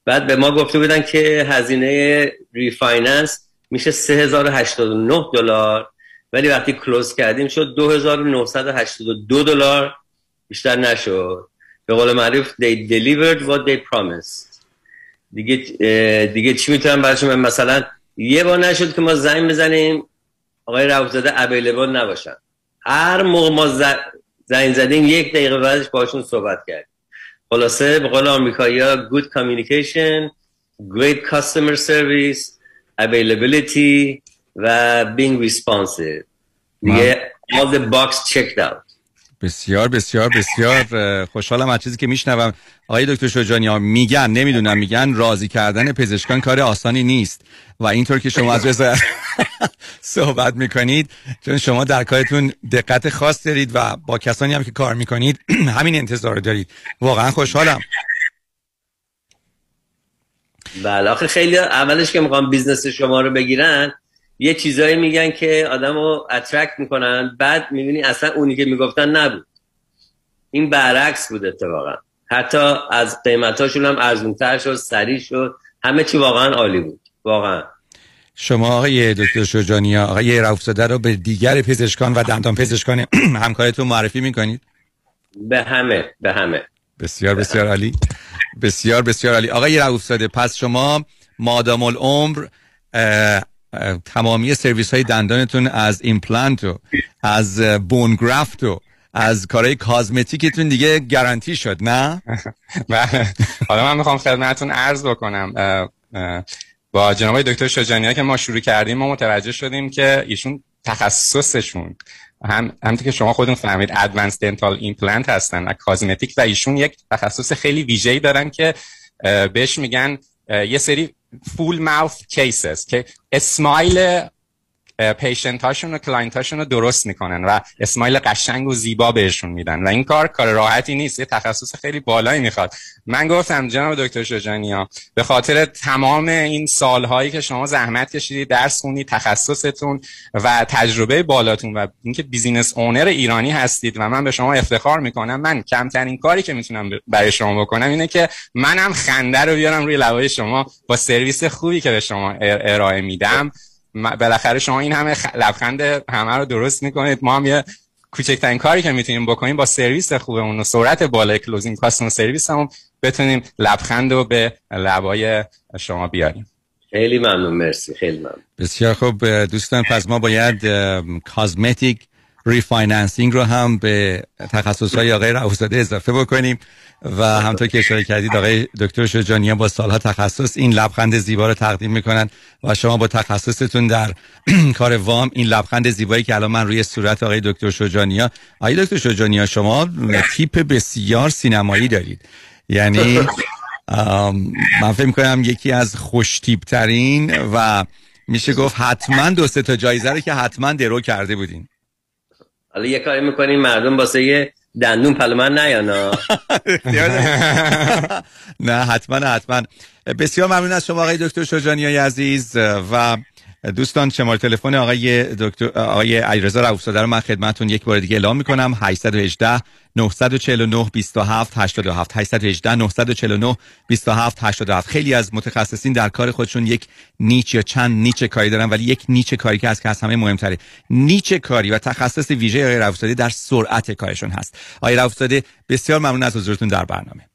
بعد به ما گفته بودن که هزینه refinance میشه 3089 دلار ولی وقتی close کردیم شد 2982 دلار. بیشتر نشد. به قول معروف they delivered what they promised. دیگه دیگه چی می‌تونم براشون مثلا یه بار نشد که ما زنگ بزنیم آقای روزاده اویلیبل نباشن. هر موقع ما ز- زنگ زدیم یک دقیقه بعدش باشون صحبت کردیم خلاصه به قول آمریکایی ها good communication great customer service availability و being responsive دیگه all the box checked out بسیار بسیار بسیار خوشحالم از چیزی که میشنوم. آقای دکتر شجانی میگن نمی‌دونم میگن راضی کردن پزشکان کار آسانی نیست. و اینطور که شما از رضایت صحبت می‌کنید چون شما در کارتون دقت خاص دارید و با کسانی هم که کار می‌کنید همین انتظار رو دارید. واقعا خوشحالم. بله آخه خیلیا اولش که می‌خوان business شما رو بگیرن یه چیزایی میگن که آدم رو اترکت می‌کنن. بعد می‌بینی اصلا اونی که می‌گفتن نبود. این برعکس بود اتفاقا. حتی از قیمتاشون هم ارزونتر شد سریع شد. همه چی واقعا عالی بود. واقعا. شما آقای دکتر شجانیا آقای رفزاده رو به دیگر پزشکان و دندان پزشکان همکارتون معرفی می‌کنید؟ به همه به همه. بسیار بسیار عالی. بسیار بسیار عالی. آقای رفزاده پس شما مادام العمر تمامی سرویس های دندانتون از ایمپلنت و از bone graft و از کارهای cosmetic تون دیگه گارانتی شد نه؟ بله. حالا من می‌خوام خدمتتون عرض بکنم با جناب دکتر شجانیا که ما شروع کردیم ما متوجه شدیم که ایشون تخصصشون. هم همونطور که شما خودتون فهمید advanced dental implant هستن و cosmetic و ایشون یک تخصص خیلی ویژه‌ای دارن که بهش میگن یه سری full mouth cases که smile patient هاشون و client هاشون رو درست می‌کنن و smile قشنگ و زیبا بهشون میدن. و این کار کار راحتی نیست یه تخصص خیلی بالایی می‌خواد. من گفتم جناب دکتر شجانیا به خاطر تمام این سالهایی که شما زحمت کشیدید درس خوندید تخصصتون و تجربه بالاتون و اینکه business owner ایرانی هستید و من به شما افتخار می‌کنم من کمترین کاری که می‌تونم برای شما بکنم اینه که منم خنده رو بیارم روی لبای شما با سرویس خوبی که به شما ار- ارائه میدم. بالاخره شما این همه خ- لبخند همه رو درست می‌کنید. ما هم یه کوچکترین کاری که می‌تونیم بکنیم با سرویس خوبمون و سرعت بالای closing customer service هم بتونیم لبخند رو به لبای شما بیاریم. خیلی ممنون مرسی خیلی ممنون. بسیار خوب دوستان پس ما باید cosmetic refinancing رو هم به تخصص های آقای رفزاده اضافه بکنیم و همطور که اشاره کردید آقای دکتر شجانیان با سالها تخصص این لبخند زیبا رو تقدیم می‌کنن و شما با تخصصتون در کار وام این لبخند زیبایی که الان من روی صورت آقای دکتر شجانیا آقای دکتر شجانیا شما تیپ بسیار سینمایی دارید. یعنی من فکر می‌کنم یکی از خوشتیپ ترین و میشه گفت حتما دو سه تا جایزه رو که حتما درو کرده بودین. حالا یه کاری می‌کنیم مردم واسه یه دندون پلومن نیانا نه حتما حتما. بسیار ممنون از شما آقای دکتر شجانی عزیز و دوستان شماره تلفن آقای دکتر آقای علیرضا رؤوفزاده رو من خدمتتون یک بار دیگه اعلام می‌کنم. 818 949 27 87 818 949 27 87 خیلی از متخصصین در کار خودشون یک نیچ یا چند نیچ کاری دارن ولی یک نیچ کاری که از که از همه مهمتره. niche کاری و تخصص ویژه آقای رؤوفزاده در سرعت کارشون هست. آقای رؤوفزاده بسیار ممنون از حضورتون در برنامه.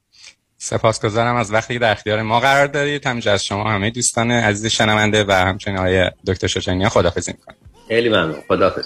سپاسگزارم از وقتی در اختیار ما قرار دارید. همینجا از شما همه دوستان عزیز شنونده و همچنین آقای دکتر شجانیا خداحافظی می‌کنم خیلی ممنون. خداحافظ.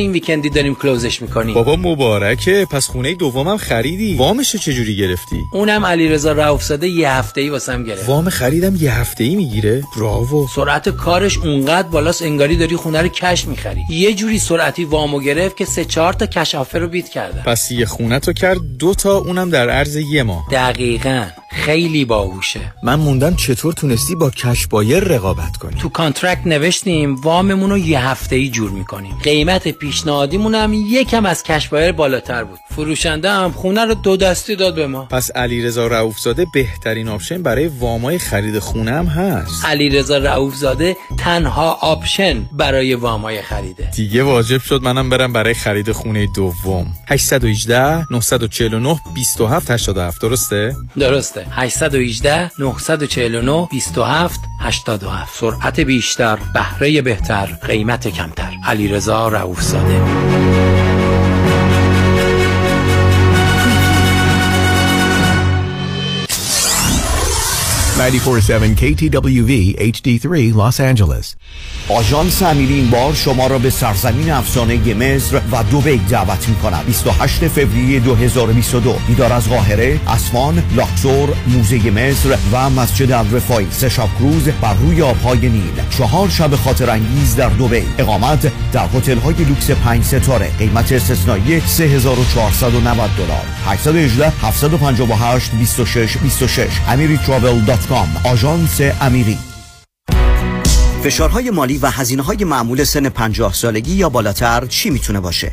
این weekend ی داریم close ش می‌کنیم. بابا مبارکه. پس خونه دومم خریدی. وامشو چجوری گرفتی؟ اونم علیرضا رؤوفزاده یه هفته ای واسم گرفت. وام خریدم یه هفته ای می‌گیره. براوو سرعت کارش اونقدر بالاست انگاری داری خونه رو cash می‌خری. یه جوری سرعتی وامو گرفت که سه چهار تا cash offer رو beat کردم. پس یه خونه تو کرد دو تا اونم در عرض یه ماه. دقیقا. خیلی باهوشه. من موندم چطور تونستی با cash buyer رقابت کنی. تو contract نوشتیم واممون رو یه هفته ای جور می‌کنیم. قیمت پیشنهادیمون هم یکم از cash buyer بالاتر بود. فروشنده هم خونه رو دو دستی داد به ما. پس علیرضا رؤوفزاده بهترین option برای وامای خرید خونه هم هست. علیرضا رؤوفزاده تنها option برای وامای خریده. دیگه واجب شد منم برم برای خرید خونه دوم. 818 949 27 87 درسته؟ درسته. 818 949 27 87 سرعت بیشتر بهره بهتر قیمت کمتر. علیرضا رؤوف زاده 947 KTWV HD3 Los Angeles. آژانس امیری بار شما را به سرزمین افسانه مصر و دبی دعوت می کند 28 فوریه 2022 دیدار از قاهره، اسفان، لاکسور، موزه مصر و مسجد الرفای سه شب کروز بر روی آبهای نیل. چهار شب خاطر انگیز در دبی. اقامت در هتل های لوکس 5 ستاره. قیمت استثنایی 3490 دلار. 818 758 26 26 آژانس امیری. فشارهای مالی و هزینه های معمول سن 50 سالگی یا بالاتر چی می‌تونه باشه؟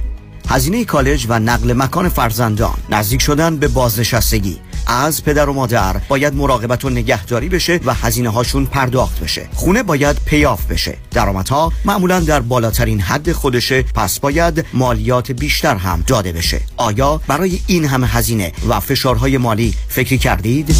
هزینه کالج و نقل مکان فرزندان نزدیک شدن به بازنشستگی. از پدر و مادر باید مراقبت و نگهداری بشه و هزینه هاشون پرداخت بشه. خونه باید پیاف بشه. درآمدها معمولا در بالاترین حد خودشه پس باید مالیات بیشتر هم داده بشه. آیا برای این همه هزینه و فشارهای مالی فکری کردید؟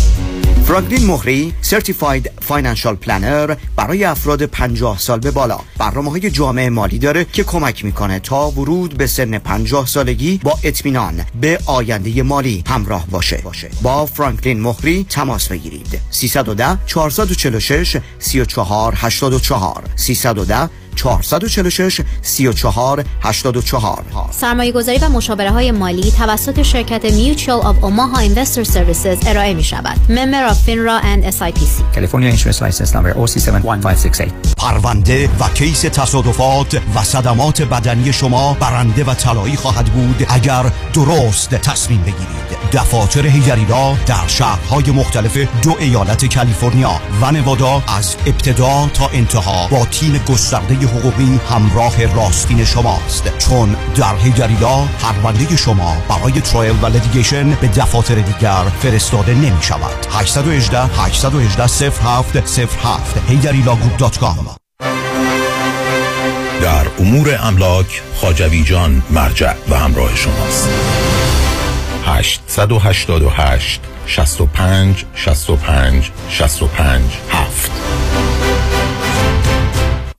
فرانکلین مهری Certified Financial Planner برای افراد 50 سال به بالا. برنامه های جامع مالی داره که کمک می‌کنه تا ورود به سن 50 سالگی با اطمینان به آینده مالی همراه باشه. با فرانکلین مهری تماس بگیرید. 310 446 34 84 310 446 34 84 سرمایه گذاری و مشاوره های مالی توسط شرکت Mutual of Omaha Investor Services ارائه می شود. Member of FINRA and SIPC. California Insurance License Number OC71568 پرونده و کیس تصادفات و صدمات بدنی شما برنده و طلایی خواهد بود اگر درست تصمیم بگیرید دفاتر حیدری Law در شهرهای مختلف دو ایالت کالیفرنیا و نوادا از ابتدا تا انتها با تیم گسترده حقوقی همراه راستین شماست. چون در حیدری Law پرونده شما برای trial و litigation به دفاتر دیگر فرستاده نمی شود. 818 818 07 07 heidarilawgroup.com در امور املاک خاجوی جان مرجع و همراه شماست. 888 65 65 65 7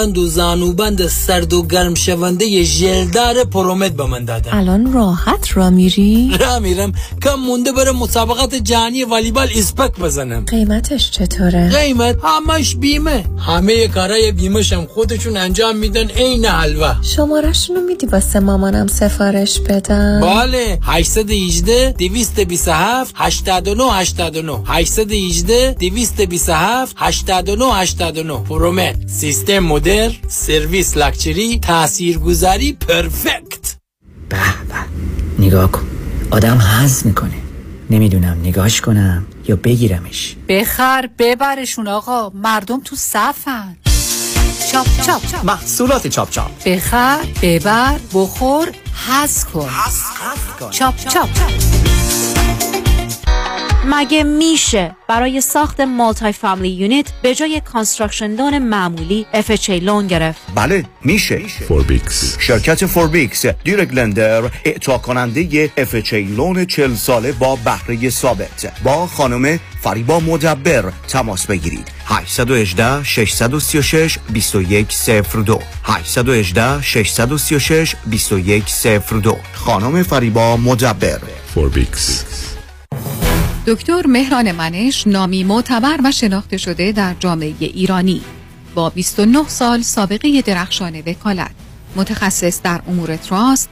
بند و زانوبند سرد و گرم شونده ژلدار پرومت به من دادن. الان راحت را میری؟ را میرم. کم مونده برم مسابقات جهانی والیبال اسپک بزنم. قیمتش چطوره؟ قیمت همش بیمه. همه کارای بیمهشم خودشون انجام میدن عین حلوا شمارشونو میدی واسه مامانم سفارش بدم؟ بله. 818 227 89 89 818 227 89 89 پرومت سیستم مدر سرویس لکچری تاثیرگذاری پرفکت. به به نگاه کن. آدم حظ می‌کنه. نمی‌دونم نگاش کنم یا بگیرمش. بخر ببرشون آقا. مردم تو صفن. چاپ چاپ محصولات چاپ چاپ. بخر ببر بخور حظ کن. چاپ چاپ. مگه میشه برای ساخت multi-family unit به جای construction loan معمولی FHA loan گرفت؟ بله میشه. فوربیکس شرکت فوربیکس direct lender اعطا کننده FHA loan 40 ساله با بهره ثابت. با خانم فریبا مدبر تماس بگیرید. 818 636 2102 818 636 2102 خانم فریبا مدبر. فوربیکس دکتر مهران منش نامی معتبر و شناخته شده در جامعه ایرانی. با 29 سال سابقه درخشان وکالت. متخصص در امور trust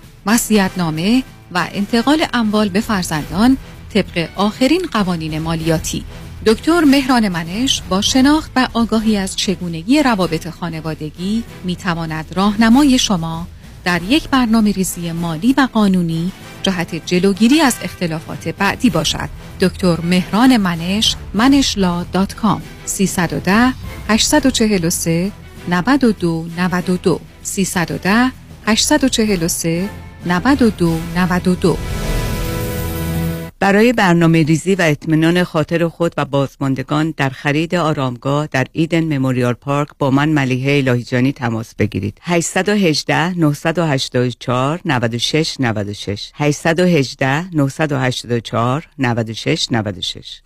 نامه و انتقال اموال به فرزندان طبق آخرین قوانین مالیاتی. دکتر مهران منش با شناخت و آگاهی از چگونگی روابط خانوادگی می تواند راهنمای شما در یک برنامه ریزی مالی و قانونی جهت جلوگیری از اختلافات بعدی باشد. دکتر مهران منش maneshlaw.com 310 843 92 92 310 843 92 92 برای برنامه ریزی و اطمینان خاطر خود و بازماندگان در خرید آرامگاه در ایدن مموریال پارک با من ملیحه الهیجانی تماس بگیرید. 818 984 96 96 818 984 96 96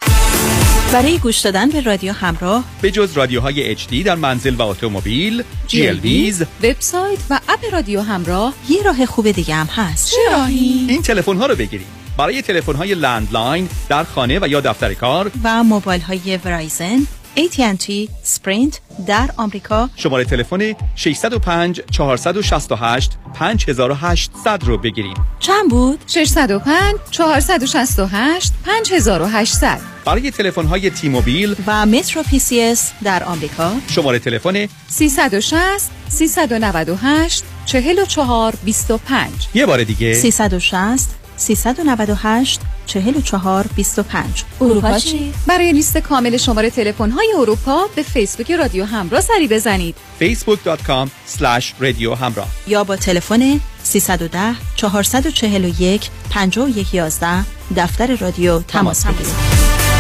برای گوش دادن به رادیو همراه به جز رادیوهای HD در منزل و اتومبیل GLWiZ وبسایت و اپ رادیو همراه یه راه خوب دیگه هم هست. چه راهی؟ این تلفن ها رو بگیرید. برای تلفن های landline در خانه و یا دفتر کار. و موبایل های Verizon AT&T Sprint در آمریکا. شماره تلفن 605 468 5800 رو بگیرید. چند بود؟ 605 468 5800 برای تلفن های T-Mobile و MetroPCS در آمریکا. شماره تلفن 360 398 44 25 یه بار دیگه. 360 398 44 25 اروپا چی؟ برای لیست کامل شماره تلفن های اروپا به فیسبوک رادیو همراه سری بزنید. facebook.com رادیو همراه. یا با تلفن 310 441 5111 دفتر رادیو تماس. بگیرید.